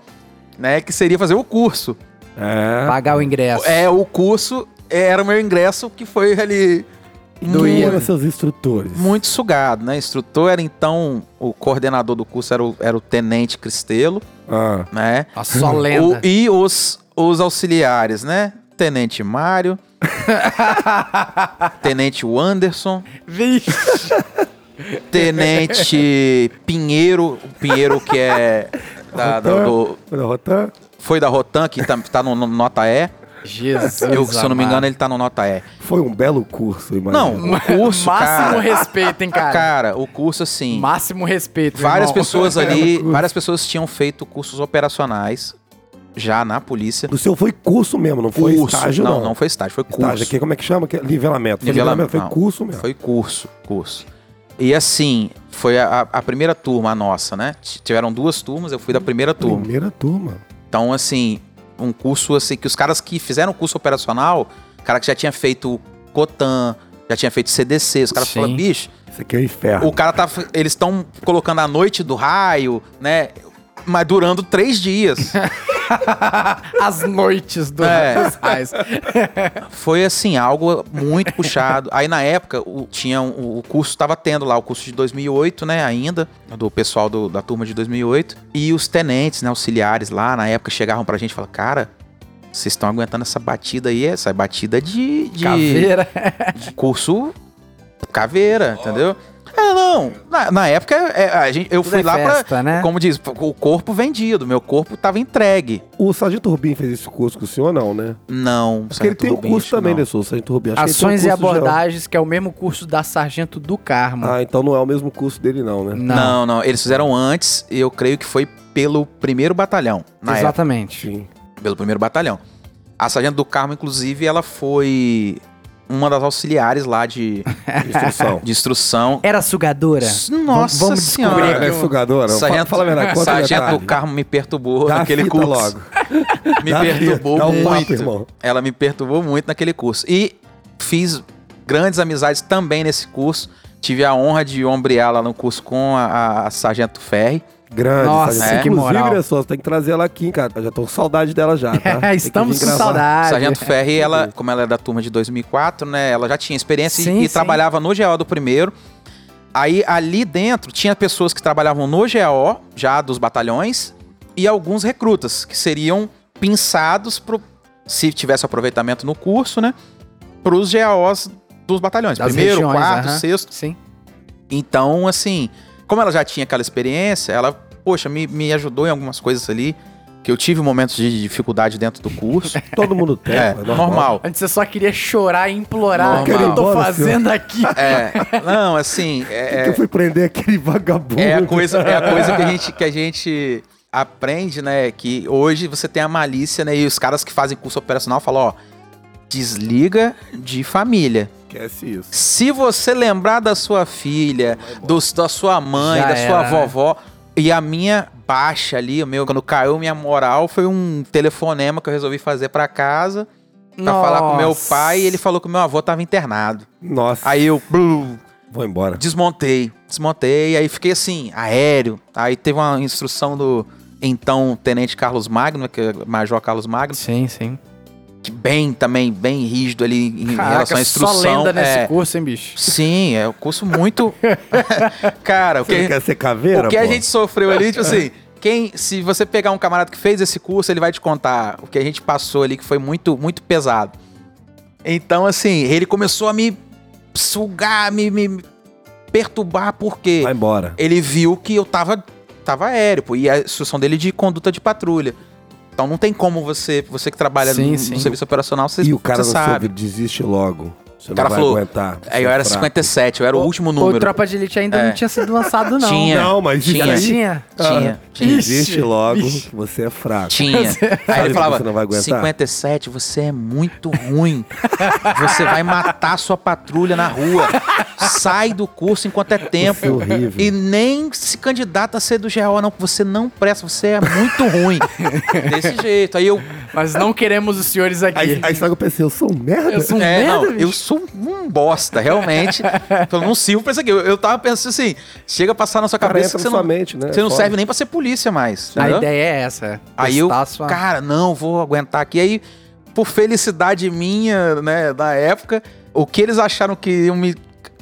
né? Que seria fazer o curso.
É.
Pagar o ingresso.
É, o curso era o meu ingresso que foi ali
Doía.
Quem eram seus instrutores?
muito sugado, né? Instrutor era então, o coordenador do curso era o, era o Tenente Cristelo,
Ah,
né?
Nossa, só lenda.
O- e os, os auxiliares, né? Tenente Mário, Tenente Wanderson,
Vixe.
Tenente Pinheiro, o Pinheiro que é da- do- do-
foi da Rotan?
foi da Rotan, que tá, tá no, no nota E.
Jesus.
Eu, se eu não me engano, ele tá no nota E.
Foi um belo curso, imagina.
Não, o curso,
Máximo
cara,
respeito, hein, cara?
cara, o curso assim,
Máximo respeito.
várias
irmão.
pessoas ali, várias pessoas tinham feito cursos operacionais já na polícia.
O seu foi curso mesmo, não foi
curso.
estágio,
não,
não.
não foi estágio, foi curso.
Estágio aqui, como é que chama? Que é Nivelamento. Foi
Nivelamento,
nivelamento, foi
não.
curso mesmo.
Foi curso, curso. E assim, foi a, a primeira turma a nossa, né? Tiveram duas turmas, eu fui da primeira turma.
Primeira turma.
Então, assim, um curso assim que os caras que fizeram o curso operacional, cara que já tinha feito Cotan, já tinha feito CDC, os caras
Sim.
falaram, bicho,
Isso aqui é o inferno.
o cara tá. Eles estão colocando a noite do raio, né? Mas durando três dias.
As noites do
É. Foi assim, algo muito puxado. Aí na época, o, tinha um- o curso estava tendo lá, o curso de 2008, né, ainda, do pessoal do- da turma de 2008. E os tenentes, né, auxiliares lá, na época, chegavam pra gente e falavam, cara, vocês estão aguentando essa batida aí, essa batida de, de,
Caveira.
de curso caveira, entendeu? É, não, na, na época, é, a gente, eu
Tudo
fui
é
lá
festa,
pra,
né?
como diz, o corpo vendido, meu corpo tava entregue.
O Sargento Rubim fez esse curso com o senhor, não, né?
Não,
Porque ele tem o
Rubim,
curso também, né, senhor? Sargento Rubim. Acho que ele
Ações
tem
e
geral.
abordagens, que é o mesmo curso da Sargento do Carmo.
Ah, então não é o mesmo curso dele, não, né?
não.
Não, não, eles fizeram antes, e eu creio que foi pelo primeiro batalhão, na época,
Exatamente.
Sim.
pelo primeiro batalhão. A Sargento do Carmo, inclusive, ela foi uma das auxiliares lá de,
Instrução.
de instrução.
Era sugadora?
Nossa
vamos
senhora.
descobrir
ela é sugadora?
Sargento,
Fala a verdade,
Sargento do Carmo me perturbou
Dá
naquele curso.
logo.
Me
Dá
perturbou
dá um papo,
muito.
irmão.
Ela me perturbou muito naquele curso. E fiz grandes amizades também nesse curso. Tive a honra de ombrear lá no curso com a, a- a Sargento Ferri.
Grande,
Nossa,
Sargento.
que
Inclusive,
moral.
né, só, tem que trazer ela aqui, cara. Eu já tô com saudade dela já, tá? Que
Estamos com saudade.
Sargento Ferri, ela, como ela é da turma de 2004, né? Ela já tinha experiência e-
Sim,
e,
sim.
trabalhava no GO do primeiro. Aí ali dentro tinha pessoas que trabalhavam no GO, já dos batalhões, e alguns recrutas que seriam pinçados pro, se tivesse aproveitamento no curso, né? Para os GOs dos batalhões.
Das
primeiro,
regiões,
quarto,
aham.
sexto.
Sim.
Então, assim, como ela já tinha aquela experiência, ela, poxa, me, me ajudou em algumas coisas ali. Que eu tive momentos de dificuldade dentro do curso.
Todo mundo tem.
é,
pô,
normal.
Antes você só queria chorar e implorar. O que
Normal.
eu tô fazendo aqui?
É, não, assim,
Que
é,
eu fui prender aquele vagabundo.
é a coisa, é a coisa que a gente que a gente aprende, né, que hoje você tem a malícia, né, e os caras que fazem curso operacional falam, ó, desliga de família.
Esquece isso.
Se você lembrar da sua filha, dos, da sua mãe,
Já
da sua
era, né?
vovó, e a minha baixa ali, o meu, quando caiu minha moral, foi um telefonema que eu resolvi fazer pra casa, pra falar com meu
Nossa.
pai, e ele falou que meu avô tava internado.
Nossa.
Aí eu, blu,
Vou embora.
Desmontei, desmontei, aí fiquei assim, aéreo. Aí teve uma instrução do então Tenente Carlos Magno, que é Major Carlos Magno,
Sim, sim.
Bem também, bem rígido ali em relação
Caraca,
à instrução.
só lenda nesse
é,
curso, hein, bicho?
Sim, é um curso muito. Cara, o
Você
que,
quer ser caveira,
o que a
pô?
gente sofreu ali, tipo assim, quem, se você pegar um camarada que fez esse curso, ele vai te contar o que a gente passou ali, que foi muito, muito pesado. Então, assim, ele começou a me sugar, me, me perturbar, porque
Vai embora.
ele viu que eu tava, tava aéreo, pô, e a instrução dele de conduta de patrulha. Então não tem como você, você que trabalha
Sim,
no,
sim.
no serviço operacional, você,
E o cara
você sabe.
desiste logo. Você
O cara
não vai
falou,
aguentar.
Aí eu
é
era
fraco.
57, eu era o último
O
número.
Tropa de Elite ainda
É.
não tinha sido lançado, não.
Tinha.
Não, mas
Tinha.
aí-
Tinha?
Tinha,
Ah,
tinha.
Desiste
Ixi,
logo
ixi.
que você é fraco.
Tinha. Aí
Sabe
ele falava:
você não vai aguentar?
57, você é muito ruim. Você vai matar sua patrulha na rua. Sai do curso enquanto é tempo.
Isso é horrível.
E nem se candidata a ser do GO, não, porque você não presta, você é muito ruim. Desse jeito. Aí eu.
Mas não queremos os senhores aqui.
Aí, aí sabe que eu pensei, eu sou um merda?
Eu sou um
É,
merda,
não,
bicho.
eu sou um bosta, realmente. Eu não sirvo pra isso aqui. Eu, eu tava pensando assim: chega a passar na sua
Cara,
cabeça que você não,
mente, né?
você não serve nem pra ser polícia mais.
A
entendeu?
ideia é essa.
Aí eu,
sua-
cara, não, vou aguentar aqui. Aí, por felicidade minha, né, da época, o que eles acharam que iam me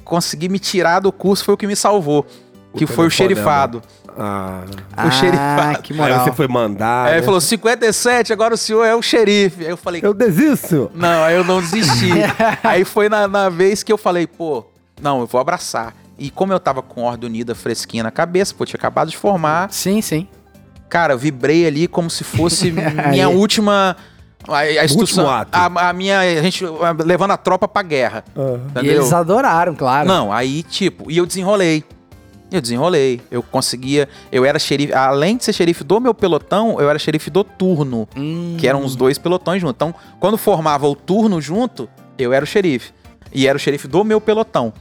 conseguir me tirar do curso foi o que me salvou. que foi o xerifado.
Ah.
Ah,
xerifado.
que
Aí
moral.
você foi mandar.
Aí
né?
ele falou: 57, agora o senhor é o xerife. Aí eu falei:
Eu desisto.
Não, aí eu não desisti. aí foi na, na vez que eu falei: pô, não, eu vou abraçar. E como eu tava com ordem unida fresquinha na cabeça, pô, tinha acabado de formar,
Sim, sim.
Cara, eu vibrei ali como se fosse minha
Aí.
última. A, a.
Último ato.
A, a minha. A gente a- levando a tropa pra guerra.
Ah.
E eles adoraram, claro.
Não, aí, tipo, e eu desenrolei. Eu desenrolei. Eu conseguia. Eu era xerife. Além de ser xerife do meu pelotão, eu era xerife do turno.
Hum.
Que eram os dois pelotões juntos. Então, quando formava o turno junto, eu era o xerife. E era o xerife do meu pelotão.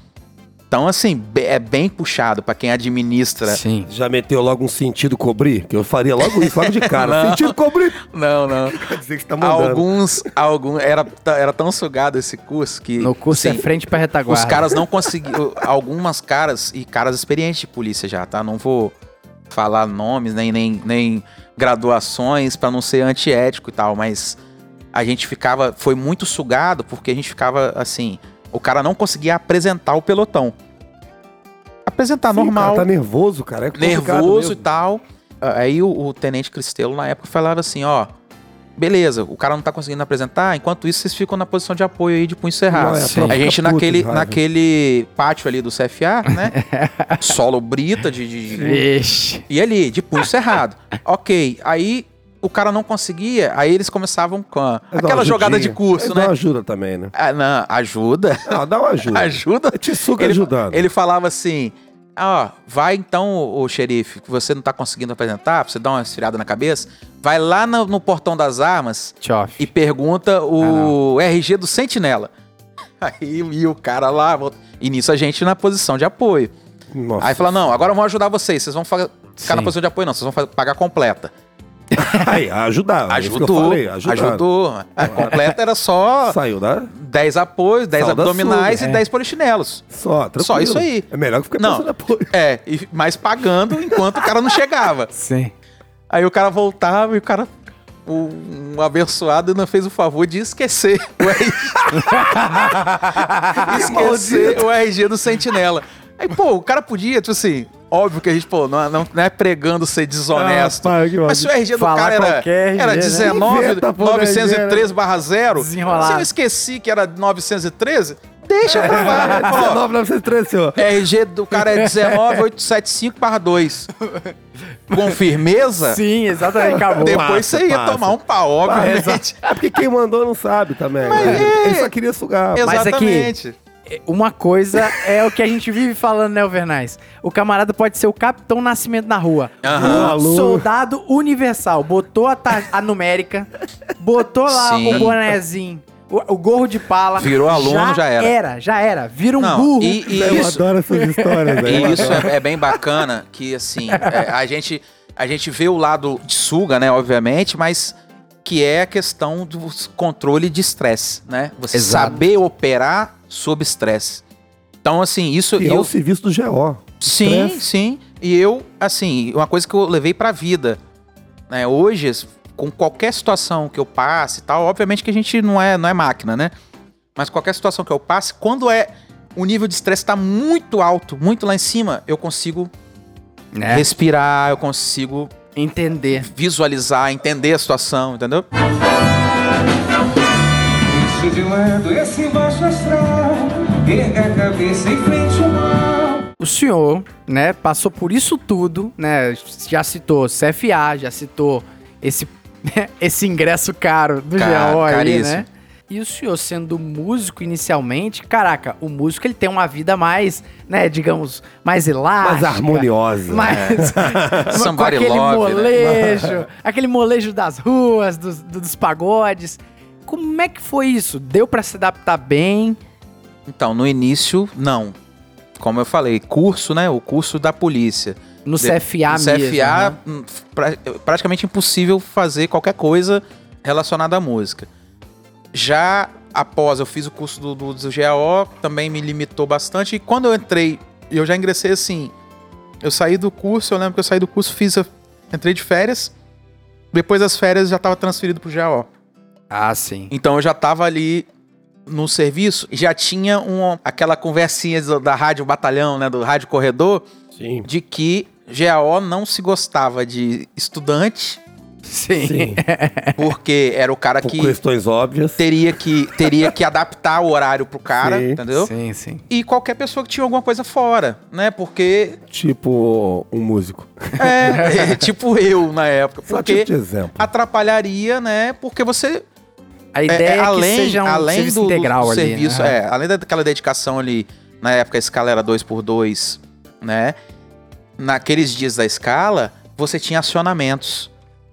Então, assim, é bem puxado pra quem administra.
Sim.
Já meteu logo um sentido cobrir? Que eu faria logo isso, logo de cara.
Não.
sentido cobrir.
Não, não.
Quer dizer que você tá mandando.
Alguns, alguns era, era tão sugado esse curso que
No curso é
sim,
frente pra retaguarda.
os caras não conseguiam, algumas caras e caras experientes de polícia já, tá? Não vou falar nomes nem nem, nem graduações pra não ser antiético e tal, mas a gente ficava foi muito sugado porque a gente ficava assim, o cara não conseguia apresentar o pelotão. Apresentar
Sim, o
normal
cara tá nervoso, cara. É complicado
nervoso
mesmo.
e tal. Aí o, o tenente Cristelo na época falava assim, ó, beleza, o cara não tá conseguindo apresentar, enquanto isso vocês ficam na posição de apoio aí de punho cerrado.
Não, é, a
A gente naquele, naquele pátio ali do CFA, né? Solo brita de, de- de-
Vixe.
e ali, de punho cerrado. ok, aí o cara não conseguia, aí eles começavam com a-
dá uma
aquela jogada de curso,
Mas Dá
né?
uma ajuda também, né?
Ah, não, ajuda.
Não, dá uma ajuda.
ajuda.
Te suga
Ele,
ajudando.
ele falava assim: Ó, vai então, o xerife, que você não tá conseguindo apresentar, pra você dar uma esfriada na cabeça, vai lá no, no portão das armas
Tchof.
e pergunta o RG do sentinela. Aí e o cara lá, e nisso a gente na posição de apoio.
Nossa.
Aí fala: não, agora vamos ajudar vocês, vocês vão ficar na
Sim.
posição de apoio, não, vocês vão pagar completa.
Aí, ajudar. é
Ajudou,
falei,
ajudou. A completa era só
Saiu da...
10 apoios, 10
Sal da
abdominais
suga,
e
é.
10 polichinelos.
Só, tranquilo.
Só isso aí.
É melhor que ficar
Não.
pensando apoio.
É, e- mas pagando enquanto o cara não chegava.
Sim.
Aí o cara voltava e o cara, o, um abençoado, não fez o favor de esquecer o RG. esquecer o RG do Sentinela. Aí, pô, o cara podia, tipo assim, óbvio que a gente, pô, não, não, não é pregando ser desonesto.
Ah, que
mas se o RG do
Falar
cara era, era
né?
19,
Inventa, pô,
913 barra 0, se eu esqueci que era 913, deixa pra lá. Ó,
19, 903, senhor.
RG do cara é 19875 barra 2. Com firmeza,
Sim, exatamente. Acabou.
depois
Passa,
você ia
passa.
tomar um pau, obviamente.
É porque quem mandou não sabe também.
Mas
né?
é.
Ele só queria sugar.
Mas aqui-
Exatamente.
Uma coisa é o que a gente vive falando, né, Alvernais? O camarada pode ser o Capitão Nascimento na rua. Um
Alô.
soldado universal. Botou a, ta- a numérica, botou lá
Sim.
o bonezinho, o, o gorro de pala.
Virou aluno, já era.
era, já era. Vira um
Não,
burro.
e, e
eu
isso,
adoro essas histórias.
e
velho.
isso é, é bem bacana, que assim, é, a, gente, a gente vê o lado de suga, né, obviamente, mas que é a questão do controle de estresse, né? Você
Exato.
saber operar sob estresse. Então, assim, isso
Que é
eu.
o serviço do GO.
Sim,
Estresse.
sim. E eu, assim, uma coisa que eu levei pra vida. Né? Hoje, com qualquer situação que eu passe e tal, obviamente que a gente não é, não é máquina, né? Mas qualquer situação que eu passe, quando é o nível de estresse tá muito alto, muito lá em cima, eu consigo
Né?
respirar, eu consigo
Entender.
visualizar, entender a situação, entendeu?
Deixe de lado esse baixo astral. Erga a cabeça em frente ao mal.
O senhor, né, passou por isso tudo, né? Já citou CFA, já citou esse, esse ingresso caro do ali,
caríssimo.
né? E o senhor sendo músico inicialmente, caraca, o músico ele tem uma vida mais, né, digamos, mais elástica.
Mais harmoniosa.
Mais, com
Somebody
aquele
love, né?
molejo, aquele molejo das ruas, dos, dos pagodes. Como é que foi isso? Deu pra se adaptar bem?
Então, no início, não. Como eu falei, curso, né? O curso da polícia.
No
De-
CFA
no
mesmo.
CFA,
né?
hum, pra- praticamente impossível fazer qualquer coisa relacionada à música. Já após eu fiz o curso do, do, do GAO, também me limitou bastante. E quando eu entrei, eu já ingressei assim. Eu saí do curso, eu lembro que eu saí do curso, fiz a- entrei de férias. Depois das férias já estava transferido pro GAO.
Ah, sim.
Então eu já tava ali no serviço, já tinha um, aquela conversinha do- da rádio batalhão, né, do rádio corredor,
Sim.
de que GAO não se gostava de estudante,
Sim.
Sim.
porque era o cara
Por
que
questões óbvias.
teria que teria que adaptar o horário pro cara,
Sim.
entendeu?
Sim, sim.
E qualquer pessoa que tinha alguma coisa fora, né? Porque
Tipo um músico.
é, é, tipo eu na época,
Só
porque
tipo de exemplo.
atrapalharia, né? Porque você
A
É,
ideia é,
é, além,
que seja um
além
serviço
do, do
integral ali.
serviço,
né?
é, além daquela dedicação ali, na época a escala era 2x2, né? Naqueles dias da escala, você tinha acionamentos.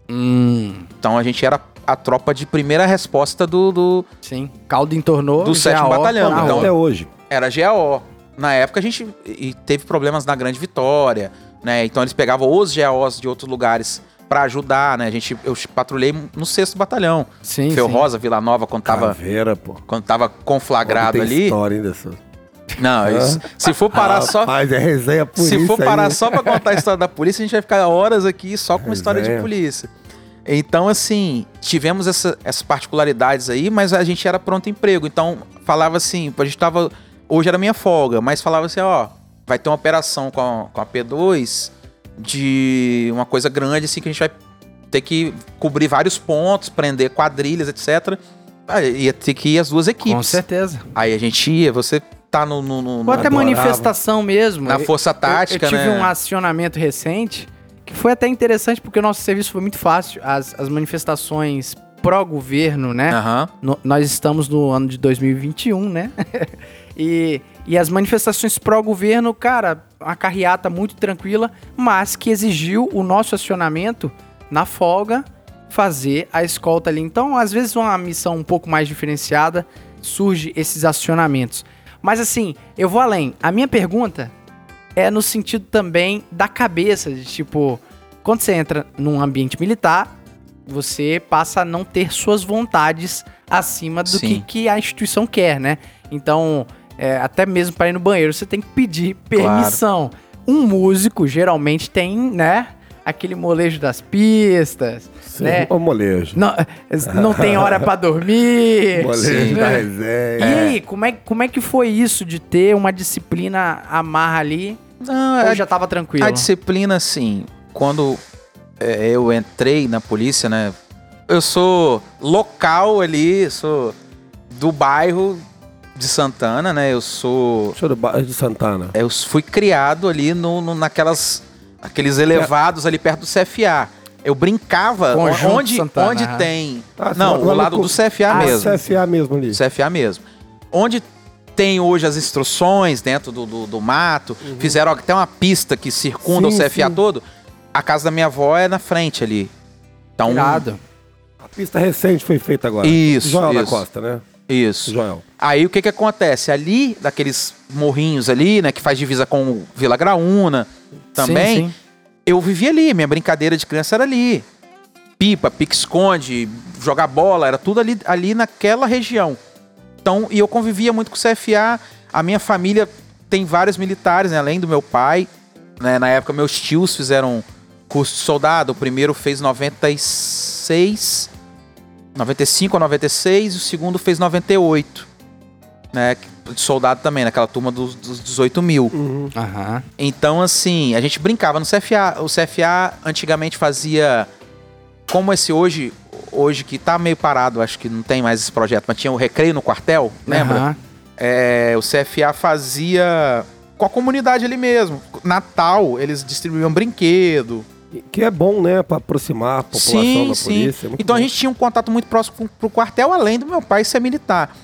Hum,
Então a gente era a tropa de primeira resposta do, do
sim. Caldo entornou.
Do sétimo batalhão,
tá na
então.
Até hoje.
era GAO. Na época a gente e teve problemas na Grande Vitória, né? Então eles pegavam os GAOs de outros lugares pra ajudar, né? A gente eu patrulhei no sexto batalhão.
Sim,
Feu
sim.
Rosa, Vila Nova, quando tava
Caveira, pô.
quando tava conflagrado
Tem
ali.
história ainda.
Não, isso, se for parar só
Rapaz, é resenha polícia
Se for parar
aí.
só pra contar a história da polícia, a gente vai ficar horas aqui só com história de polícia. Então, assim, tivemos essa- essas particularidades aí, mas a gente era pronto emprego. Então, falava assim, a gente tava. Hoje era minha folga, mas falava assim, ó, vai ter uma operação com a, com a P2 de uma coisa grande, assim, que a gente vai ter que cobrir vários pontos, prender quadrilhas, etc. Aí ia ter que ir as duas
Com
equipes.
certeza.
Aí a gente ia, você tá no. no, no-
Ou até manifestação mesmo.
Na força tática,
eu, eu tive
né?
um acionamento recente que foi até interessante porque o nosso serviço foi muito fácil. As, as manifestações pró-governo, né?
Aham.
No- nós estamos no ano de 2021, né? e, e as manifestações pró-governo, cara, uma carreata muito tranquila, mas que exigiu o nosso acionamento na folga fazer a escolta ali. Então, às vezes, uma missão um pouco mais diferenciada surge esses acionamentos. Mas assim, eu vou além. A minha pergunta é no sentido também da cabeça, de tipo, quando você entra num ambiente militar, você passa a não ter suas vontades acima do que, que a instituição quer, né? Então, é, até mesmo para ir no banheiro, você tem que pedir permissão. Um músico geralmente tem, né? Aquele molejo das pistas,
Sim,
né?
Ô molejo.
Não, não tem hora pra dormir.
Molejo
né?
da
E
resenha.
aí, como é, como é que foi isso de ter uma disciplina amarra ali?
Não,
Ou
a,
já tava tranquilo?
a disciplina, assim, quando é, eu entrei na polícia, né? Eu sou local ali, sou do bairro de Santana, né? Eu sou.
Show do bairro de Santana.
Eu fui criado ali no, no- naquelas. Aqueles elevados ali perto do CFA. Eu brincava
Conjunto
onde,
Santana,
onde
aham.
tem.
Ah, você
não,
mora
o lado
co-
do CFA
Ah,
mesmo.
CFA mesmo ali.
CFA mesmo. Onde tem hoje as instruções dentro do, do, do mato, fizeram até uma pista que circunda
Uhum. Sim,
o CFA
sim.
todo. A casa da minha avó é na frente ali. Então,
Irado.
A pista recente foi feita agora.
Isso,
Joel da
isso.
Costa, né?
Isso.
Joel.
Aí o que que acontece? Ali, daqueles morrinhos ali, né, que faz divisa com Vila Graúna também,
Sim, sim.
eu vivia ali, minha brincadeira de criança era ali. Pipa, pique-esconde, jogar bola, era tudo ali, ali naquela região. Então, e eu convivia muito com o CFA, a minha família tem vários militares, né? Além do meu pai, né? Na época, meus tios fizeram curso de soldado. O primeiro fez 96, 95 ou 96, o segundo fez 98, né? De soldado também, naquela turma dos, dos 18 mil.
Aham.
Então, assim, a gente brincava no CFA. O CFA antigamente fazia. Como esse hoje, hoje que tá meio parado, acho que não tem mais esse projeto, mas tinha o recreio no quartel, lembra?
Aham.
É, o CFA fazia com a comunidade ali mesmo. Natal, eles distribuíam brinquedo.
Que é bom, né? Pra aproximar a população
Sim,
da
sim.
polícia. é
Então a
bom.
gente tinha um contato muito próximo com, pro quartel, além do meu pai ser militar.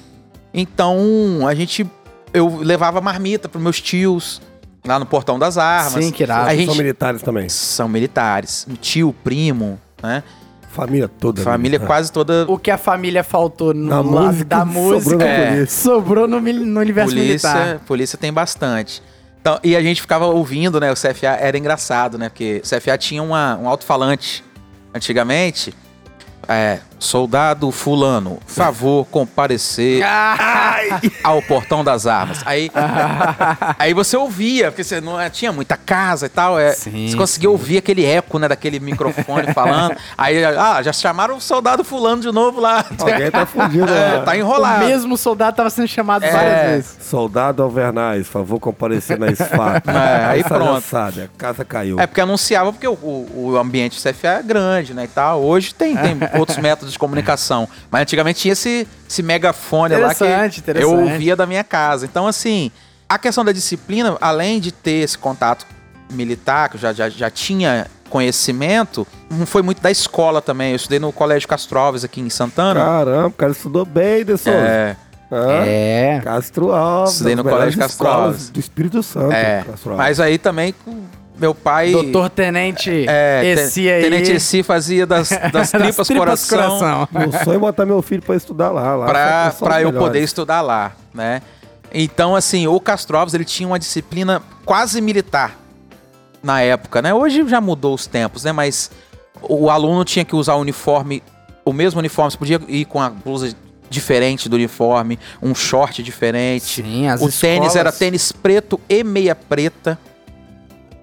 Então a gente. Eu levava marmita pros meus tios lá no portão das armas.
Sim, que irado.
A
São
gente,
militares também.
são militares. Tio, primo, né?
Família toda.
Família
militar.
quase toda
O que a família faltou no
Na
lado
música,
da
sobrou
música
na
É.
sobrou no, mil- no universo
polícia,
militar.
polícia tem bastante. Então, e a gente ficava ouvindo, né? O CFA era engraçado, né? Porque o CFA tinha uma, um alto-falante antigamente. É, soldado fulano, favor comparecer ao portão das armas. Aí, aí você ouvia, porque você não tinha muita casa e tal. É,
Sim,
você conseguia ouvir aquele eco, né, daquele microfone falando. Aí, ah, já chamaram o soldado fulano de novo lá.
Alguém tá fugindo.
É,
né?
tá
O
enrolado.
mesmo soldado tava sendo chamado
É.
várias vezes.
Soldado Alvernaz, favor comparecer na SFAP.
É, aí
Essa
pronto.
lançada, a casa caiu.
É porque anunciava, porque o, o, o ambiente do CFA é grande, né, e tal. Hoje tem, tem outros métodos de comunicação. Mas antigamente tinha esse, esse megafone lá que eu ouvia da minha casa. Então, assim, a questão da disciplina, além de ter esse contato militar, que eu já, já, já tinha conhecimento, não foi muito da escola também. Eu estudei no Colégio Castro Alves aqui em Santana.
Caramba, o cara estudou bem, De Souza.
É,
Hã?
É.
Castro Alves.
Estudei no Colégio Castro Alves.
Do Espírito Santo.
é.
Castro Alves.
Mas aí também, meu pai...
Doutor Tenente
É,
esse
Te-
aí.
Tenente Essi fazia das, das tripas, coração,
Meu sonho é botar meu filho pra estudar lá. lá
pra,
os
eu
melhores.
poder estudar lá, né? Então, assim, o Castro Alves, ele tinha uma disciplina quase militar na época, né? Hoje já mudou os tempos, né? Mas o aluno tinha que usar o uniforme, o mesmo uniforme, você podia ir com a blusa diferente do uniforme, um short diferente.
Sim, as
o tênis
escolas-
era tênis preto e meia preta.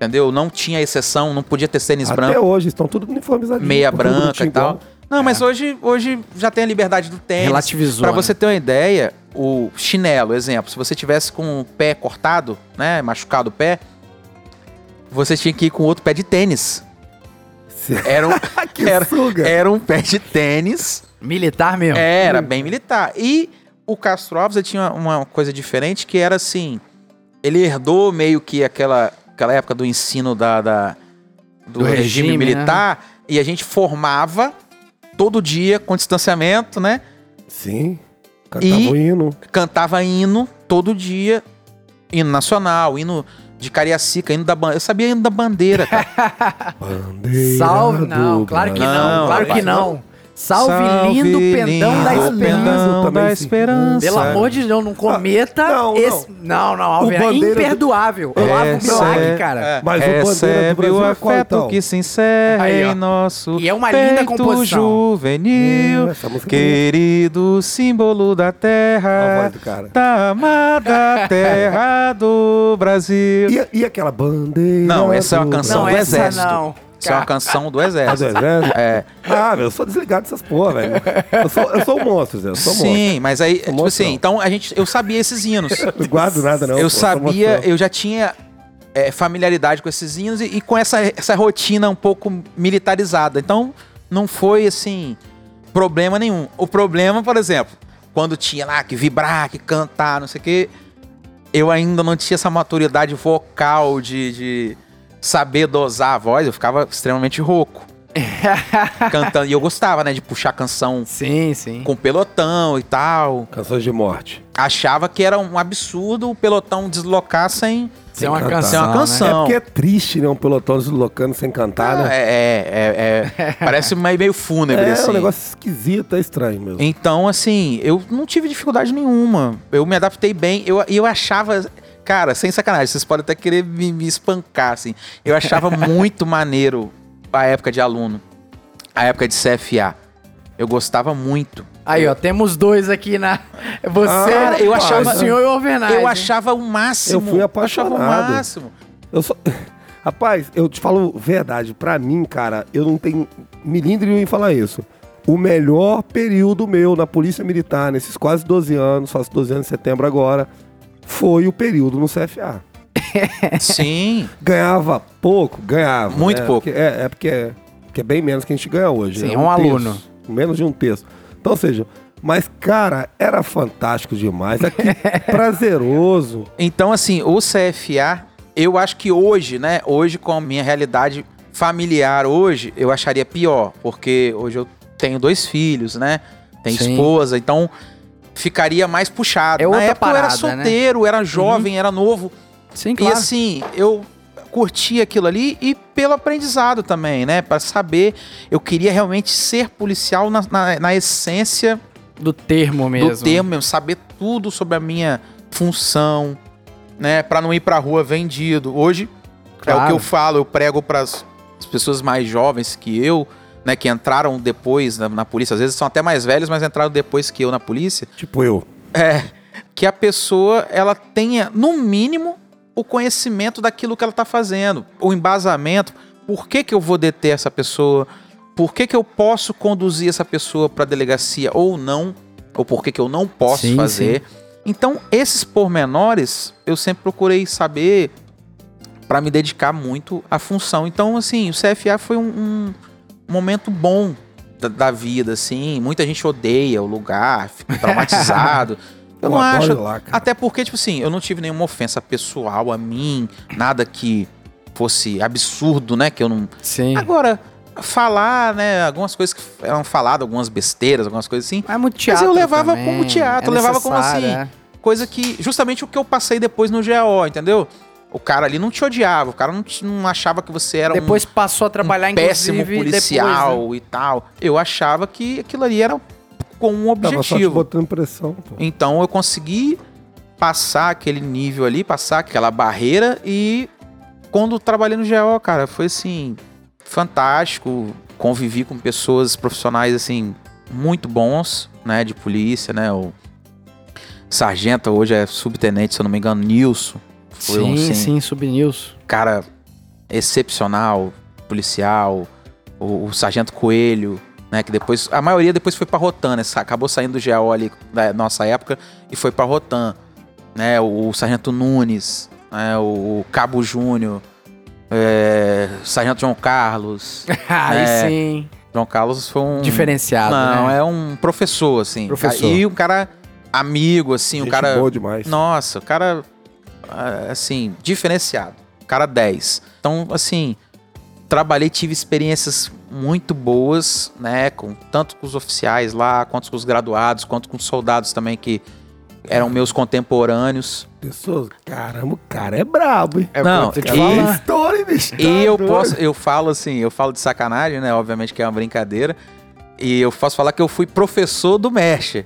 Entendeu? Não tinha exceção, não podia ter tênis
Até
branco
hoje, estão tudo uniformizadinhos.
meia
tudo
branca e tal. Não, mas hoje, hoje já tem a liberdade do tênis.
Relativizou,
Pra
né?
você ter uma ideia, o chinelo, exemplo, se você tivesse com o pé cortado, né, machucado o pé, você tinha que ir com outro pé de tênis. Era um,
Que
era,
suga.
era um pé de tênis,
Militar mesmo.
era bem militar. E o Castro Alves tinha uma coisa diferente que era assim, ele herdou meio que aquela, aquela época do ensino da, da- do,
Do
regime,
regime,
militar e a gente formava todo dia com distanciamento, né?
Sim. Cantava
E-
hino.
Cantava hino todo dia, hino nacional, hino de Cariacica, hino da bandeira. Eu sabia hino da bandeira, cara.
Bandeira
Salve. Não, claro que não.
Não,
claro que não. Salve, lindo pendão da esperança.
pendão.
da esperança.
Pelo amor de Deus, não cometa
não,
esse. Não, não, Alver, é
bandeira do-
imperdoável. Eu lavo um milagre,
Recebe-
cara.
é,
Mas o bandeira do
recebe
Brasil
o
é qual,
afeto
então?
que se encerra
Aí,
em nosso
E é uma linda composição.
juvenil,
Hum, é
querido símbolo da terra, da amada terra do Brasil.
E, e aquela bandeira?
Não, essa é uma canção
Não,
do
essa
exército.
não.
Isso é uma canção do
Ah, do
exército.
exército?
É.
Ah, meu, eu sou desligado dessas porra, velho. Eu sou, eu sou um monstro, Zé. Eu sou um monstro.
Sim, mas aí, tipo
monstro,
assim,
não.
então a gente, eu sabia esses hinos.
Não guardo nada, não.
eu
pô,
sabia, eu já tinha é, familiaridade com esses hinos e, e com essa, essa rotina um pouco militarizada. Então, não foi assim problema nenhum. O problema, por exemplo, quando tinha lá que vibrar, que cantar, não sei o quê, eu ainda não tinha essa maturidade vocal de, de saber dosar a voz, eu ficava extremamente rouco. cantando. E eu gostava, né, de puxar canção
Sim, sim.
com pelotão e tal.
Canções de morte.
Achava que era um absurdo o pelotão deslocar sem.
É uma
cantar.
canção.
É uma
né?
canção.
É
Não.
porque é triste, né? Um pelotão deslocando sem cantar,
Ah,
né?
é, é, é, é. Parece meio, meio fúnebre,
É,
assim.
um negócio esquisito, é estranho mesmo.
Então, assim, eu não tive dificuldade nenhuma. Eu me adaptei bem. Eu, eu achava. Cara, sem sacanagem, vocês podem até querer me, me espancar, assim. Eu achava muito maneiro a época de aluno. A época de CFA. Eu gostava muito.
Aí, ó, temos dois aqui na. Você,
Ah,
eu
eu
achava, o senhor e o Alvernaz.
Eu achava o máximo.
Eu fui
achava o
apaixonado.
máximo.
Eu só... Rapaz, eu te falo verdade. Pra mim, cara, eu não tenho milímetro em falar isso. O melhor período meu na Polícia Militar, nesses quase 12 anos, faço 12 anos em setembro agora, foi o período no CFA.
Sim.
Ganhava pouco? Ganhava.
Muito
né?
pouco.
Porque- é, é porque é, porque é bem menos que a gente ganha hoje.
Sim,
né?
é um
terço,
aluno.
menos de um terço. Então, ou seja, mas, cara, era fantástico demais. Aqui, prazeroso.
Então, assim, o CFA, eu acho que hoje, né? Hoje, com a minha realidade familiar hoje, eu acharia pior. Porque hoje eu tenho dois filhos, né? Tenho
Sim.
esposa, então ficaria mais puxado.
É
Na época eu era
parada, né?
solteiro, era jovem, era novo.
Sim,
E
claro.
assim, eu curti aquilo ali e pelo aprendizado também, né? Pra saber, eu queria realmente ser policial na, na, na essência
do termo mesmo.
do termo mesmo, saber tudo sobre a minha função, né? Pra não ir pra rua vendido. Hoje é o
Claro.
que eu falo, eu prego pras as pessoas mais jovens que eu, né? Que entraram depois na, na polícia, às vezes são até mais velhos, mas entraram depois que eu na polícia.
Tipo eu.
É, que a pessoa ela tenha, no mínimo, o conhecimento daquilo que ela está fazendo, o embasamento, por que, que eu vou deter essa pessoa, por que, que eu posso conduzir essa pessoa para delegacia ou não, ou por que, que eu não posso
Sim,
fazer. Então, esses pormenores eu sempre procurei saber para me dedicar muito à função. Então, assim, o CFA foi um, um momento bom da, da vida, assim. Muita gente odeia o lugar, fica traumatizado. Eu, não
adoro
acho.
lá.
Até porque, tipo assim, eu não tive nenhuma ofensa pessoal a mim, nada que fosse absurdo, né? Que eu não.
Sim.
Agora, falar, né? Algumas coisas que eram faladas, algumas besteiras, algumas coisas assim.
Mas é muito
Mas
teatro
eu levava
também,
como teatro,
é
eu levava como assim.
é.
Coisa que. Justamente o que eu passei depois no GO, entendeu? O cara ali não te odiava, o cara não, te- não achava que você era um
Depois passou a trabalhar,
um péssimo
inclusive,
policial
depois, né?
e tal. Eu achava que aquilo ali era com um
Tava só te
objetivo.
botando pressão, pô.
Então eu consegui passar aquele nível ali, passar aquela barreira e quando trabalhei no GO, cara, foi assim fantástico. Convivi com pessoas profissionais assim muito bons, né, de polícia, né? O sargento hoje é subtenente, se eu não me engano, Nilson. Foi
sim,
um assim,
sim, subnews.
cara excepcional, policial, o, o Sargento Coelho, né, que depois, a maioria depois foi pra Rotan, né, acabou saindo do GAO ali da nossa época e foi pra Rotan, né, o, o Sargento Nunes, né, o, o Cabo Júnior, é, Sargento João Carlos,
Aí
É.
sim.
João Carlos foi um...
Diferenciado,
Não,
né?
é um professor, assim,
Professor.
e um cara amigo, assim, um
Gente
cara...
boa demais.
Nossa, o cara, assim, diferenciado. Cara 10. Então, assim, trabalhei, tive experiências muito boas, né? Com, tanto com os oficiais lá, quanto com os graduados, quanto com os soldados também que eram meus contemporâneos.
Pessoas, caramba, o cara é brabo, hein?
É
Não, e-.
Que história, bicho.
E
Tá
eu
doido.
posso, eu falo assim, eu falo de sacanagem, né? Obviamente que é uma brincadeira. E eu posso falar que eu fui professor do Mesh.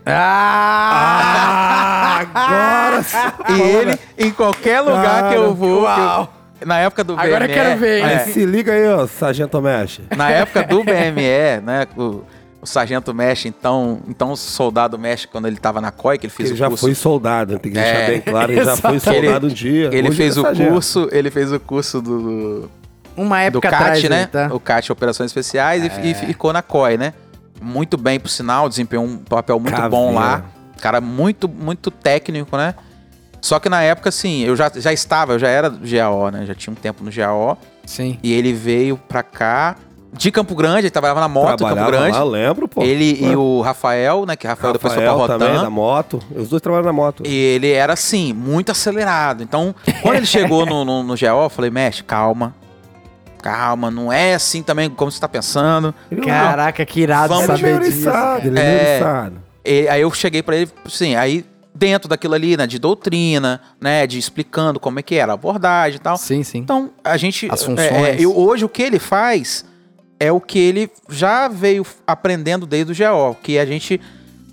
Ah!
Agora sim.
E ele, em qualquer lugar que eu vou, que eu-
Uau.
na época do
Agora eu
BME,
quero ver, hein?
é,
Mas se liga aí, ó, Sargento Mexe.
Na época do BME, né? O, o sargento Mesh, então, então o soldado Mesh, quando ele tava na COI, que ele fez
Ele
o
já
curso.
foi soldado, tem que deixar
É.
bem claro, ele já foi soldado um dia.
Ele
hoje
fez
é
o
sargento.
curso, ele fez o curso do,
Uma
do
época
CAT,
atrás,
né?
tá?
O CAT Operações Especiais e- e, ficou na COI, né? Muito bem, por sinal, desempenhou um papel muito
Caveira.
bom lá. Cara muito, muito técnico, né? Só que na época, assim, eu já, já estava, eu já era do GAO, né? Já tinha um tempo no GAO.
Sim.
E ele veio pra cá de Campo Grande, ele trabalhava na moto em Campo
Trabalhava
Grande.
lá, lembro, pô.
Ele e o Rafael, né? Que Rafael, depois foi pra
Rafael também,
Rotan.
da moto. Os dois trabalham na moto.
E ele era assim, muito acelerado. Então, quando ele chegou no, no, no GO, eu falei, mexe, calma. Calma, não é assim também como você tá pensando.
Caraca, que irado
Vamos
é
saber disso.
oriçado, ele é
É. aí eu cheguei pra ele, assim, aí dentro daquilo ali, né, de doutrina, né, de explicando como é que era a abordagem e tal.
Sim, sim.
Então, a gente.
As
é,
funções.
é, eu- hoje o que ele faz é o que ele já veio aprendendo desde o GO, que a gente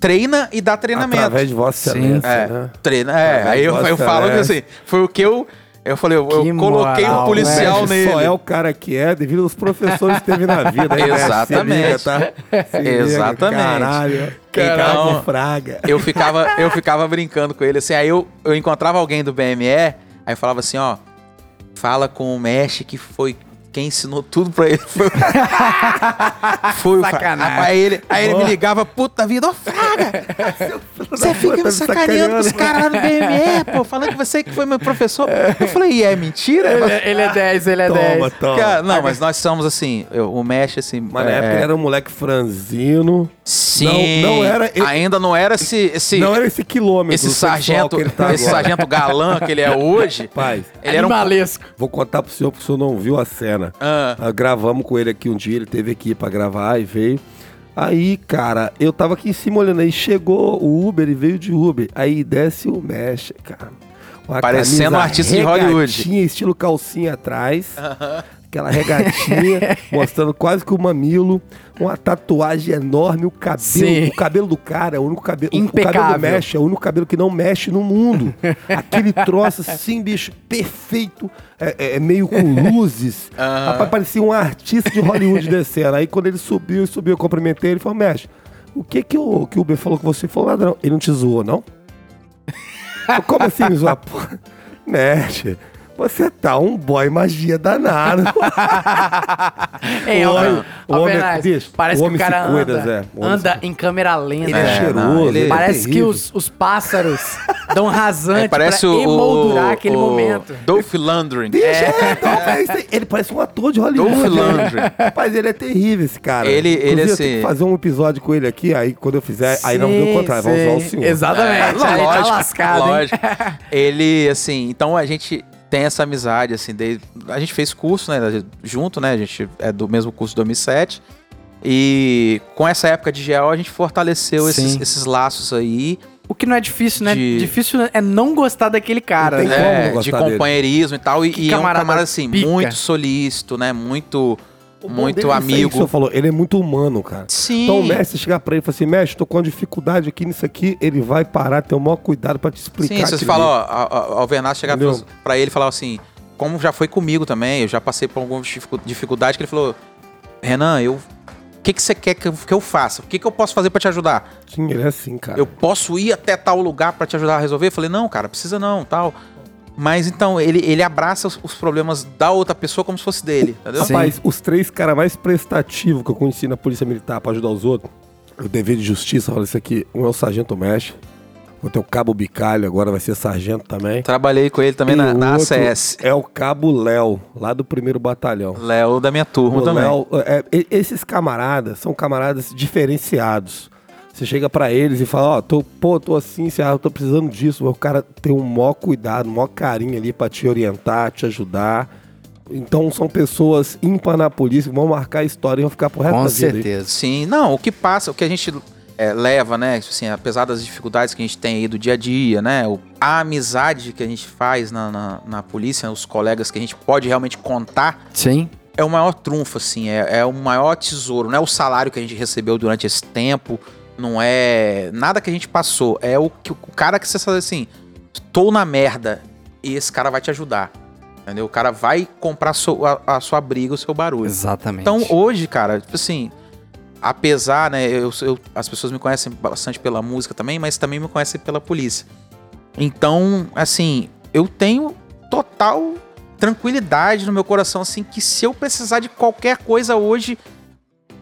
treina e dá treinamento.
Através de Vossa
Sim.
Excelência,
É,
né?
treina. É,
Através
aí eu, eu falo que assim, foi o que eu Eu falei, eu, eu
Que
coloquei
moral,
um policial
Mexe
nele.
Só é o cara que é devido aos professores que teve na vida. Mexe?
Exatamente.
Se liga, tá? Se liga,
Exatamente.
Caralho.
Então,
Caralho, fraga.
eu ficava, eu ficava brincando com ele, assim, aí eu, eu encontrava alguém do BME, aí eu falava assim, ó, fala com o Mesh que foi quem ensinou tudo pra ele. Foi, foi o Fra-
Sacanagem.
Aí ele, aí ele me ligava, puta vida, ô Fraga, você fica me sacaneando com os caras lá no BME, pô, falando que você que foi meu professor. Eu falei, e é mentira?
Ele, é- ele é 10, ele é
Toma,
10.
toma.
Cara, não, mas nós somos assim, eu- o Mesh, assim...
Mas na
é,
época ele era um moleque franzino.
Sim,
Não- não era- ele-
ainda não era esse... esse
Não era esse quilômetro
esse sargento,
que ele tá
esse sargento galã que ele é hoje,
Paz,
ele era um...
Animalesco.
vou contar pro senhor porque o senhor não viu a cena.
Ah.
Ah, gravamos com ele aqui um dia, ele teve aqui pra gravar e veio. Aí, cara, eu tava aqui em cima olhando aí, chegou o Uber e veio de Uber. Aí desce o Mesh, cara. Uma
Parecendo um artista de Hollywood.
regatinha, estilo calcinha atrás. Aquela regatinha, mostrando quase que o mamilo. Uma tatuagem enorme, o cabelo.
Sim.
O cabelo do cara é o único cabelo. O cabelo
Impecável.
Mesh é o único cabelo que não mexe no mundo. Aquele troço assim, bicho, perfeito. É, é- é meio com luzes. Rapaz, parecia um artista de Hollywood descendo. Aí quando ele subiu, subiu, eu cumprimentei ele e falou, Mesh, o que que o, que o Uber falou com você? Ele falou, ladrão. Ele não te zoou, não? Como assim me zoar? Mesh, você tá um boy magia danado.
Ó,
Olha,
ó,
o homem- bicho,
parece
o
que o
homem
cara
se cuida,
anda,
Zé. O homem
anda
se-
em câmera lenta.
Ele é,
É,
cheiroso.
não, ele-
é
Parece que
terrível.
os, os pássaros dão rasante
É, parece
pra
o,
emoldurar
o,
aquele
o
momento.
Dolph Lundgren.
Bicho, é, então, é ele parece um ator de Hollywood.
Dolph? Lundgren.
Rapaz, ele é terrível, esse cara.
Ele- ele,
Inclusive, eu
assim-
tenho que fazer um episódio com ele aqui, aí quando eu fizer, aí não deu o
Sim,
contrário, vamos usar o
sim.
senhor.
Exatamente.
É,
tá
lógico,
lascado, hein?
lógico. Ele, assim, então a gente tem essa amizade, assim, desde, a gente fez curso, né, junto, né, a gente é do mesmo curso de 2007, e com essa época de GEO a gente fortaleceu esses, esses laços aí,
O que não é difícil, né?
De-
Difícil é não gostar daquele cara.
Não tem
né?
como
é, de
gostar dele.
companheirismo e tal, e, e é um
camarada
assim,
pica.
muito solícito, né, muito, muito
é isso
amigo.
senhor falou, ele é muito humano, cara.
Sim.
Então o mestre chegar pra ele e falar assim, mestre, tô com uma dificuldade aqui nisso aqui, ele vai parar, ter o maior cuidado pra te explicar.
Sim, você
aquilo
fala, ó, a- chegar pra- pra ele e falar assim, como já foi comigo também, eu já passei por alguma dificu- dificuldade, que ele falou, Renan, eu. O que, que você quer que eu, que eu faça? O que, que eu posso fazer pra te ajudar?
Sim, ele é assim, cara.
Eu posso ir até tal lugar pra te ajudar a resolver? Eu falei, não, cara, precisa não, tal. Mas então, ele, ele abraça os, os problemas da outra pessoa como se fosse dele, entendeu?
Sim.
Rapaz, os três caras mais prestativos que eu conheci na Polícia Militar pra ajudar os outros, o dever de justiça, olha isso aqui, um é o Sargento Mestre, outro é o Cabo Bicalho, agora vai ser Sargento também.
Trabalhei com ele também
E
na, na ACS.
É o Cabo Léo, lá do primeiro batalhão.
Léo da minha turma
O
também.
Léo, é, e- esses camaradas são camaradas diferenciados. Você chega pra eles e fala, ó, tô, pô, tô assim, você, ah, eu tô precisando disso. O cara tem um maior cuidado, um maior carinho ali pra te orientar, te ajudar. Então são pessoas ímpar na polícia que vão marcar a história e vão ficar pro resto
Com
da vida. aí.
certeza.
Sim, não, o que passa, o que a gente é, leva, né, assim, apesar das dificuldades que a gente tem aí do dia a dia, né, o- a amizade que a gente faz na, na, na polícia, os colegas que a gente pode realmente contar,
Sim.
é o maior trunfo, assim, é, é o maior tesouro, não é o salário que a gente recebeu durante esse tempo, não é nada que a gente passou, é o, que, o cara que você fala assim, estou na merda e esse cara vai te ajudar, entendeu? O cara vai comprar so- a, a sua briga, o seu barulho.
Exatamente.
Então, hoje, cara, tipo assim, apesar, né, eu, eu- as pessoas me conhecem bastante pela música também, mas também me conhecem pela polícia. Então, assim, eu tenho total tranquilidade no meu coração, assim, que se eu precisar de qualquer coisa hoje,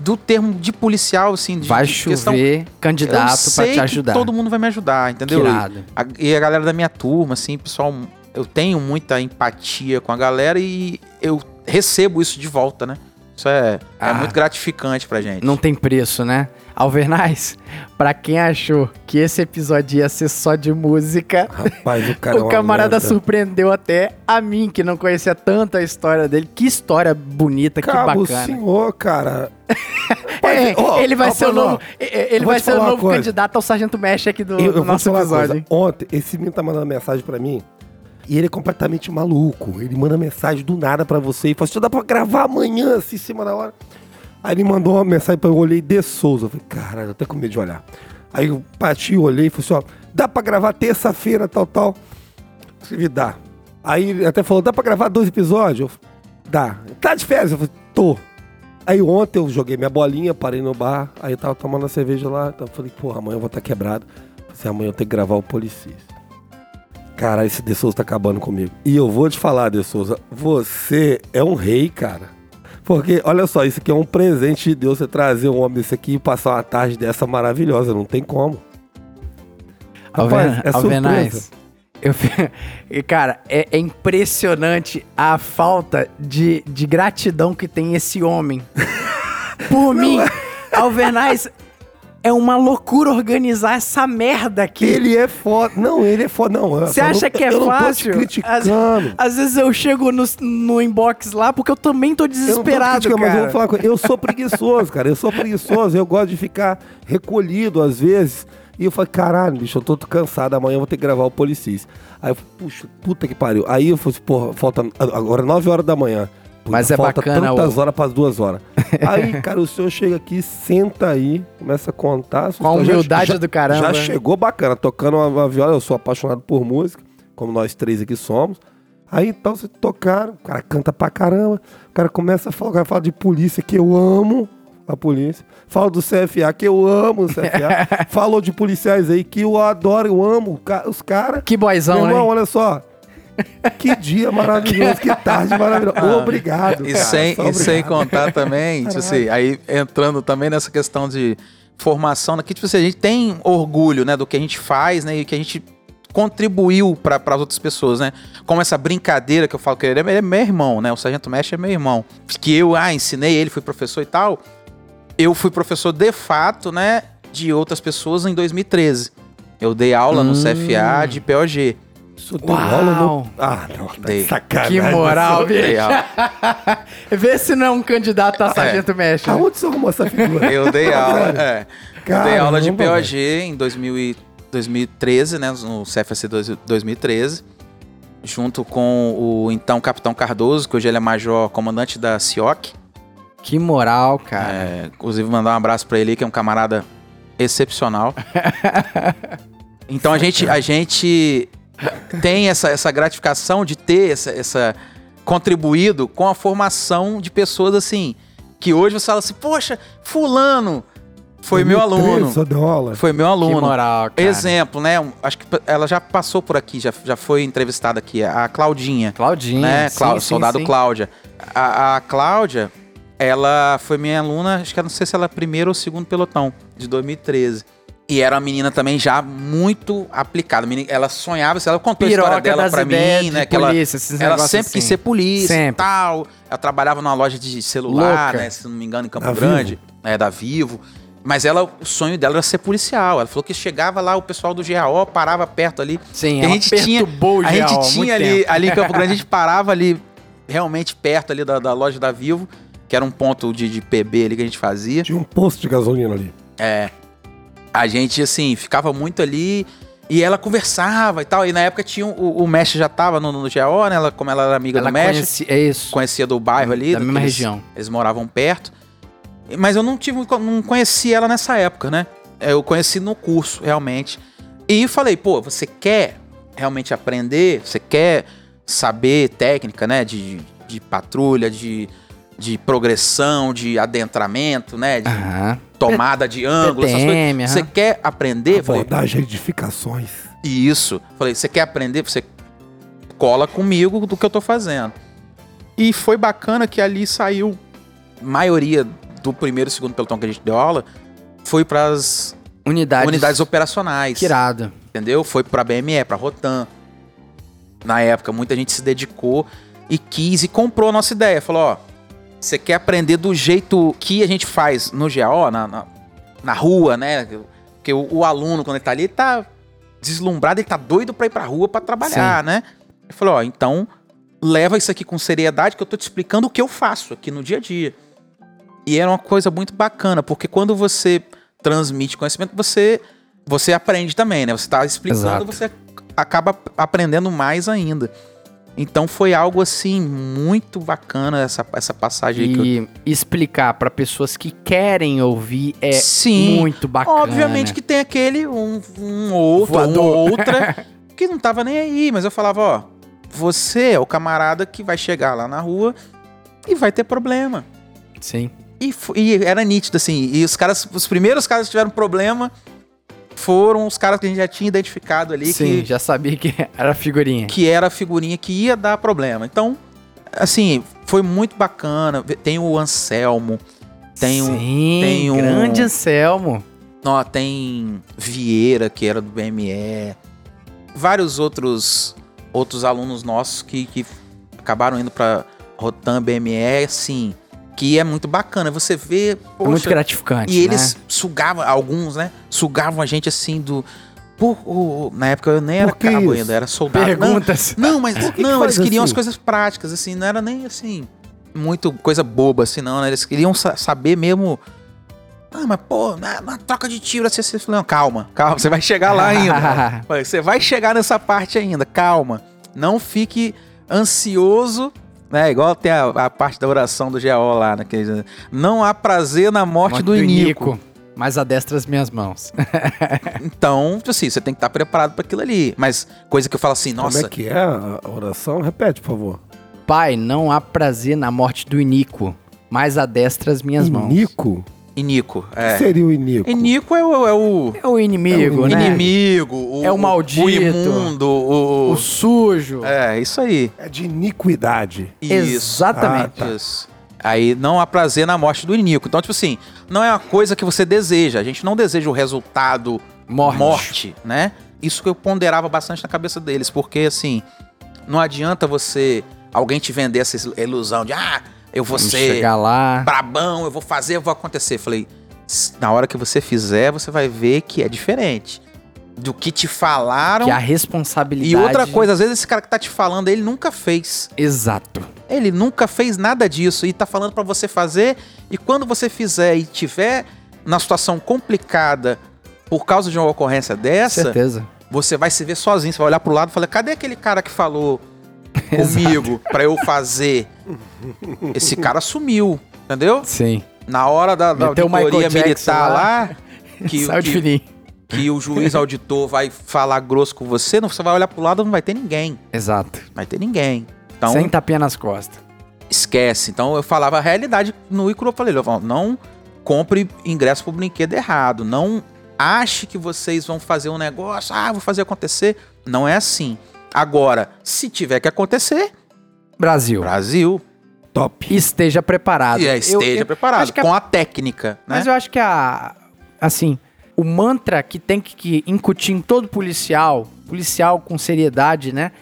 do termo de policial, assim, de,
vai
questão,
chover
eu
candidato pra
sei
te ajudar.
todo mundo vai me ajudar, entendeu? A- e a galera da minha turma, assim, pessoal, eu tenho muita empatia com a galera e eu recebo isso de volta, né? Isso é, é
Ah.
muito gratificante pra gente.
Não tem preço, né? Alvernais, pra quem achou que esse episódio ia ser só de música,
Rapaz, o cara é
o camarada
merda.
surpreendeu até a mim, que não conhecia tanto a história dele. Que história bonita,
Cabo,
que bacana.
senhor, cara.
É,
Ó,
ele vai
ó,
ser o novo, é, ele vai ser o novo candidato ao Sargento Mesh aqui do,
Eu, eu
do
vou
nosso episódio.
Ontem, esse menino tá mandando mensagem pra mim. E ele é completamente maluco. Ele manda mensagem do nada pra você e fala assim: dá pra gravar amanhã, assim, em cima da hora. Aí ele mandou uma mensagem pra eu, eu olhei de Souza. Eu falei, caralho, eu até com medo de olhar. Aí eu bati, olhei e falei assim: ó, dá pra gravar terça-feira, tal, tal. Escrevi, dá. Aí ele até falou, dá pra gravar dois episódios? Eu dá. Tá de férias? Eu falei, tô. Aí ontem eu joguei minha bolinha, parei no bar, aí eu tava tomando a cerveja lá, então eu falei, porra, amanhã eu vou estar quebrado. Se amanhã eu tenho que gravar o Policista. Cara, esse De Souza tá acabando comigo. E eu vou te falar, De Souza, você é um rei, cara. Porque, olha só, isso aqui é um presente de Deus, você trazer um homem desse aqui e passar uma tarde dessa maravilhosa, não tem como. Rapaz,
Alven-
é
Alvenaz, eu cara, é, é impressionante a falta de, de gratidão que tem esse homem. Por mim, Alvenaz, é uma loucura organizar essa merda aqui.
Ele é foda. Não, ele é foda. Não, eu
Você
não-
acha que é
eu
fácil?
Não tô te
Às,
criticando.
às vezes eu chego no, no inbox lá porque eu também tô
Eu não tô
desesperado,
criticando, mas eu
cara.
vou falar com Eu sou preguiçoso, cara. Eu sou preguiçoso. Eu gosto de ficar recolhido às vezes. E eu falei, caralho, bicho, eu tô cansado. Amanhã eu vou ter que gravar o Policis. Aí eu falei, puxa, puta que pariu. Aí eu falei, assim, porra, falta agora 9 horas da manhã.
Mas é
falta
bacana
tantas
o-
horas para duas horas. Aí, cara, o senhor chega aqui, senta aí, começa a contar.
Com a humildade
já-
do caramba.
Já chegou bacana, tocando uma, uma viola. Eu sou apaixonado por música, como nós três aqui somos. Aí então você tocaram, o cara canta pra caramba, o cara começa a falar, o cara fala de polícia, que eu amo a polícia. Fala do CFA, que eu amo o CFA. Falou de policiais aí, que eu adoro, eu amo os caras.
Que boizão, hein?
olha só. Que dia maravilhoso, que tarde maravilhosa. Obrigado.
E
cara,
sem,
só
e sem
obrigado.
contar também, tipo assim, aí entrando também nessa questão de formação, né, que tipo assim, a gente tem orgulho, né, do que a gente faz, né, e que a gente contribuiu para as outras pessoas, né? Como essa brincadeira que eu falo que ele é, ele é meu irmão, né? O Sargento Mestre é meu irmão. Que eu, ah, ensinei ele, fui professor e tal. Eu fui professor de fato, né, de outras pessoas em 2013. Eu dei aula no
Hum.
CFA de POG.
Isso deu
Uau.
aula no... Ah, não, tá
Dei.
de sacanagem.
Que moral,
Dei
bicho.
aula.
Vê se não é um candidato a sargento mestre.
Aonde você arrumou essa figura?
Eu dei aula, é. Eu dei aula de POG em 2000 e 2013, né? No CFC dois- 2013. Junto com o então Capitão Cardoso, que hoje ele é major comandante da CIOC.
Que moral, cara.
É, inclusive, mandar um abraço pra ele, que é um camarada excepcional. Então a gente, a gente tem essa, essa gratificação de ter essa, essa contribuído com a formação de pessoas assim, que hoje você fala assim, poxa, fulano foi meu
2013,
aluno. Foi meu
Que
aluno.
moral, cara.
Exemplo, né? Acho que ela já passou por aqui, já, já foi entrevistada aqui, a Claudinha
Claudinha.
né?
sim,
Clá-
sim,
soldado
sim.
Cláudia. A, a Cláudia, ela foi minha aluna, acho que eu não sei se ela é primeiro ou segundo pelotão, de 2013. E era uma menina também já muito aplicada. Ela sonhava, ela contou a
Piroca
história dela
das
pra mim, né? Que ela,
polícia, esses
ela
negócios
sempre quis
assim.
ser polícia e
Sempre.
tal. Ela trabalhava numa loja de celular,
Louca.
né? Se não me engano, em Campo
Da
Grande. É, da Vivo. Mas ela, o sonho dela era ser policial. Ela falou que chegava lá, o pessoal do GAO parava perto ali.
Sim,
E a
ela
gente tinha,
o
a gente tinha ali,
tempo.
ali em Campo Grande, a gente parava ali, realmente perto ali da, da loja da Vivo, que era um ponto de, de PB ali que a gente fazia.
Tinha um posto de gasolina ali.
É. A gente, assim, ficava muito ali e ela conversava e tal. E na época tinha o, o mestre já tava no, no GAO, né? Ela, como ela era amiga
Ela
do mestre,
conhecia, é isso.
conhecia do bairro ali.
Da
do-
mesma
eles-
região.
Eles moravam perto. Mas eu não tive, não conheci ela nessa época, né? Eu conheci no curso, realmente. E falei, pô, você quer realmente aprender? Você quer saber técnica, né? De, de patrulha, de, de progressão, de adentramento, né? De
Aham.
Tomada de ângulo, essas coisas. Você quer aprender? Falei,
Abordagem edificações.
isso. Falei, você quer aprender? Você cola comigo do que eu tô fazendo. E foi bacana que ali saiu maioria do primeiro e segundo pelotão que a gente deu aula foi para as
Unidades.
unidades operacionais,
Que irado.
entendeu? Foi para BME, para Rotan. Na época muita gente se dedicou e quis e comprou a nossa ideia. Falou, ó, você quer aprender do jeito que a gente faz no GAO, na, na, na rua, né? Porque o, o aluno, quando ele tá ali, ele tá deslumbrado, ele tá doido pra ir pra rua pra trabalhar, né? Ele falou, ó, então leva isso aqui com seriedade que eu tô te explicando o que eu faço aqui no dia a dia. E era uma coisa muito bacana, porque quando você transmite conhecimento, você você aprende também, né? Você tá explicando,
Exato.
você acaba aprendendo mais ainda. Então foi algo assim muito bacana essa, essa passagem aí que eu
E explicar pra pessoas que querem ouvir é
Sim.
muito bacana.
Obviamente que tem aquele um, um outro,
Voador.
ou outra que não tava nem aí, mas eu falava, ó, você é o camarada que vai chegar lá na rua e vai ter problema.
Sim.
E, e era nítido, assim. E os caras, os primeiros caras que tiveram problema foram os caras que a gente já tinha identificado ali
Sim,
que,
já sabia que era figurinha.
que era a figurinha que ia dar problema. Então, assim, foi muito bacana. Tem o Anselmo, tem um-
Sim,
tem um-
grande Anselmo.
ó, tem Vieira, que era do BME. Vários outros outros alunos nossos que, que acabaram indo pra Rotan, BME, assim, que é muito bacana. Você vê,
É muito
poxa,
gratificante,
E eles
né?
sugavam, alguns, né? Sugavam a gente assim do. Por, o- na época eu nem era cabo ainda, era soldado.
Perguntas.
Não, não mas
que
não, eles queriam
assim?
as coisas práticas, assim, não era nem assim, muito coisa boba, assim, não, né? Eles queriam sa- saber mesmo. Ah, mas pô, na, na troca de tiro, assim, você falou, não, calma, calma, você vai chegar lá ainda. Você vai chegar nessa parte ainda, calma. Não fique ansioso, né? Igual tem a, a parte da oração do GO lá, né? que não há prazer na morte, do, Inico.
Mas adestra as minhas mãos.
Então, tipo assim, você tem que estar preparado para aquilo ali. Mas coisa que eu falo assim, nossa,
Como é que é a oração? Repete, por favor.
Pai, não há prazer na morte do Inico, mas adestra as minhas mãos.
Inico?
Inico.
O que
É.
seria o Inico?
Inico é o, é o
É o inimigo,
É o
né?
inimigo, o,
É o maldito.
o imundo, o...
O sujo.
É, isso aí.
É de iniquidade.
Isso.
Exatamente.
Ah, tá.
Isso. Aí não há prazer na morte do Inico. Então, tipo assim, não é uma coisa que você deseja. A gente não deseja o resultado
Morte.
morte, né? Isso que eu ponderava bastante na cabeça deles, porque assim, não adianta você alguém te vender essa ilusão de ah, eu vou
Vamos
ser
chegar lá.
brabão, eu vou fazer, eu vou acontecer. Falei, "S- na hora que você fizer, você vai ver que é diferente do que te falaram.
Que a responsabilidade.
E outra coisa, às vezes esse cara que tá te falando, ele nunca fez.
Exato.
Ele nunca fez nada disso e tá falando pra você fazer. E quando você fizer e tiver na situação complicada por causa de uma ocorrência dessa,
Certeza.
você vai se ver sozinho. Você vai olhar pro lado e falar: cadê aquele cara que falou comigo pra eu fazer? Esse cara sumiu, entendeu?
Sim.
Na hora da, da
Meteu
auditoria militar
lá.
lá, que, que, que o juiz auditor vai falar grosso com você, não, você vai olhar pro lado não vai ter ninguém.
Exato.
Vai ter ninguém. Então,
Sem tapinha nas costas.
esquece. Então eu falava a realidade no Icaro. Eu falei, não compre ingresso pro brinquedo errado. Não ache que vocês vão fazer um negócio, ah, vou fazer acontecer. Não é assim. Agora, se tiver que acontecer,
Brasil.
Brasil,
Top.
Esteja preparado.
e é,
Eu-
esteja
eu
preparado,
que a-
com a técnica, né?
Mas eu acho que a. Assim, o mantra que tem que, que incutir em todo policial, policial com seriedade, né?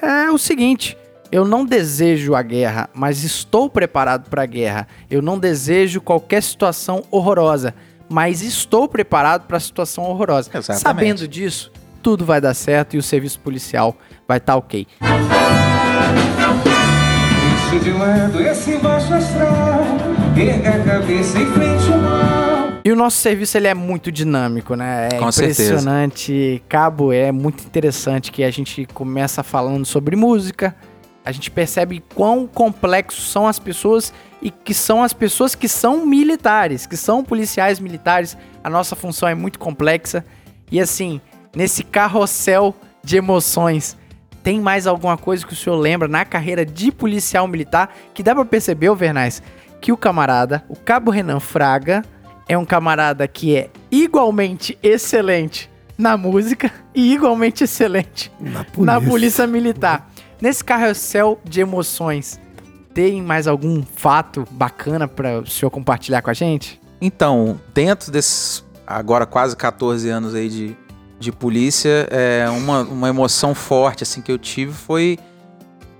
É o seguinte: eu não desejo a guerra, mas estou preparado para a guerra. Eu não desejo qualquer situação horrorosa, mas estou preparado para a situação horrorosa.
Exatamente.
Sabendo disso, tudo vai dar certo e o serviço policial vai estar ok.
Ao mal.
E o nosso serviço ele é muito dinâmico, né? É
Com certeza.
impressionante. Cabo é muito interessante que a gente começa falando sobre música. A gente percebe quão complexos são as pessoas e que são as pessoas que são militares, que são policiais militares. A nossa função é muito complexa. E assim, nesse carrossel de emoções, tem mais alguma coisa que o senhor lembra na carreira de policial militar que dá pra perceber, Vernais, que o camarada, o Cabo Renan Fraga, é um camarada que é igualmente excelente na música e igualmente excelente
Na polícia.
na polícia militar. Nesse carrossel de emoções, tem mais algum fato bacana para o senhor compartilhar com a gente?
Então, dentro desses agora quase 14 anos aí de, de polícia, é, uma, uma emoção forte assim que eu tive foi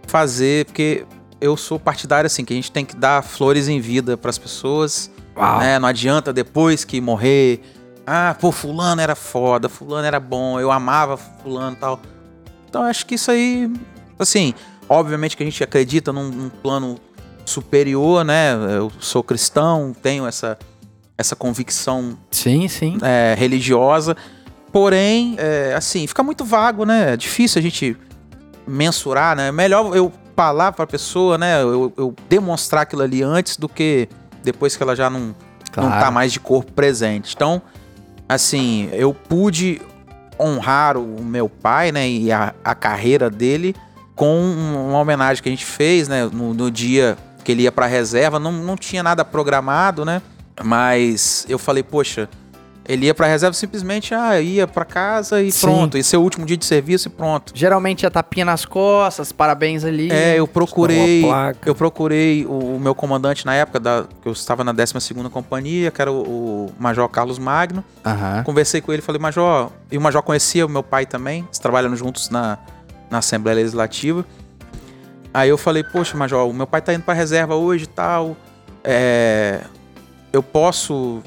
fazer, porque eu sou partidário assim, que a gente tem que dar flores em vida para as pessoas, né? Não adianta depois que morrer, ah, pô, fulano era foda, fulano era bom, eu amava fulano e tal. Então acho que isso aí, assim, obviamente que a gente acredita num, num plano superior, né? Eu sou cristão, tenho essa essa convicção
Sim, sim.
é, religiosa. Porém, é, assim, fica muito vago, né? É difícil a gente mensurar, né? Melhor eu falar pra pessoa, né? Eu, eu demonstrar aquilo ali antes do que depois que ela já não, não tá
Claro.
mais de corpo presente. Então, assim, eu pude honrar o meu pai, né? E a, a carreira dele com um- uma homenagem que a gente fez, né? No, no dia que ele ia pra reserva, não, não tinha nada programado, né? Mas eu falei, poxa, ele ia pra reserva simplesmente, ah, ia pra casa e
Sim.
pronto. Esse é o último dia de serviço e pronto.
Geralmente a tapinha nas costas, parabéns ali.
É, eu procurei. Eu procurei o, o meu comandante na época, da, que eu estava na 12 companhia, que era o, o Major Carlos Magno.
Aham.
Conversei com ele, falei, Major. E o Major conhecia o meu pai também, eles trabalham juntos na, na Assembleia Legislativa. Aí eu falei, poxa, Major, o meu pai tá indo pra reserva hoje e tal. É, eu posso.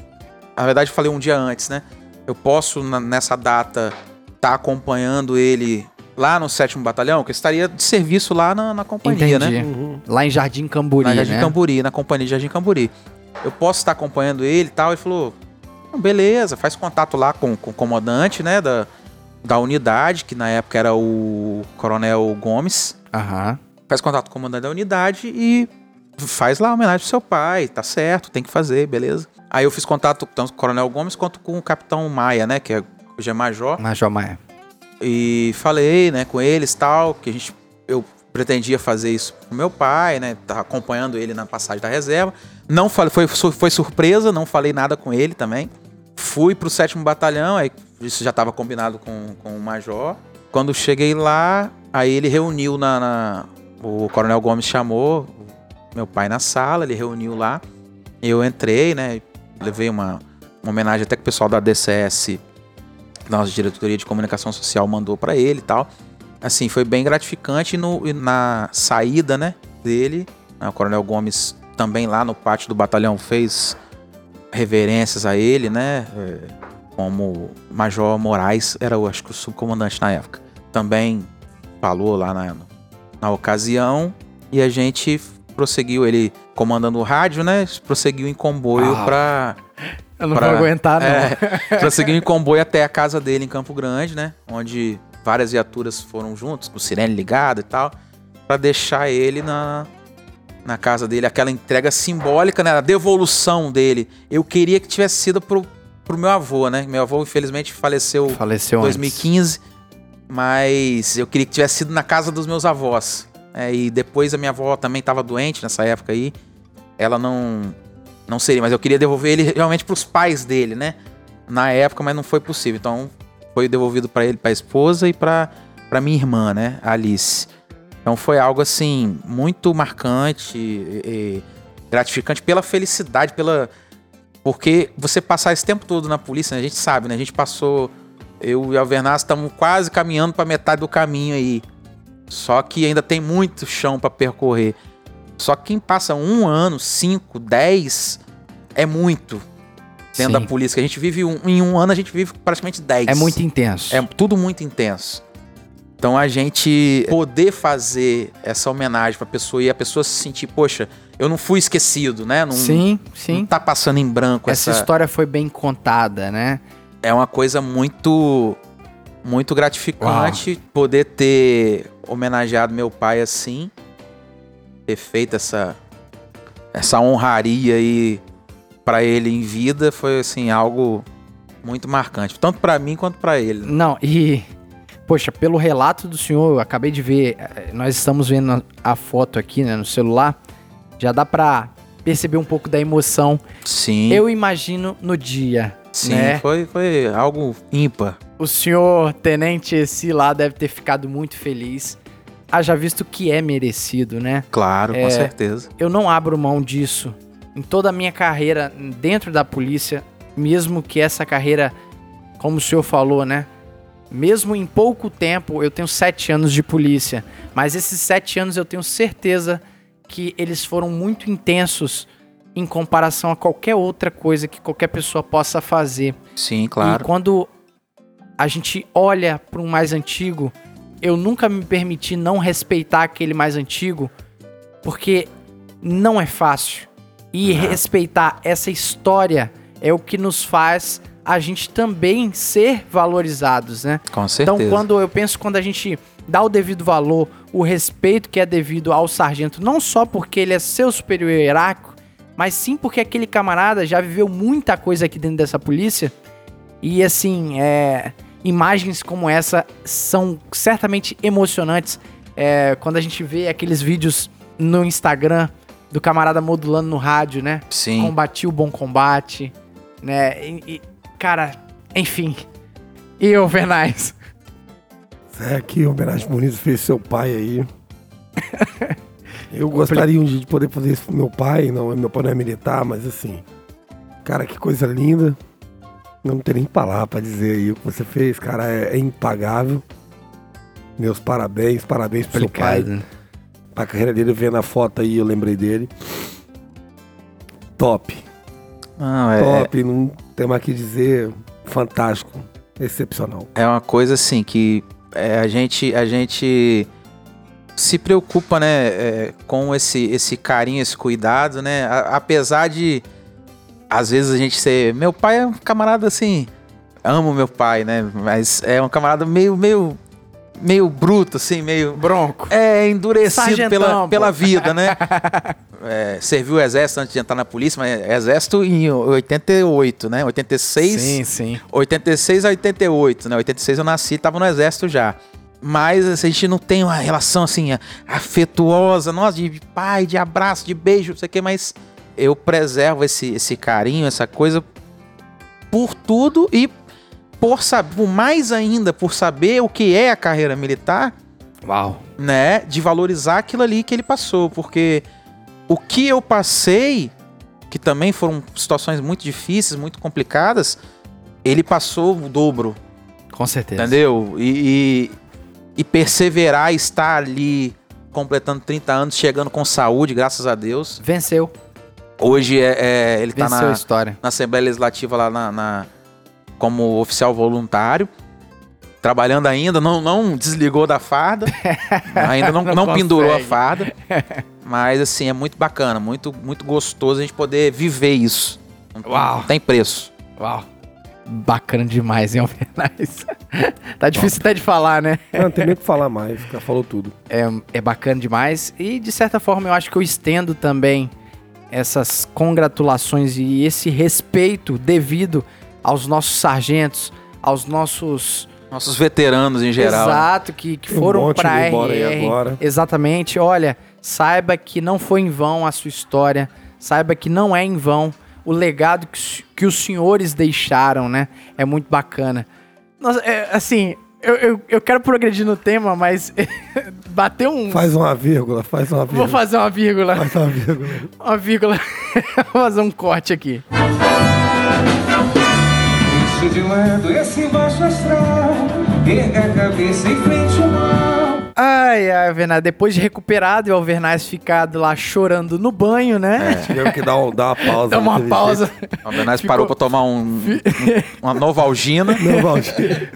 Na verdade, eu falei um dia antes, né? Eu posso, na- nessa data, estar acompanhando ele lá no 7 Batalhão, que eu estaria de serviço lá na, na companhia, né?
Entendi.
Uhum.
Lá em Jardim Camburi,
na Jardim
né?
Camburi, na companhia de Jardim Camburi. Eu posso estar acompanhando ele e tal. Ele falou: "Não, beleza, faz contato lá com, com o comandante, né? Da, da unidade, que na época era o Coronel Gomes.
Aham.
Faz contato com o comandante da unidade e faz lá homenagem pro seu pai, tá certo, tem que fazer, beleza. Aí eu fiz contato tanto com o Coronel Gomes quanto com o Capitão Maia, né? Que é, hoje é Major.
Major Maia.
E falei, né, com eles tal, que a gente eu pretendia fazer isso com meu pai, né? Tava acompanhando ele na passagem da reserva. Não falei, foi, foi surpresa, não falei nada com ele também. Fui pro sétimo batalhão, aí isso já estava combinado com, com o major. Quando cheguei lá, aí ele reuniu na, na- O Coronel Gomes chamou meu pai na sala, ele reuniu lá. Eu entrei, né? Levei uma, uma homenagem até que o pessoal da DCS nossa diretoria de comunicação social mandou pra ele e tal. Assim, foi bem gratificante no, na saída, né, dele, né, o Coronel Gomes também lá no pátio do batalhão fez reverências a ele, né, é, como Major Moraes era, eu acho que o subcomandante na época. Também falou lá na, na ocasião e a gente prosseguiu, ele comandando o rádio, né, prosseguiu em comboio
Ah.
pra
Eu não
Pra-
vou aguentar, não.
é, prosseguiu em comboio até a casa dele em Campo Grande, né? Onde várias viaturas foram juntos, com sirene ligada e tal, pra deixar ele na, na casa dele, aquela entrega simbólica, né? A devolução dele. Eu queria que tivesse sido pro, pro meu avô, né? Meu avô, infelizmente, faleceu em
Faleceu antes.
2015, mas eu queria que tivesse sido na casa dos meus avós. É, e depois a minha avó também estava doente nessa época aí. Ela não não seria, mas eu queria devolver ele realmente para os pais dele, né? Na época, mas não foi possível. Então foi devolvido para ele, para a esposa e para para minha irmã, né, Alice. Então foi algo assim muito marcante, e- e gratificante pela felicidade, pela porque você passar esse tempo todo na polícia, né, a gente sabe, né? A gente passou eu e o Alvernaz estamos quase caminhando para metade do caminho aí. Só que ainda tem muito chão para percorrer. Só que quem passa um ano, cinco, dez, é muito dentro
Sim.
da polícia. que A gente vive um, em um ano, a gente vive praticamente dez.
É muito intenso.
É tudo muito intenso. Então a gente poder fazer essa homenagem pra pessoa e a pessoa se sentir, poxa, eu não fui esquecido, né? Não,
Sim,
não
sim.
tá passando em branco
Essa
essa.
história foi bem contada, né?
É uma coisa muito muito gratificante poder ter homenageado meu pai assim, ter feito essa essa honraria aí pra ele em vida foi assim algo muito marcante, tanto pra mim quanto pra ele. né?
Não, e. Poxa, pelo relato do senhor, eu acabei de ver, eh, nós estamos vendo a- foto aqui, né, no celular. Já dá pra perceber um pouco da emoção.
Sim.
Eu imagino no dia,
Sim,
né?
foi, foi algo ímpar.
O senhor tenente esse lá deve ter ficado muito feliz. Haja visto que é merecido, né?
Claro,
É.
com certeza.
Eu não abro mão disso. Em toda a minha carreira dentro da polícia, mesmo que essa carreira, como o senhor falou, né? Mesmo em pouco tempo, eu tenho sete anos de polícia. Mas esses sete anos eu tenho certeza que eles foram muito intensos em comparação a qualquer outra coisa que qualquer pessoa possa fazer.
Sim,
E
claro.
quando a gente olha para um mais antigo, eu nunca me permiti não respeitar aquele mais antigo, porque não é fácil. E respeitar essa história é o que nos faz a gente também ser valorizados, né?
Com certeza.
Então, quando eu penso quando a gente dá o devido valor, o respeito que é devido ao sargento, não só porque ele é seu superior hierárquico, mas sim porque aquele camarada já viveu muita coisa aqui dentro dessa polícia. E assim, é, imagens como essa são certamente emocionantes. É, quando a gente vê aqueles vídeos no Instagram do camarada modulando no rádio, né?
Sim.
Combati o bom combate, né? E, e, cara, enfim. E o Vernais?
É, que homenagem bonita fez seu pai aí. Eu gostaria um dia de poder fazer isso pro meu pai. Não, meu pai não é militar, mas assim. Cara, que coisa linda. Não tem nem palavra pra dizer aí o que você fez, cara. É, é impagável. Meus parabéns, parabéns pro seu pai.
Obrigado.
A carreira dele, vendo a foto aí, eu lembrei dele. Top.
Não, é,
Top, não tem mais o que dizer. Fantástico. Excepcional.
é uma coisa assim que é, a gente a gente se preocupa, né, é, com esse esse carinho, esse cuidado, né? A- apesar de às vezes a gente ser, meu pai é um camarada assim, amo meu pai, né? Mas é um camarada meio meio meio bruto assim, meio
Bronco.
é endurecido
Sargentão,
pela,
pô.
pela vida, né? É, serviu o exército antes de entrar na polícia, mas exército em 88, né? 86.
Sim, sim.
86 a 88, né? 86 eu nasci, tava no exército já. Mas assim, a gente não tem uma relação assim afetuosa, nossa, de pai, de abraço, de beijo, não sei o que, mas eu preservo esse, esse carinho, essa coisa por tudo e por saber, por mais ainda por saber o que é a carreira militar,
Uau.
né, de valorizar aquilo ali que ele passou, porque o que eu passei, que também foram situações muito difíceis, muito complicadas, ele passou o dobro,
Com certeza.
entendeu? E, e, e perseverar, estar ali completando 30 anos, chegando com saúde, graças a Deus.
Venceu.
Hoje é, é- ele tá
a
na, na Assembleia Legislativa lá na, na- como oficial voluntário. Trabalhando ainda, não, não desligou da farda. ainda não,
Não
não pendurou a farda. Mas assim, é muito bacana, muito, muito gostoso a gente poder viver isso. Não, tem-
Uau.
não tem preço.
Uau. Bacana demais, hein, Alvernais? tá difícil até de falar, né?
Não, não tem nem o que falar mais, já falou tudo.
É, é bacana demais. E, de certa forma, eu acho que eu estendo também essas congratulações e esse respeito devido aos nossos sargentos, aos nossos
Nossos veteranos em geral. né?
Exato, que, que
um
foram
embora aí
RR.
agora.
Exatamente. Olha, saiba que não foi em vão a sua história. Saiba que não é em vão o legado que, os- que os senhores deixaram, né? É muito bacana. Nossa, é, assim, eu, eu, eu quero progredir no tema, mas bateu um.
Faz uma vírgula, faz uma
Vou
vírgula.
fazer uma vírgula.
Faz uma vírgula.
Uma vírgula. Vou fazer um corte aqui.
Deixe de lado esse baixo astral. Erga a cabeça em frente ao mal.
Ai, ai, Alvernaz, depois de recuperado e o Alvernaz ficado lá chorando no banho, né?
Tivemos que dar, um- dar uma pausa.
Dá uma pausa.
O Albenaz
Ficou-
parou pra tomar um, um- uma novalgina.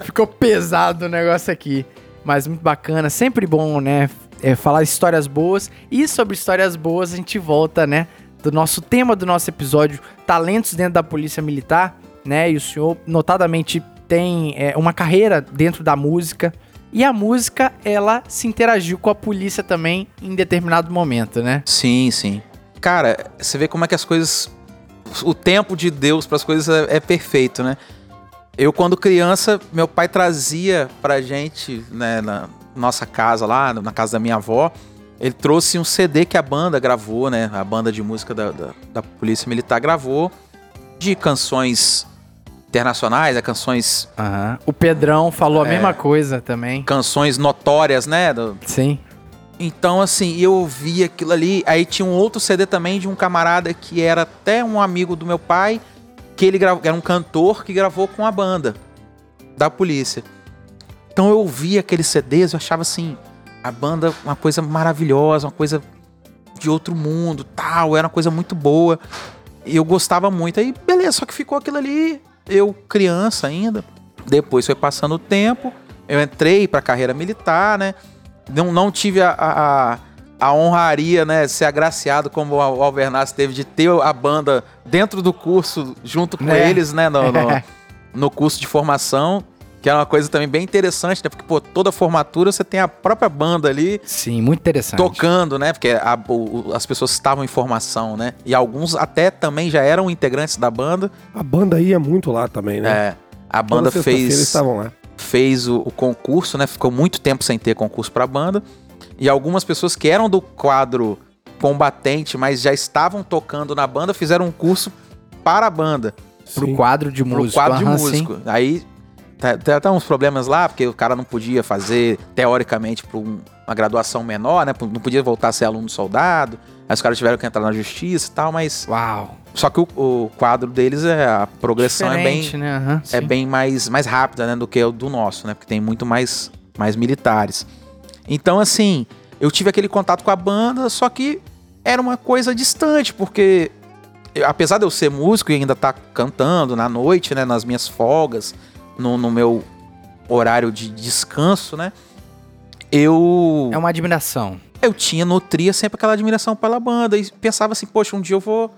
Ficou pesado o negócio aqui. Mas muito bacana. Sempre bom, né? é, falar histórias boas. E sobre histórias boas, a gente volta, né? Do nosso tema do nosso episódio, talentos dentro da Polícia Militar, né? E o senhor, notadamente, tem é, uma carreira dentro da música. E a música, ela se interagiu com a polícia também em determinado momento, né?
Sim, sim. Cara, você vê como é que as coisas. O tempo de Deus para as coisas é, é perfeito, né? Eu, quando criança, meu pai trazia pra gente, né, na nossa casa lá, na casa da minha avó, ele trouxe um CD que a banda gravou, né? A banda de música da, da, da Polícia Militar gravou, de canções internacionais, né, canções,
Aham. O Pedrão falou a
É.
mesma coisa também.
canções notórias, né? do-
Sim.
Então, assim, eu ouvi aquilo ali. Aí tinha um outro CD também de um camarada que era até um amigo do meu pai, que ele gravou, era um cantor que gravou com a banda da polícia. Então eu ouvia aqueles CDs, eu achava assim, a banda uma coisa maravilhosa, uma coisa de outro mundo, tal, era uma coisa muito boa. E eu gostava muito. Aí, beleza, só que ficou aquilo ali, eu criança ainda. Depois foi passando o tempo, eu entrei pra carreira militar, né? Não, não tive a, a, a- a honraria, né, de ser agraciado como o Alvernaz teve de ter a banda dentro do curso, junto com
Né?
eles, né, no, no, no curso de formação, que é uma coisa também bem interessante, né, porque, pô, toda formatura você tem a própria banda ali,
Sim, muito interessante.
tocando, né? Porque a- o- as pessoas estavam em formação, né? E alguns até também já eram integrantes da banda.
A banda ia muito lá também, né?
É, a
Toda
banda
Eles
fez,
estavam lá.
fez o, o concurso, né? Ficou muito tempo sem ter concurso pra banda. E algumas pessoas que eram do quadro combatente, mas já estavam tocando na banda, fizeram um curso para a banda,
Pro
Sim.
quadro de
pro
músico.
quadro de
aham, sim.
músico. Tá- tem até uns problemas lá, porque o cara não podia fazer, teoricamente, para uma graduação menor, né? Não podia voltar a ser aluno soldado. Aí os caras tiveram que entrar na justiça e tal, mas.
Uau.
Só que o, o quadro deles é. A progressão é bem
Diferente, né? Aham,
é
sim.
bem mais, mais rápida né, do que o do nosso, né? Porque tem muito mais, mais militares. Então, assim, eu tive aquele contato com a banda, só que era uma coisa distante, porque eu- apesar de eu ser músico e ainda estar cantando na noite, né? Nas minhas folgas, no, no meu horário de descanso, né? Eu
É uma admiração.
eu tinha, nutria sempre aquela admiração pela banda e pensava assim, poxa, um dia eu vou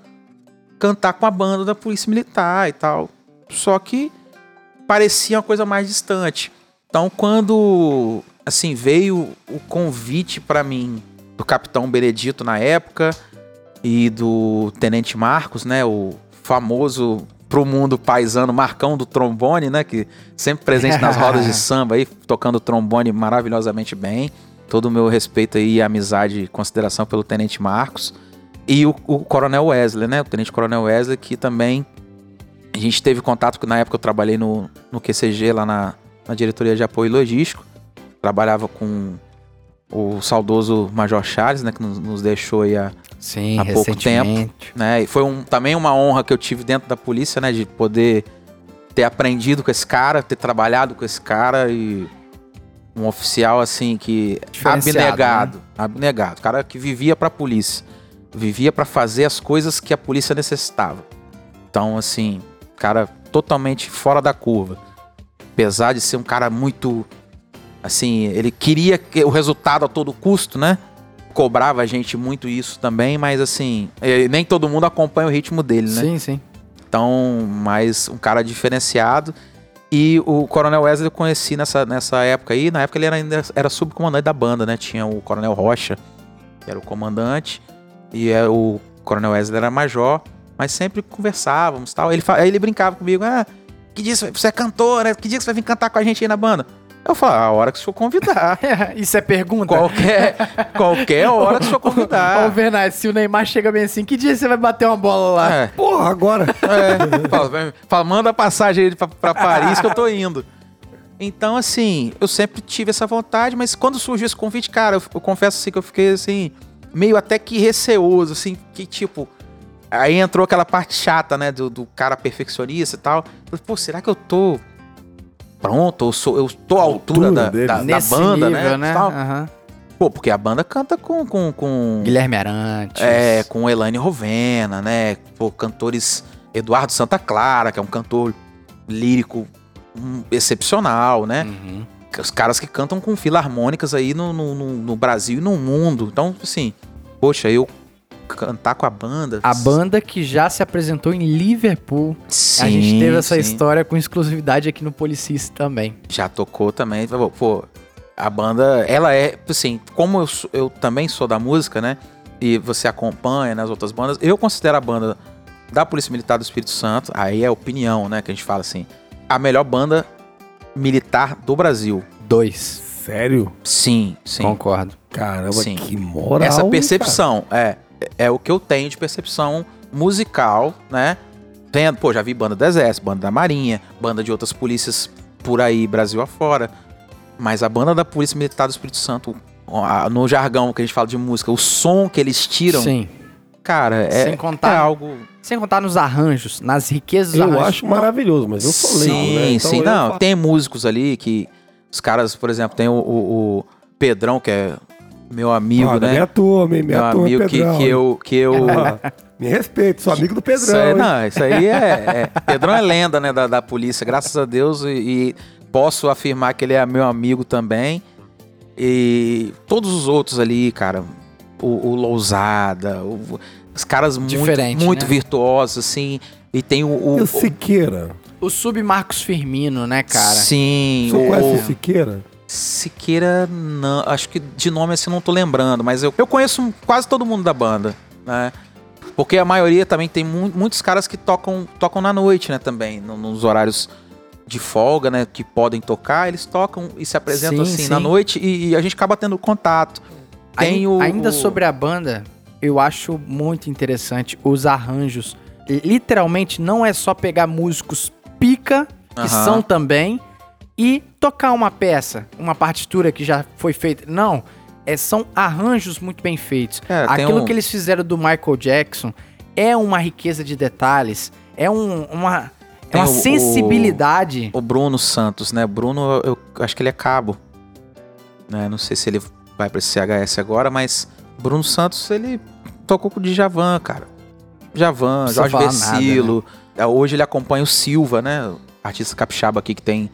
cantar com a banda da Polícia Militar e tal. Só que parecia uma coisa mais distante. Então, quando assim veio o convite pra mim do Capitão Benedito na época e do Tenente Marcos, né, o famoso pro mundo paisano Marcão do trombone, né, que sempre presente nas rodas de samba aí, tocando trombone maravilhosamente bem. Todo o meu respeito aí, amizade e consideração pelo Tenente Marcos. E o, o Coronel Wesley, né? O Tenente Coronel Wesley, que também a gente teve contato, que na época eu trabalhei no, no QCG, lá na, na diretoria de apoio logístico. Trabalhava com o saudoso Major Charles, né? Que nos, nos deixou aí a,
Sim,
Há pouco
recentemente.
né? E foi um, também uma honra que eu tive dentro da polícia, né? De poder ter aprendido com esse cara, ter trabalhado com esse cara e um oficial assim que
Diferenciado,
abnegado, abnegado, cara que vivia pra polícia, vivia pra fazer as coisas que a polícia necessitava. Então, assim, cara totalmente fora da curva. Apesar de ser um cara muito assim, ele queria que- o resultado a todo custo, né? Cobrava a gente muito isso também, mas assim, eh, nem todo mundo acompanha o ritmo dele, né?
Sim, sim.
Então, mais um cara diferenciado. E o Coronel Wesley eu conheci nessa, nessa época aí. Na época ele era, ainda era subcomandante da banda, né? Tinha o Coronel Rocha, que era o comandante, e é, o Coronel Wesley era major, mas sempre conversávamos tal. Ele, aí ele brincava comigo: Ah, que dia você, você é cantor, né? Que dia que você vai vir cantar com a gente aí na banda? Eu falava: A hora que o senhor convidar.
Isso é pergunta?
qualquer, qualquer hora que o senhor
Ô,
convidar.
Bernardo, se o Neymar chega bem assim, que dia você vai bater uma bola lá?
É.
Porra, agora.
É, fala, fala, manda a passagem aí pra, pra Paris que eu tô indo. Então, assim, eu sempre tive essa vontade, mas quando surgiu esse convite, cara, eu, eu confesso assim que eu fiquei assim, meio até que receoso, assim, que tipo. Aí entrou aquela parte chata, né, do, do cara perfeccionista e tal. Eu falei, Pô, será que eu tô pronto? Eu, sou, eu tô à altura,
Altura
da, da, da banda,
nível,
né? tal.
Aham.
Pô, porque a banda canta com. com, com
Guilherme Arantes.
é, com Elaine Rovena, né? Pô, cantores Eduardo Santa Clara, que é um cantor lírico hum, excepcional, né?
Uhum.
Os caras que cantam com filarmônicas aí no, no, no- no Brasil e no mundo. Então, assim, poxa, eu cantar com a banda.
A banda que já se apresentou em Liverpool.
Sim,
a gente teve essa
sim.
história com exclusividade aqui no Policis também.
Já tocou também. Pô, a banda, ela é, assim, como eu, sou- eu também sou da música, né? E você acompanha nas outras bandas, eu considero a banda da Polícia Militar do Espírito Santo, aí é opinião, né? Que a gente fala assim, a melhor banda militar do Brasil.
Dois.
Sério?
Sim, sim.
Concordo.
Caramba,
Sim.
que moral.
Essa percepção, é, é o que eu tenho de percepção musical, né? Vendo, pô, já vi banda do Exército, banda da Marinha, banda de outras polícias por aí, Brasil afora. Mas a banda da Polícia Militar do Espírito Santo, no jargão que a gente fala de música, o som que eles tiram,
Sim.
cara, é,
Sem contar-
é algo.
Sem contar nos arranjos, nas riquezas dos
Eu
arranjos.
acho maravilhoso, mas eu sou leigo,
sim,
né? Então
sim.
eu
Não,
falo-
tem músicos ali que. Os caras, por exemplo, tem o, o- o Pedrão, que é meu amigo,
Ah,
né?
Minha turma, hein? Minha
meu
turma,
amigo que,
Pedrão.
que eu. Que eu
me respeito, sou amigo do Pedrão.
Isso aí,
hein?
não, isso aí é, é- Pedrão é lenda, né, da, da polícia, graças a Deus, e, e posso afirmar que ele é meu amigo também. E todos os outros ali, cara, o, o Lousada, o- os caras muito,
Diferente,
muito
né?
virtuosos, assim. E tem o. o-
o
o-
Siqueira?
O Sub Marcos Firmino, né, cara?
Sim,
Você
o,
conhece
o
o Siqueira?
Siqueira, não, acho que de nome assim não tô lembrando, mas eu, eu conheço quase todo mundo da banda, né? Porque a maioria também tem mu- muitos caras que tocam, tocam na noite, né, também, no- nos horários de folga, né, que podem tocar, eles tocam e se apresentam
Sim,
assim
sim.
na noite e, e a gente acaba tendo contato. Tem o-
Ainda
o-
sobre a banda, eu acho muito interessante os arranjos. Literalmente, não é só pegar músicos pica, que
Aham.
são também, e tocar uma peça, uma partitura que já foi feita. Não, é, são arranjos muito bem feitos.
É,
Aquilo
um-
que eles fizeram do Michael Jackson é uma riqueza de detalhes, é um- uma, é uma
o-
sensibilidade.
O Bruno Santos, né? Bruno, eu, eu acho que ele é cabo. Né? Não sei se ele vai pra esse CHS agora, mas Bruno Santos, ele tocou com o Djavan, cara. Djavan, Jorge
falar nada, né?
É, Hoje ele acompanha o Silva, né? Artista capixaba aqui que tem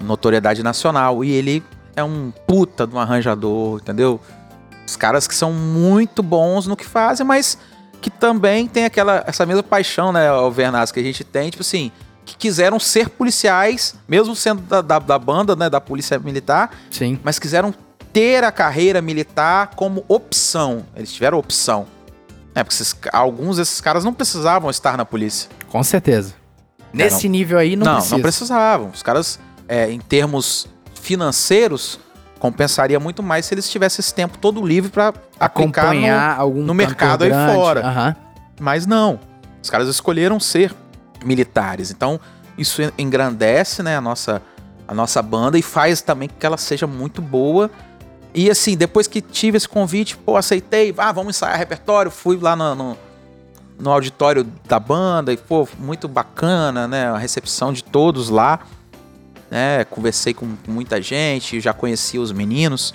notoriedade nacional. E ele é um puta de um arranjador, entendeu? Os caras que são muito bons no que fazem, mas que também tem aquela essa mesma paixão, né, Alvernaz, que a gente tem, tipo assim, que quiseram ser policiais, mesmo sendo da, da, da banda, né, da polícia militar,
Sim,
mas quiseram ter a carreira militar como opção. Eles tiveram opção. É, porque esses alguns desses caras não precisavam estar na polícia.
com certeza. Nesse nível aí não,
não,
precisa.
não precisavam. Os caras, é, em termos financeiros, compensaria muito mais se eles tivessem esse tempo todo livre para aplicar no,
acompanhar algum
no mercado aí
grande.
fora.
Aham.
Mas não. Os caras escolheram ser militares. Então, isso en- engrandece, né, a nossa, a nossa banda e faz também que ela seja muito boa. E assim, depois que tive esse convite, pô, aceitei, ah, vamos ensaiar repertório, fui lá no, no, no auditório da banda e, pô, muito bacana, né, a recepção de todos lá, né, conversei com, com muita gente, já conheci os meninos,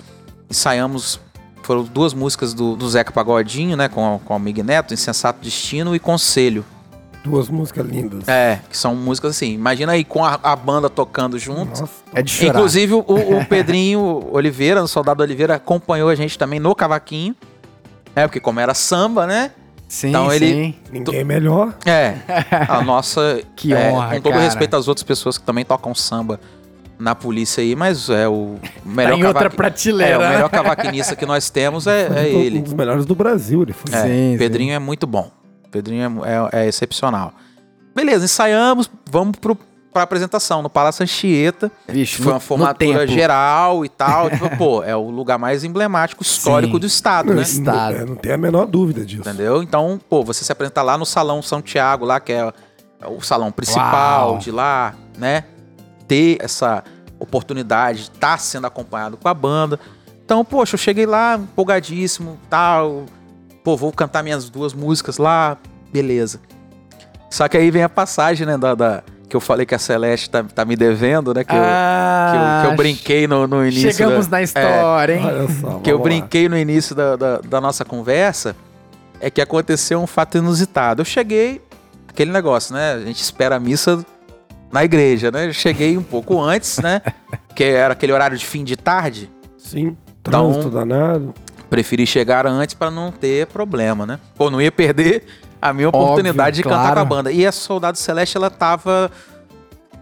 ensaiamos foram duas músicas do, do Zeca Pagodinho, né? Com, com o Mig Neto, Insensato Destino e Conselho.
Duas músicas lindas.
É, que são músicas assim. Imagina aí com a, a banda tocando junto.
Nossa.
É de chorar.
Inclusive, o, o Pedrinho Oliveira, o soldado Oliveira, acompanhou a gente também no cavaquinho. É, porque como era samba, né?
Sim,
então ele-
sim.
Ninguém é melhor.
É. A nossa.
Que
é,
honra,
Com todo
cara.
respeito às outras pessoas que também tocam samba na polícia aí, mas é o melhor
Tá em outra
cavaqui-
prateleira.
É, o melhor cavaquinista que nós temos é, é
Um
ele.
dos melhores do Brasil, ele foi.
É,
Sim, sim.
Pedrinho é muito bom. Pedrinho é, é- é excepcional. Beleza, ensaiamos, vamos pro, pra apresentação no Palácio Anchieta.
Vixe,
Foi
no-
uma formatura geral e tal. tipo, pô, é o lugar mais emblemático, histórico
Sim.
do estado, né?
Estado.
É, não tem a menor dúvida disso.
Entendeu? Então, pô, você se apresenta lá no Salão São Tiago, lá que é o salão principal
Uau.
de lá, né? Ter essa oportunidade de estar sendo acompanhado com a banda. Então, poxa, eu cheguei lá empolgadíssimo, tal. Pô, vou cantar minhas duas músicas lá, beleza. Só que aí vem a passagem, né, da, da- que eu falei que a Celeste tá, tá me devendo, né? Que, eu, que, eu, que eu brinquei no, no início.
Ah, Chegamos
da-
na história, hein?
Olha só.
que eu
lá.
brinquei no início da, da, da nossa conversa é que aconteceu um fato inusitado. Eu cheguei, aquele negócio, né? A gente espera a missa na igreja, né? Eu cheguei um pouco antes, né? Que era aquele horário de fim de tarde.
Sim.
Então-
Trânsito danado.
Preferi chegar antes para não ter problema, né? Pô, não ia perder a minha
Óbvio,
oportunidade de cantar
claro.
com a banda. E a Soldado Celeste, ela tava.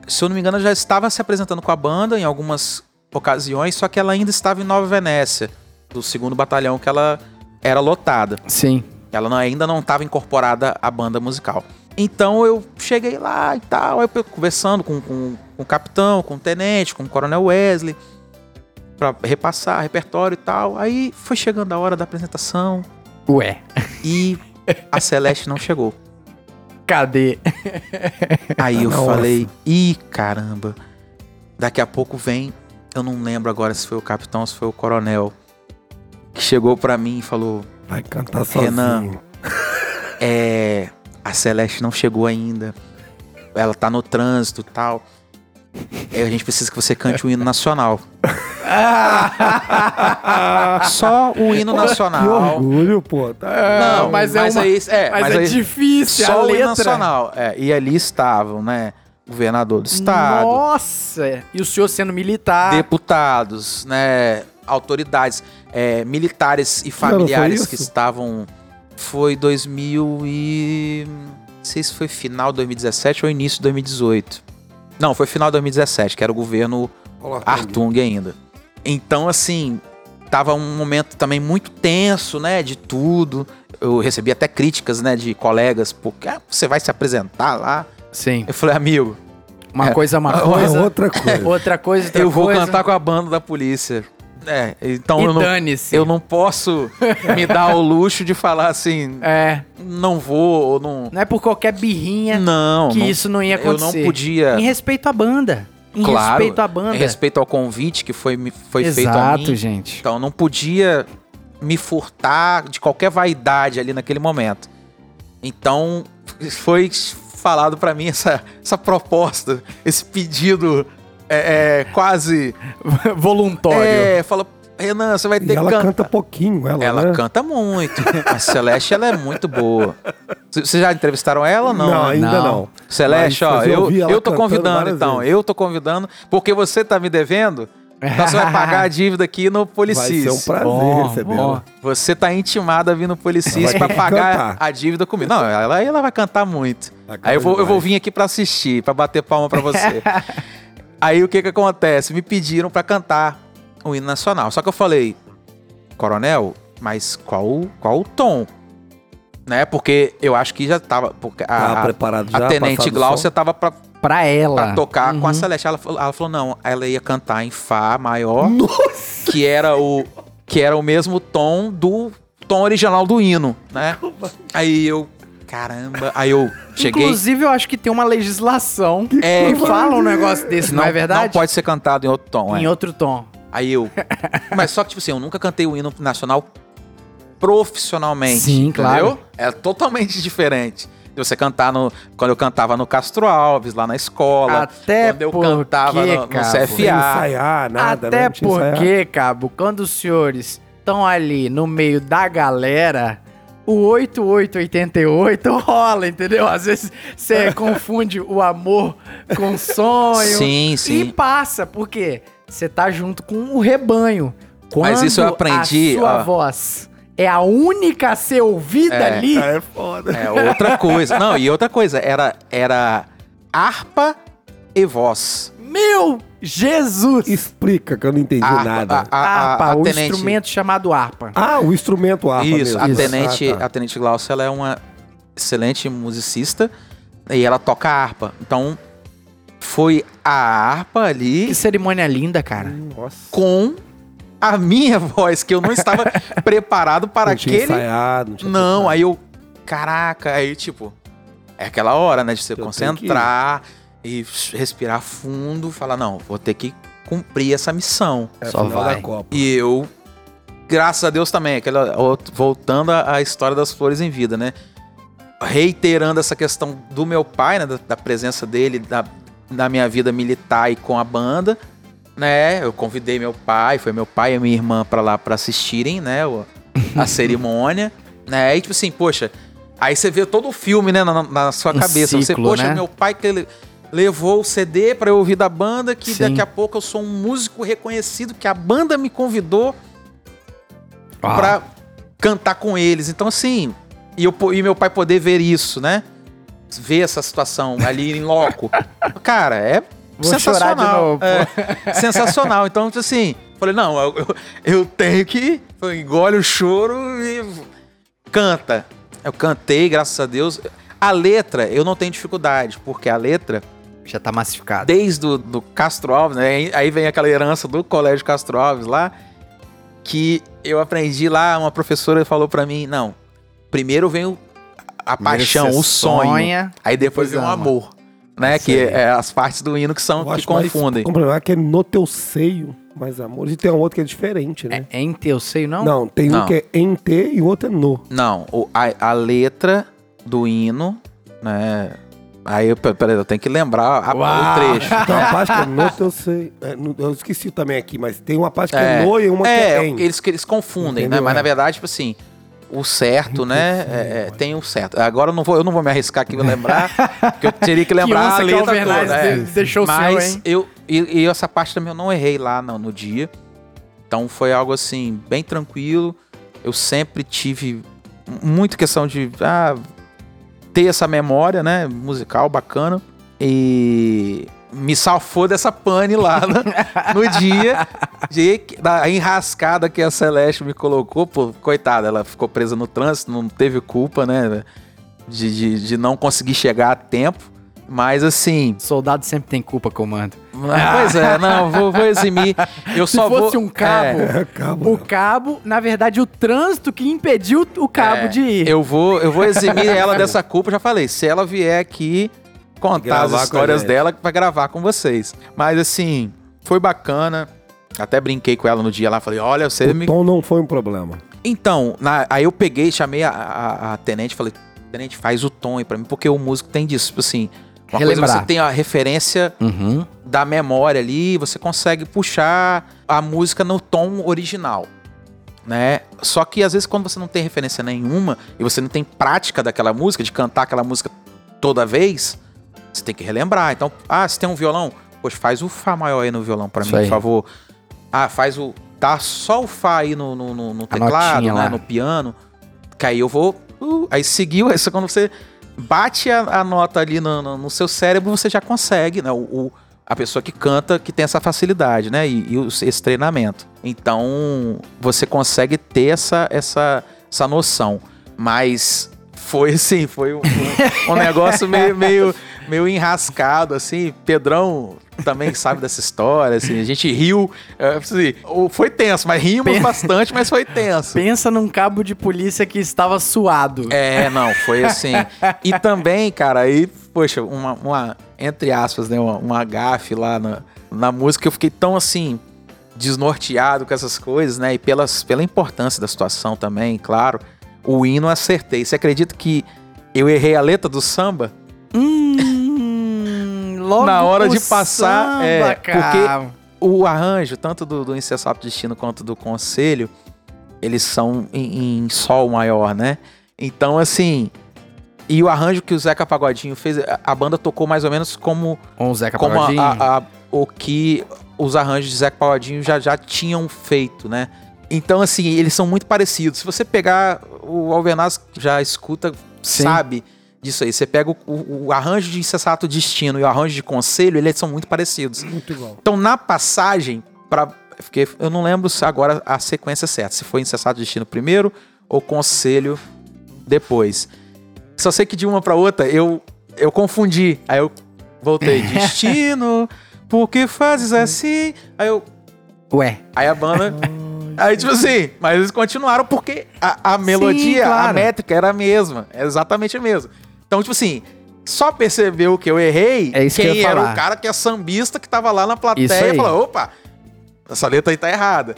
Se eu não me engano, ela já estava se apresentando com a banda em algumas ocasiões, só que ela ainda estava em Nova Venécia, do segundo batalhão que ela era lotada.
Sim.
Ela não- ainda não estava incorporada à banda musical. Então eu cheguei lá e tal, aí eu conversando com, com- com o capitão, com o tenente, com o coronel Wesley, pra repassar repertório e tal. Aí foi chegando a hora da apresentação
Ué,
e a Celeste não chegou.
cadê?
Aí eu
Nossa.
falei, ih, caramba. Daqui a pouco vem, eu não lembro agora se foi o capitão ou se foi o coronel, que chegou pra mim e falou:
Vai cantar sozinho.
Renan. É. A Celeste não chegou ainda. Ela tá no trânsito e tal. É, a gente precisa que você cante o hino nacional. Só o hino
Que
nacional.
orgulho, pô. Tá...
Não,
mas
mas,
é uma-
aí, é,
Mas,
mas
é
aí,
difícil, a
só o hino nacional. É, e ali estavam, né? Governador do estado,
Nossa! E o senhor sendo militar.
deputados, né? Autoridades, é, militares e familiares que estavam. Foi 2000 e. Não sei se foi final de 2017 ou início de 2018. Não, foi final de 2017, que era o governo
Olá,
Artung ainda. Então, assim, tava um momento também muito tenso, né? De tudo. Eu recebi até críticas, né? De colegas, porque ah, você vai se apresentar lá.
Sim.
Eu falei, amigo,
Uma
É.
coisa é uma coisa.
outra coisa.
Outra coisa, outra
eu vou
coisa.
cantar com a banda da polícia. É, então
e
eu não, eu não posso me dar o luxo de falar assim,
É,
não vou ou não.
não é por qualquer birrinha
Não,
que
não-
isso não ia
eu não
acontecer.
podia.
Em respeito à banda. Em
claro,
respeito à banda.
Em respeito ao convite que foi, foi feito a
Exato,
mim.
gente.
Então eu não podia me furtar de qualquer vaidade ali naquele momento. Então foi falado pra mim essa, essa proposta, esse pedido é, é, quase.
Voluntório.
É, fala, Renan, você vai ter
E ela
que cantar.
canta pouquinho, ela,
Ela
né?
canta muito. A Celeste, ela é muito boa. C- Vocês já entrevistaram ela ou não?
Não,
né?
ainda
Não.
não.
Celeste,
Mas
ó,
eu
eu,
ouvi ela
eu tô
cantando
convidando
várias
então.
vezes.
Eu tô convidando, porque você tá me devendo. Então você vai pagar a dívida aqui no
Vai
Policis.
ser um prazer
Bom,
recebê-la.
bom.
Você tá intimada a vir no Policis
Vai
pra
ter que
pagar
cantar.
a dívida comigo. Não, ela, ela vai cantar muito.
Vai
Aí eu vou, eu
demais.
vou vir aqui pra assistir, pra bater palma pra você. Aí o que que acontece? Me pediram pra cantar o hino nacional. Só que eu falei, coronel, mas qual, qual o tom? Né? Porque eu acho que já tava. Porque
Tava
a,
preparado já,
a Tenente Glaucia tava pra,
Pra ela.
pra tocar com a
Uhum.
Celeste. Ela, falou- ela falou, não, ela ia cantar em Fá maior, que era o que era o mesmo tom do tom original do hino, né? Aí eu, caramba, aí eu cheguei.
Inclusive, eu acho que tem uma legislação
É,
que fala um negócio desse, não, é verdade?
Não pode ser cantado em outro tom, é.
Em outro tom.
Aí eu. Mas só que, tipo assim, eu nunca cantei o hino nacional profissionalmente.
Sim, claro.
Entendeu? É totalmente diferente. De você cantar no. Quando eu cantava no Castro Alves, lá na escola.
Até
quando eu
porque,
cantava no, no
cabo?
CFA.
ensaiar, nada,
Até
né? Não ensaiado.
porque, Cabo, quando os senhores estão ali no meio da galera, o 8888 rola, entendeu? Às vezes você confunde o amor com o sonho.
Sim,
E
sim.
passa, porque você tá junto com o rebanho. Quando
Mas isso eu aprendi,
A sua
ó.
voz é a única a ser ouvida
É.
ali.
Ah, é foda.
É outra coisa. Não, e outra coisa, era, era harpa e voz.
Meu Jesus!
Explica que eu não entendi
Harpa,
nada.
a- a-
harpa,
a
o
tenente-
instrumento chamado harpa.
Ah, o instrumento harpa
Isso,
mesmo.
a tenente,
Ah, tá.
a tenente Glaucia, ela é uma excelente musicista e ela toca harpa. Então, foi a harpa ali
Que cerimônia linda, cara.
Nossa.
com a minha voz, que eu não estava preparado para
não tinha
aquele.
ensaiado, não tinha
Não,
preparado.
aí eu. Caraca, aí tipo. É aquela hora, né? De você
Eu tenho
concentrar e respirar fundo, falar, não, vou ter que cumprir essa missão.
É,
Só vai.
E eu, graças a Deus também, aquela, voltando à história das flores em vida, né? Reiterando essa questão do meu pai, né? Da, da presença dele da, na minha vida militar e com a banda, né? Eu convidei meu pai, foi meu pai e minha irmã pra lá pra assistirem, né? o- a cerimônia, né? E tipo assim, poxa, aí você vê todo o filme, né? Na, na sua
Um
cabeça. você,
ciclo,
poxa,
né?
meu pai que ele levou o CD pra eu ouvir da banda, que
Sim.
daqui a pouco eu sou um músico reconhecido, que a banda me convidou
Ah.
pra cantar com eles. Então, assim, e, eu, e meu pai poder ver isso, né? Ver essa situação ali em loco. Cara, é
Vou
sensacional. É, sensacional. Então, assim, falei, não, eu, eu, eu tenho que. Falei, engole o choro e canta. Eu cantei, graças a Deus. A letra, eu não tenho dificuldade, porque a letra
Já tá massificado.
desde o do Castro Alves, né? Aí- vem aquela herança do Colégio Castro Alves lá, que eu aprendi lá, uma professora falou pra mim, não, primeiro vem o- a
Primeiro
paixão, o sonho,
sonha,
aí depois
depois
vem o
ama.
amor, né? Que
Sei.
é as partes do hino que são
Eu
que confundem.
complementar que é no teu seio, mais amor. E tem um outro que é diferente, né?
É em teu seio, não?
Não, tem
Não.
um que é em T e o outro é no.
Não, o- a, a letra do hino, né? Aí, eu- peraí, eu tenho que lembrar a- o trecho.
Tem uma parte que é no teu seio. É, eu esqueci também aqui, mas tem uma parte que é,
É,
no e uma que
é,
é em.
eles, que eles confundem, né?
Entendeu?
Mas
É.
na verdade, tipo assim, o certo, né?
sei,
é- é, tem o certo. Agora eu não vou, eu não vou me arriscar aqui em lembrar, porque eu teria que lembrar
onça
a
que
letra
Alvernaz
toda. é.
de- deixou o seu,
Mas
hein?
eu e, e essa parte também eu não errei lá no, no dia. Então foi algo assim bem tranquilo. Eu sempre tive muito questão de ah, ter essa memória, né, musical bacana e me salvou dessa pane lá no, no dia de, da enrascada que a Celeste me colocou. Pô, coitada, ela ficou presa no trânsito, não teve culpa, né? De, de, de não conseguir chegar a tempo. Mas assim.
Soldado sempre tem culpa, comando.
Pois é, não, vou, vou eximir. Eu
Se
só
fosse
vou.
um cabo,
É,
Cabo.
o cabo, na verdade, o trânsito que impediu o cabo
é,
de ir.
Eu vou, eu vou eximir ela dessa culpa, já falei. Se ela vier aqui contar as histórias dela pra gravar com vocês. Mas assim, foi bacana. Até brinquei com ela no dia lá, falei: "Olha, você
O
me
tom não foi um problema.
Então, na- aí eu peguei, chamei a, a, a tenente, falei, tenente, faz o tom aí pra mim, porque o músico tem disso, tipo assim, uma coisa
Relembrar.
você tem a referência
Uhum.
da memória ali, você consegue puxar a música no tom original, né? Só que às vezes quando você não tem referência nenhuma e você não tem prática daquela música, de cantar aquela música toda vez, você tem que relembrar. Então, ah, se tem um violão, poxa, faz o Fá maior aí no violão pra
Isso
mim,
aí.
por favor. Ah, faz o. Dá só o Fá aí no, no, no- teclado, né? No piano. Que aí eu vou. uh, aí seguiu, aí só quando você bate a, a nota ali no, no- no seu cérebro, você já consegue, né? O, o- a pessoa que canta que tem essa facilidade, né? E, e os- esse treinamento. Então, você consegue ter essa, essa, essa noção. Mas foi assim, foi um, um- um negócio meio, meio, meio enrascado, assim. Pedrão também sabe dessa história, assim. A gente riu, é, assim, foi tenso, mas rimos
Pen-
bastante, mas foi tenso.
Pensa num cabo de polícia que estava suado.
É, não, foi assim. E também, cara, aí, poxa, uma, uma- entre aspas, né, uma, uma gafe lá na, na música, eu fiquei tão assim, desnorteado com essas coisas, né, e pelas, pela importância da situação também, claro, o hino acertei. Você acredita que eu errei a letra do samba?
Hum, logo
Na hora
o
de passar,
samba,
é,
cara.
O arranjo, tanto do, do Insensato Destino quanto do Conselho, eles são em, em sol maior, né? Então, assim. E o arranjo que o Zeca Pagodinho fez, a- banda tocou mais ou menos como,
Com o Zeca
como
Pagodinho.
a- a- o que os arranjos de Zeca Pagodinho já, já tinham feito, né? Então, assim, eles são muito parecidos. Se você pegar o Alvenaz, já escuta,
Sim.
sabe disso aí. Você pega o, o- o arranjo de Insensato Destino e o arranjo de Conselho, eles são muito parecidos.
Muito igual.
Então, na passagem, para porque eu não lembro se agora a sequência é certa, se foi Insensato Destino primeiro ou Conselho depois. Só sei que de uma para outra eu eu confundi. Aí eu voltei Destino, por que fazes assim? Aí eu
Ué.
aí a banda Aí, tipo assim, mas eles continuaram porque a, a melodia, a
claro.
métrica era a mesma. É exatamente a mesma. Então, tipo assim, só percebeu que eu errei
É isso que
quem
eu
era
falar.
o cara que é sambista que tava lá na plateia e falou: opa, essa letra aí tá errada.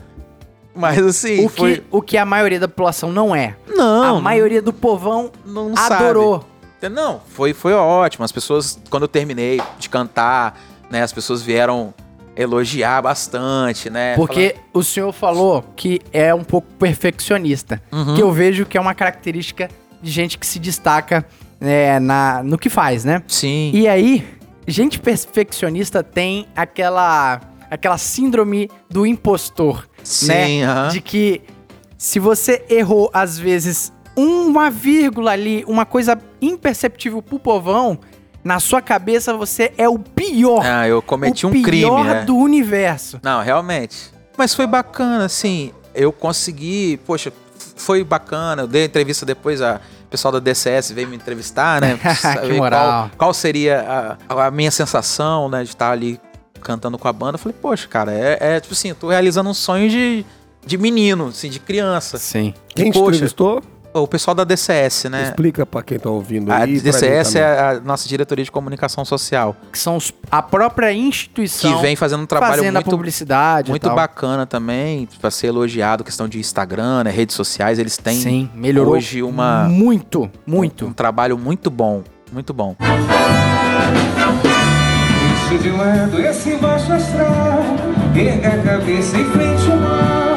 Mas assim,
O
foi.
que, o que a maioria da população não é.
Não,
a maioria do povão
não, não
adorou.
sabe. Não, foi, foi ótimo. As pessoas, quando eu terminei de cantar, né, as pessoas vieram elogiar bastante, né?
Porque o senhor falou que é um pouco perfeccionista.
Uhum.
Que eu vejo que é uma característica de gente que se destaca é, na, no que faz, né?
Sim.
E aí, gente perfeccionista tem aquela, aquela síndrome do impostor, né?
Sim, aham.
De que se você errou, às vezes, uma vírgula ali, uma coisa imperceptível pro povão, na sua cabeça você é o pior.
Ah, eu cometi
o
um crime,
pior
né?
do universo.
Não, realmente. Mas foi bacana, assim. Eu consegui, poxa, foi bacana. Eu dei a entrevista depois, a o pessoal da DCS veio me entrevistar, né?
Que
Saber
moral.
Qual, qual seria a, a minha sensação, né? De estar ali cantando com a banda. Eu falei, poxa, cara, é, é tipo assim, eu tô realizando um sonho de, de menino, assim, de criança.
Sim.
Quem te
Poxa.
entrevistou?
O pessoal da DCS, né?
Explica pra quem tá ouvindo
A
aí. mim
DCS é a nossa diretoria de comunicação social,
Que são os- a própria instituição
que vem fazendo um trabalho
fazendo a
muito
publicidade e
Muito
tal.
bacana também, pra ser elogiado, questão de Instagram, né, redes sociais, eles têm
Sim, melhorou
hoje uma,
muito, muito.
um trabalho muito bom, muito bom.
Deixe de lado esse baixo astral. Erga a cabeça em frente ao mal.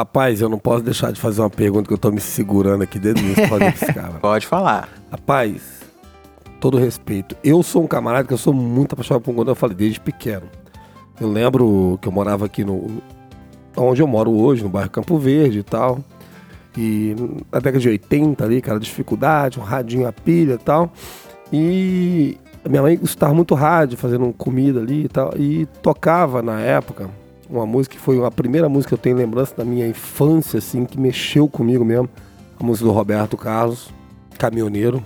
Rapaz, eu não posso deixar de fazer uma pergunta que eu tô me segurando aqui desde o início pra fazer pra esse cara.
Pode falar.
Rapaz, todo respeito. Eu sou um camarada que eu sou muito apaixonado por um eu falei desde pequeno. Eu lembro que eu morava aqui no. onde eu moro hoje, no bairro Campo Verde e tal. E na década de 80 ali, cara, dificuldade, um radinho a pilha e tal. E minha mãe escutava muito rádio, fazendo comida ali e tal. E tocava na época uma música que foi a primeira música que eu tenho lembrança da minha infância, assim, que mexeu comigo mesmo. A música do Roberto Carlos, Caminhoneiro.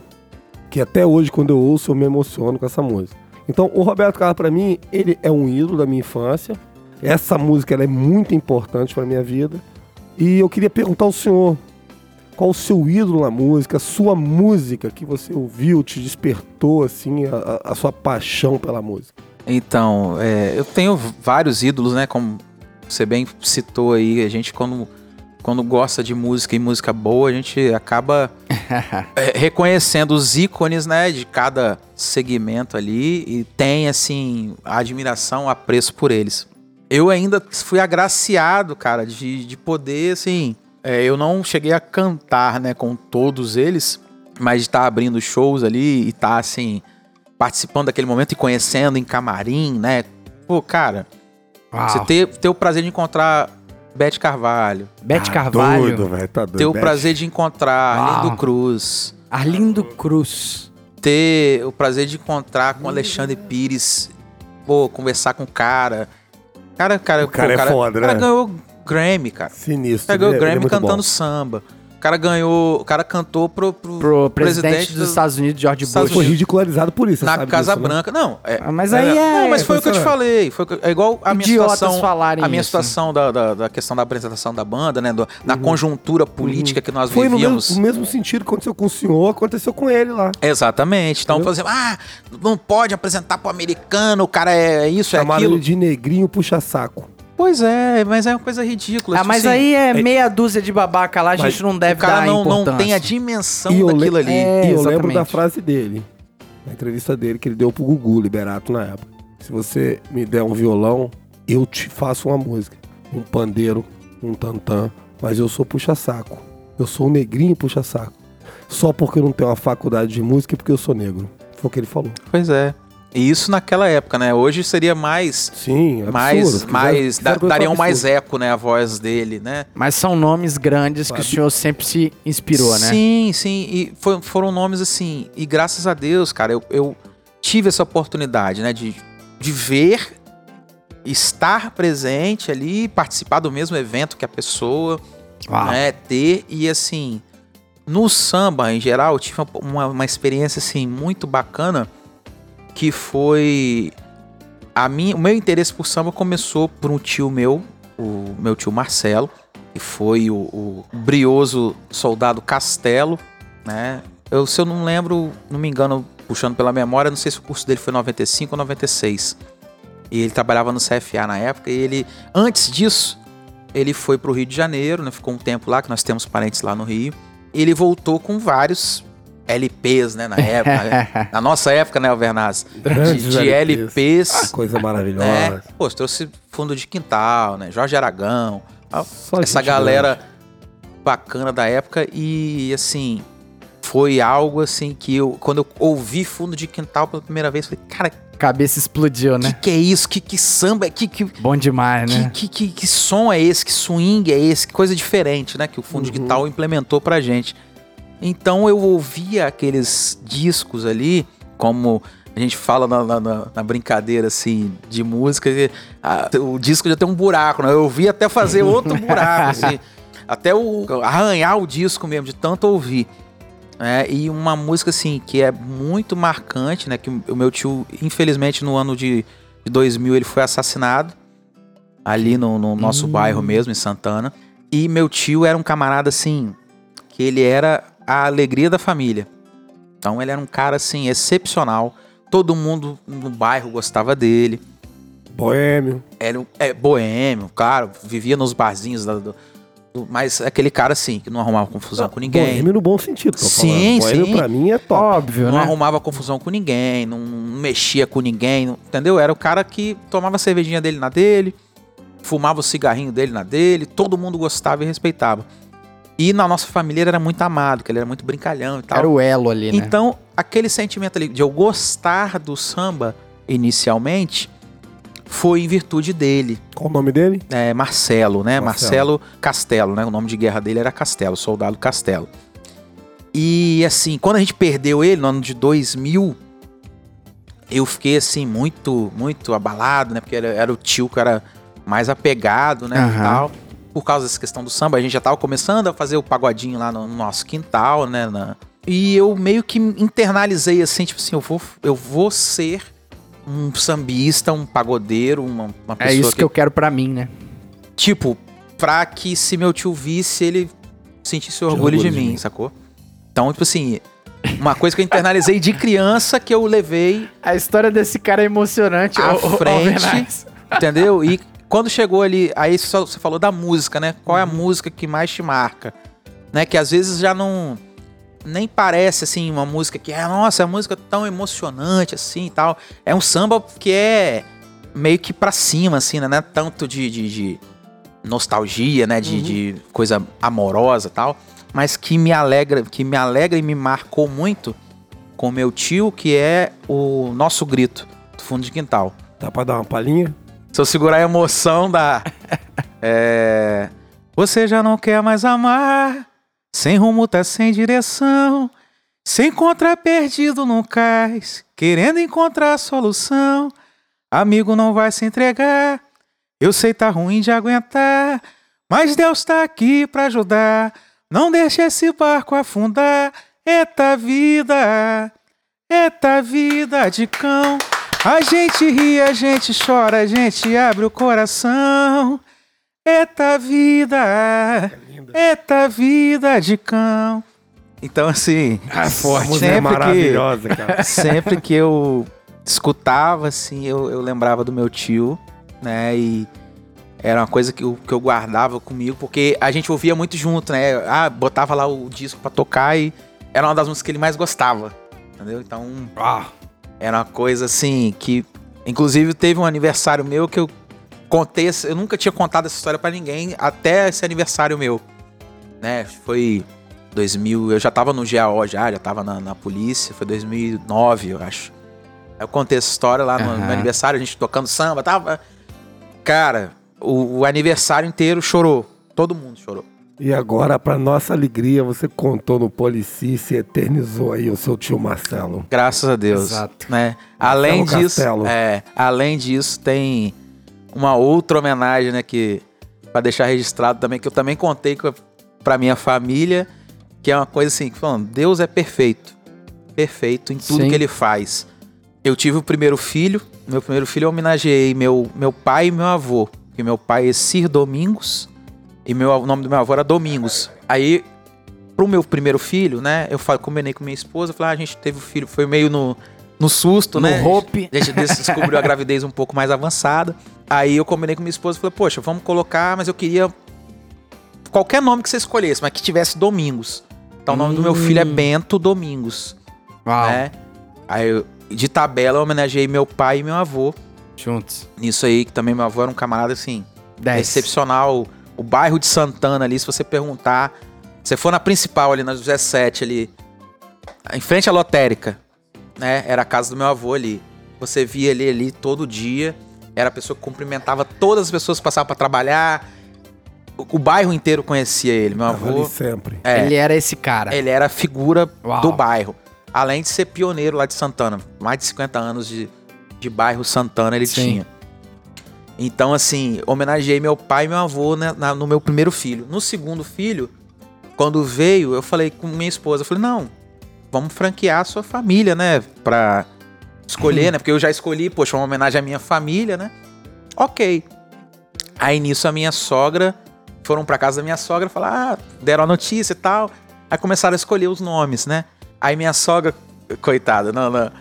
que até hoje, quando eu ouço, eu me emociono com essa música. Então, o Roberto Carlos, pra mim, ele é um ídolo da minha infância. Essa música ela é muito importante pra minha vida. E eu queria perguntar ao senhor, qual o seu ídolo na música, a sua música que você ouviu, te despertou, assim, a, a sua paixão pela música?
Então, é, eu tenho vários ídolos, né? Como você bem citou aí, a gente quando, quando gosta de música e música boa, a gente acaba é, reconhecendo os ícones, né, de cada segmento ali e tem, assim, a admiração, apreço por eles. Eu ainda fui agraciado, cara, de, de poder, assim, é, eu não cheguei a cantar, né, com todos eles, mas de estar abrindo shows ali e estar, assim, participando daquele momento e conhecendo em camarim, né? Pô, cara,
Uau.
você ter, ter o prazer de encontrar Beth Carvalho,
Beth
Ah,
Carvalho,
Doido, velho, tá doido.
ter o
Beth.
prazer de encontrar
Uau.
Arlindo Cruz,
Arlindo Cruz.
ter o prazer de encontrar com Alexandre Pires, pô, conversar com o cara. Cara, cara,
O cara
pô,
é foda,
o cara
né?
ganhou Grammy, cara.
Sinistro.
O cara ganhou
ele é- ele é
Grammy
muito
cantando
bom.
samba. O cara ganhou, o cara cantou pro, pro,
Pro presidente,
presidente
dos
do-
Estados Unidos, George Bush.
Foi ridicularizado por isso,
na
sabe
Casa
disso, né?
Branca. Não, é,
Ah, Mas aí é...
Não, mas foi o que eu te falei. Foi, é igual a minha
Idiotas
situação.
falarem
a minha
isso.
situação da, da, da questão da apresentação da banda, né? do- da conjuntura política que nós
Uhum. Foi no
vivíamos.
mesmo, no mesmo sentido que aconteceu com o senhor, aconteceu com ele lá.
Exatamente. Então, por exemplo, ah, não pode apresentar pro americano, o cara é isso, é
Chamaram
aquilo.
ele de negrinho puxa-saco.
Pois é, mas é uma coisa ridícula.
Ah,
tipo
mas
assim,
aí é meia dúzia de babaca lá, a gente não
o
deve
cara
dar
não, não tem a dimensão
E
daquilo ali.
É,
e eu lembro da frase dele, na entrevista dele, que ele deu pro Gugu Liberato na época. Se você me der um violão, eu te faço uma música. Um pandeiro, um tantã, mas eu sou puxa-saco. Eu sou um negrinho puxa-saco. Só porque eu não tenho uma faculdade de música e porque eu sou negro. Foi o que ele falou.
Pois é. E isso naquela época, né? Hoje seria mais.
Sim, absurdo.
mais,
Fizeram-
mais
fizeram
da, dariam mais
absurda.
eco, né? A voz dele, né?
Mas são nomes grandes que o senhor sempre se inspirou, né?
Sim, sim. E foi- foram nomes assim. E graças a Deus, cara, eu, eu tive essa oportunidade, né? De, de ver, estar presente ali, participar do mesmo evento que a pessoa,
Uau.
né? Ter. E assim, no samba em geral, eu tive uma, uma experiência assim muito bacana que foi. A minha, o meu interesse por samba começou por um tio meu, o meu tio Marcelo, que foi o, o brioso soldado Castelo, né? Eu, se eu não lembro, não me engano, puxando pela memória, não sei se o curso dele foi 95 ou 96. E ele trabalhava no CFA na época, e ele, antes disso, ele foi pro Rio de Janeiro, né? Ficou um tempo lá, que nós temos parentes lá no Rio. Ele voltou com vários LPs, né, na época. na nossa época, né, Alvernaz? De, de
LPs.
LPs,
Coisa maravilhosa.
né? Pô, você trouxe fundo de quintal, né? Jorge Aragão, a-
Só
essa galera bacana da época e assim foi algo assim que eu quando eu ouvi fundo de quintal pela primeira vez falei cara
Cabeça explodiu,
que
né?
que é isso que que samba que que,
Bom demais,
que,
né?
que, que, que som é esse que swing é esse que coisa diferente né que o fundo de quintal implementou pra gente então eu ouvia aqueles discos ali como a gente fala na, na- na- brincadeira assim de música que, ah, o disco já tem um buraco né? eu ouvi até fazer outro buraco assim até o arranhar o disco mesmo de tanto ouvir é, e uma música assim que é muito marcante, né? Que o meu tio, infelizmente, no ano de, de 2000 ele foi assassinado ali no, no nosso bairro mesmo, em Santana. E meu tio era um camarada assim que ele era a alegria da família. Então ele era um cara assim excepcional. Todo mundo no bairro gostava dele.
Boêmio.
Era um, é, boêmio, claro, vivia nos barzinhos da- do, mas aquele cara assim que não arrumava confusão com ninguém.
Boêmio no bom sentido, tô
Sim,
falando. Boêmio
sim.
pra mim é top.
Óbvio,
não
né?
arrumava confusão com ninguém, não, não mexia com ninguém, não- entendeu? Era o cara que tomava a cervejinha dele na dele, fumava o cigarrinho dele na dele, todo mundo gostava e respeitava. E na nossa família ele era muito amado, que ele era muito brincalhão e tal.
Era o elo ali, né?
Então, aquele sentimento ali de eu gostar do samba inicialmente foi em virtude dele,
Qual o nome dele?
é, Marcelo, né?
Marcelo.
Marcelo. Castelo, né? O nome de guerra dele era Castelo, soldado Castelo. E assim, quando a gente perdeu ele no ano de 2000, eu fiquei assim muito, muito abalado, né? Porque era, era o tio que era mais apegado, né? E
Aham.
tal. Por causa dessa questão do samba, a gente já tava começando a fazer o pagodinho lá no, no nosso quintal, né? Na, E eu meio que internalizei assim, tipo assim, eu vou, eu vou ser um sambista, um pagodeiro, uma, uma
É
pessoa
isso que eu quero pra mim, né?
Tipo, pra que se meu tio visse, ele sentisse orgulho,
orgulho
de,
de
mim,
mim.
sacou? Então, tipo assim, uma coisa que eu internalizei de criança que eu levei
A história desse cara é emocionante.
à
ô,
frente,
Bernardes.
entendeu? E quando chegou ali, aí você falou da música, né? Qual é a música que mais te marca? Né? Que às vezes já não nem parece assim uma música que é, nossa, é uma música tão emocionante assim e tal. É um samba que é meio que pra cima assim, né? Não é tanto de, de, de nostalgia, né? De, de coisa amorosa e tal, mas que me alegra, que me alegra e me marcou muito com meu tio, que é o nosso grito do fundo de quintal.
Dá pra dar uma palhinha?
Se eu segurar a emoção da. É. Você já não quer mais amar, sem rumo tá sem direção, se encontra perdido no cais, querendo encontrar solução. Amigo não vai se entregar, eu sei tá ruim de aguentar, mas Deus tá aqui pra ajudar. Não deixe esse barco afundar. Eita vida, eita vida de cão. A gente ri, a gente chora, a gente abre o coração. Eita vida, eita vida de cão. Então, assim,
A música é
sempre que,
maravilhosa, cara.
sempre que eu escutava, assim, eu, eu lembrava do meu tio, né? E era uma coisa que eu, que eu guardava comigo, porque a gente ouvia muito junto, né? Ah, botava lá o disco pra tocar e era uma das músicas que ele mais gostava, entendeu? Então,
Ah,
era uma coisa assim que. Inclusive, teve um aniversário meu que eu contei. Eu nunca tinha contado essa história pra ninguém até esse aniversário meu. Né? Foi 2000. Eu já tava no GAO já, já tava na, na polícia. Foi 2009, eu acho. Eu contei essa história lá no, meu aniversário, a gente tocando samba, tava. Cara, o, o aniversário inteiro chorou. Todo mundo chorou.
E agora, pra nossa alegria, você contou no Policice e eternizou aí o seu tio Marcelo.
Graças a Deus.
Exato.
Né? Além disso, é, além disso, tem uma outra homenagem, né, que para deixar registrado também que eu também contei com a- pra minha família, que é uma coisa assim, que falando, Deus é perfeito. Perfeito em tudo
Sim.
que ele faz. Eu tive o primeiro filho, meu primeiro filho eu homenageei meu, meu pai e meu avô, que meu pai é Sir Domingos e meu, o nome do meu avô era Domingos. Aí pro meu primeiro filho, né, eu combinei com minha esposa, falei, ah, a gente teve o filho, foi meio no, no susto,
No
né?
hope.
A gente des- descobriu a gravidez um pouco mais avançada. Aí eu combinei com minha esposa e falei, poxa, vamos colocar, mas eu queria qualquer nome que você escolhesse, mas que tivesse Domingos. Então o nome do meu filho é
Hum.
Bento Domingos,
Uau.
né? Aí eu, de tabela eu homenageei meu pai e meu avô.
Juntos.
Nisso aí, que também meu avô era um camarada assim,
10.
excepcional. O bairro de Santana ali, se você perguntar, se você for na principal ali, na José 7 ali, em frente à lotérica, né? Era a casa do meu avô ali. Você via ele ali todo dia. Era a pessoa que cumprimentava todas as pessoas que passavam pra trabalhar. O, o bairro inteiro conhecia ele. Meu
Tava ali
avô.
sempre.
É,
Ele era esse cara.
ele era a figura
Uau.
do bairro. Além de ser pioneiro lá de Santana. Mais de 50 anos de, de bairro Santana ele
Sim.
tinha. Então, assim, homenageei meu pai e meu avô né, na- no meu primeiro filho. No segundo filho, quando veio, eu falei com minha esposa, eu falei, não, vamos franquear a sua família, né? Pra escolher, né? Porque eu já escolhi, poxa, uma homenagem à minha família, né? Ok. Aí nisso a minha sogra, foram pra casa da minha sogra falar, ah, deram a notícia e tal. Aí começaram a escolher os nomes, né? Aí minha sogra, coitada, na, na,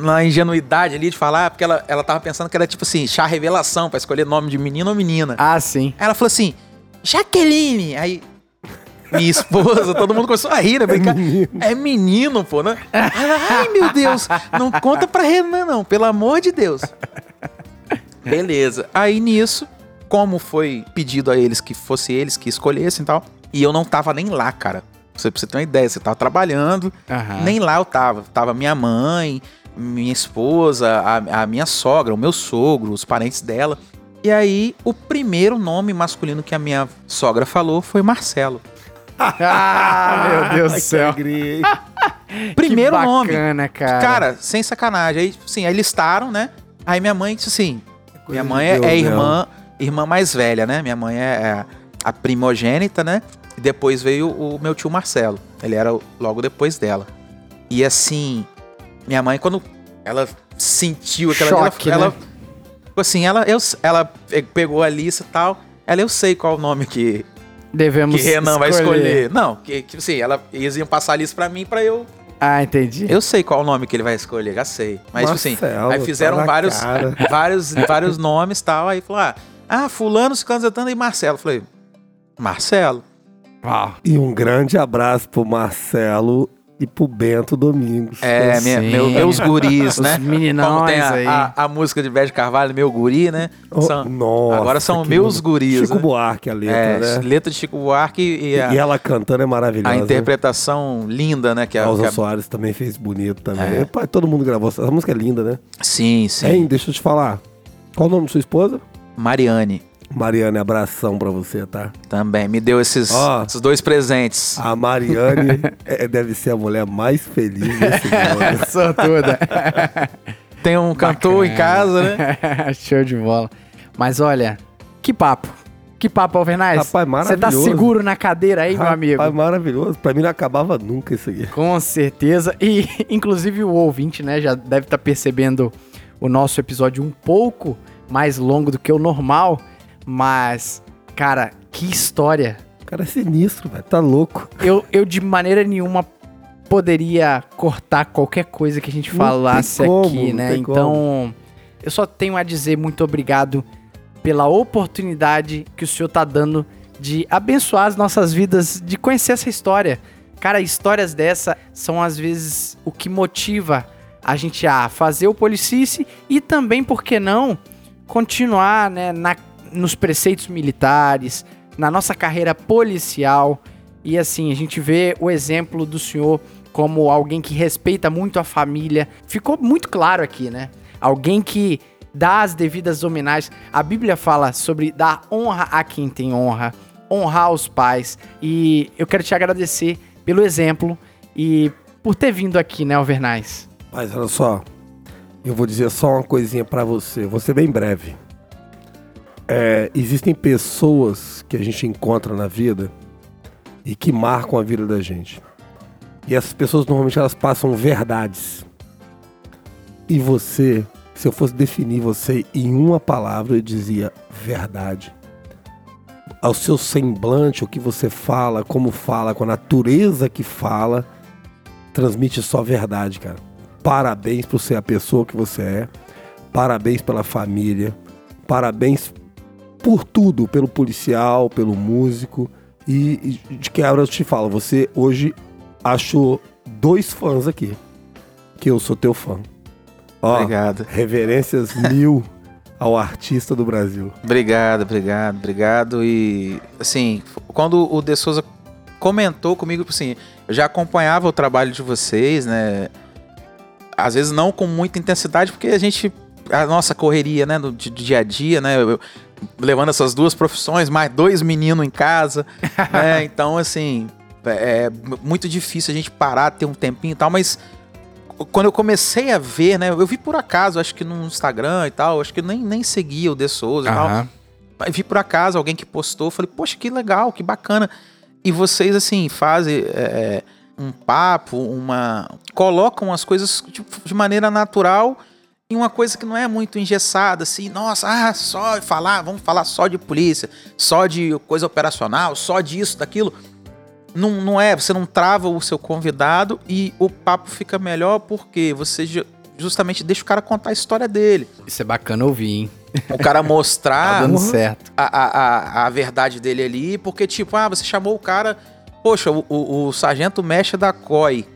na ingenuidade ali de falar, porque ela, ela tava pensando que era tipo assim, chá revelação pra escolher nome de menino ou menina.
Ah, sim.
Aí ela falou assim, Jaqueline. Aí minha esposa, todo mundo começou a rir, né? Brincar. É menino, pô, né? Ai, meu Deus, não conta pra Renan, não, pelo amor de Deus. Beleza. Aí nisso, como foi pedido a eles que fosse eles que escolhessem e tal, e eu não tava nem lá, cara. Você, pra você ter uma ideia, você tava trabalhando,
Aham.
nem lá eu tava. Tava minha mãe, minha esposa, a, a minha sogra, o meu sogro, os parentes dela. E aí, o primeiro nome masculino que a minha sogra falou foi Marcelo.
Ah, meu Deus do céu.
Que alegria, hein?
Primeiro
que
nome.
bacana, cara.
Cara, sem sacanagem. Aí, sim, aí listaram, né? Aí minha mãe disse assim: minha
de
mãe é,
Deus,
é irmã, irmã mais velha, né? Minha mãe é, é a primogênita, né? E depois veio o meu tio Marcelo. Ele era logo depois dela. E assim, minha mãe, quando ela sentiu aquela.
Choque,
ela,
né?
ela- tipo assim, ela, eu, ela pe- pegou a lista e tal. Ela, eu sei qual o nome que,
Devemos
que Renan vai escolher. Não, que, que assim, ela, eles iam passar a lista pra mim pra eu.
Ah, entendi.
Eu sei qual o nome que ele vai escolher, já sei. Mas, tipo assim,
Marcelo,
aí fizeram
tá
vários, vários, vários nomes e tal. Aí falou: ah, ah, Fulano, Ciclano, e Marcelo. Eu falei, Marcelo?
Uau.
E um grande abraço pro Marcelo e pro Bento Domingos.
É, minha-
Sim.
meu- meus guris,
Os
né?
meninões
Como tem a,
aí.
a- a música de Bede Carvalho, meu guri, né?
Oh,
São-
nossa,
agora são meus
lindo.
guris.
Chico
né?
Buarque a letra,
É,
né?
letra de Chico Buarque e a,
E ela cantando é maravilhosa.
a interpretação linda, né? Que a,
Elza
que a-
Soares também fez bonito também.
É.
Pai, todo mundo gravou. Essa música é linda, né?
Sim, sim.
Hein, deixa eu te falar. Qual o nome de sua esposa?
Mariane
Mariane, abração pra você, tá?
também me deu esses,
Ó.
esses dois presentes.
A Mariane é- deve ser a mulher mais feliz desse mundo.
Sortuda.
Tem um cantor em casa, né?
Show de bola. Mas olha, que papo. Que papo, Alvernaz.
Rapaz,
Você tá
maravilhoso.
seguro na cadeira aí, meu amigo?
Rapaz, maravilhoso. Pra mim não acabava nunca isso aqui.
Com certeza. E, inclusive, o ouvinte, né, já deve estar percebendo o nosso episódio um pouco mais longo do que o normal. Mas, cara, que história.
O cara é sinistro, velho. Tá louco.
Eu, eu, de maneira nenhuma, poderia cortar qualquer coisa que a gente falasse
como,
aqui, né? Então, eu só tenho a dizer muito obrigado pela oportunidade que o senhor tá dando de abençoar as nossas vidas, de conhecer essa história. Cara, histórias dessa são às vezes o que motiva a gente a fazer o policice e também, por que não, continuar né, na- nos preceitos militares, na nossa carreira policial. E assim, a gente vê o exemplo do senhor como alguém que respeita muito a família. Ficou muito claro aqui, né? Alguém que dá as devidas homenagens. A Bíblia fala sobre dar honra a quem tem honra, honrar os pais. E eu quero te agradecer pelo exemplo e por ter vindo aqui, né, Alvernais?
Mas olha só. Eu vou dizer só uma coisinha pra você. Vou ser bem breve. É, existem pessoas que a gente encontra na vida e que marcam a vida da gente. E essas pessoas normalmente elas passam verdades. E você, se eu fosse definir você em uma palavra, eu dizia verdade. Ao seu semblante, o que você fala, como fala, com a natureza que fala, transmite só verdade, cara. Parabéns por ser a pessoa que você é. Parabéns pela família. Parabéns por tudo, pelo policial, pelo músico. E, e de quebra eu te falo, você hoje achou dois fãs aqui. Que eu sou teu fã. Ó,
Obrigado.
reverências mil ao artista do Brasil.
Obrigado, obrigado, obrigado. E, assim, quando o De Souza comentou comigo, assim, eu já acompanhava o trabalho de vocês, né? Às vezes não com muita intensidade, porque a gente. A nossa correria, né? Do, do dia a dia, né? eu- levando essas duas profissões, mais dois meninos em casa, né? Então, assim, é é muito difícil a gente parar, ter um tempinho e tal, mas quando eu comecei a ver, né? Eu vi por acaso, acho que no Instagram e tal, acho que eu nem, nem seguia o De Souza e tal.
Aham.
Aí vi por acaso alguém que postou, falei, poxa, que legal, que bacana. E vocês, assim, fazem é, um papo, uma. colocam as coisas de, de maneira natural em uma coisa que não é muito engessada, assim, nossa, ah, só falar, vamos falar só de polícia, só de coisa operacional, só disso, daquilo. Não, não é, você não trava o seu convidado e o papo fica melhor porque você ju- justamente deixa o cara contar a história dele.
Isso é bacana ouvir, hein?
O cara
Tá
mostrar
dando certo.
a, a, a, a verdade dele ali, porque, tipo, ah, você chamou o cara, poxa, o, o, o sargento mexe da COI.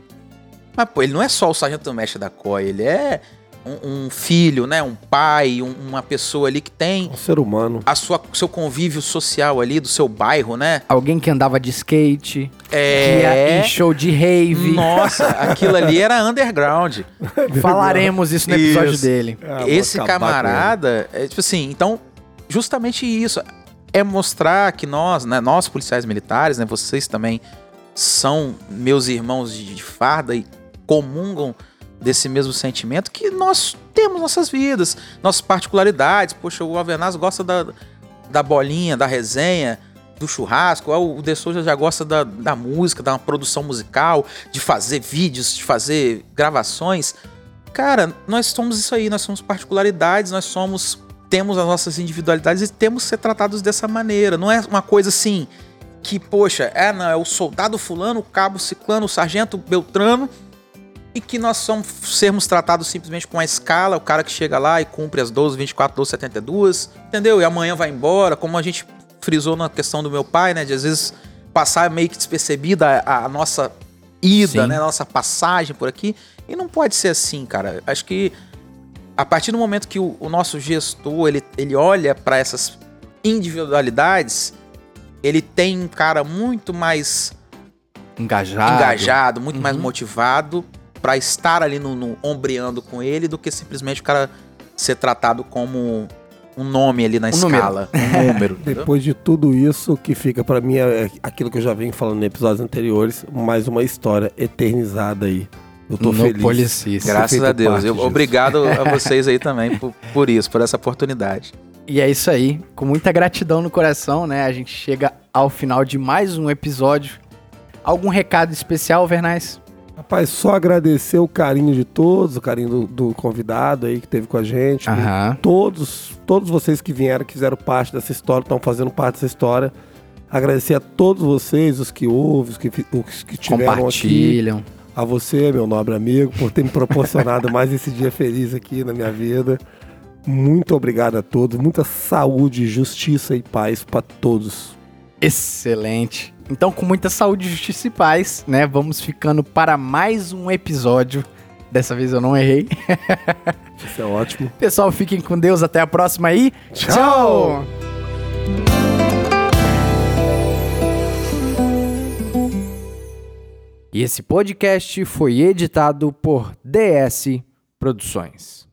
Mas, pô, ele não é só o sargento mexe da COI, ele é um, um filho, né? Um pai, um- uma pessoa ali que tem
Um ser humano.
a sua seu convívio social ali, do seu bairro, né?
Alguém que andava de skate, que ia
É.
em show de rave.
Nossa, aquilo ali era underground.
Falaremos isso no episódio
Isso.
dele.
Ah,
Esse camarada, é tipo assim, então, justamente isso. É mostrar que nós, né, nós policiais militares, né, vocês também são meus irmãos de, de farda e comungam desse mesmo sentimento que nós temos nossas vidas, nossas particularidades. Poxa, o Alvenaz gosta da, da bolinha, da resenha. do churrasco, o De Souza já gosta da, da música, da produção musical, de fazer vídeos, de fazer gravações. Cara, nós somos isso aí, nós somos particularidades, nós somos. Temos as nossas individualidades e temos que ser tratados dessa maneira. Não é uma coisa assim que, poxa, é, não, é o soldado fulano, o cabo ciclano, o sargento beltrano, e que nós somos sermos tratados simplesmente com a escala, o cara que chega lá e cumpre as 12, 24, 12, 72, entendeu? E amanhã vai embora, como a gente frisou na questão do meu pai, né, de às vezes passar meio que despercebida a, a nossa ida,
Sim.
né, a nossa passagem por aqui, e não pode ser assim, cara. Acho que a partir do momento que o, o nosso gestor, ele, ele olha para essas individualidades, ele tem um cara muito mais
Engajado.
engajado, muito mais
Uhum.
motivado pra estar ali no, no ombreando com ele do que simplesmente o cara ser tratado como um nome ali na
Um número.
escala, um número.
Depois de tudo isso, o que fica pra mim é aquilo que eu já venho falando em episódios anteriores, mais uma história eternizada aí. Eu tô
no
feliz.
Policista.
Graças a Deus. Eu- obrigado a vocês aí também por, por isso, por essa oportunidade.
E é isso aí. Com muita gratidão no coração, né? A gente chega ao final de mais um episódio. Algum recado especial, Vernais?
Rapaz, só agradecer o carinho de todos, o carinho do, do convidado aí que teve com a gente.
Aham.
Todos, todos vocês que vieram, que fizeram parte dessa história, estão fazendo parte dessa história. Agradecer a todos vocês, os que ouvem, os que, os que tiveram aqui.
Compartilham.
A você, meu nobre amigo, por ter me proporcionado mais esse dia feliz aqui na minha vida. Muito obrigado a todos. Muita saúde, justiça e paz para todos.
Excelente. Então, com muita saúde, justiça e paz, né? Vamos ficando para mais um episódio. Dessa vez eu não errei.
Isso é ótimo.
Pessoal, fiquem com Deus. Até a próxima aí.
Tchau!
E esse podcast foi editado por DS Produções.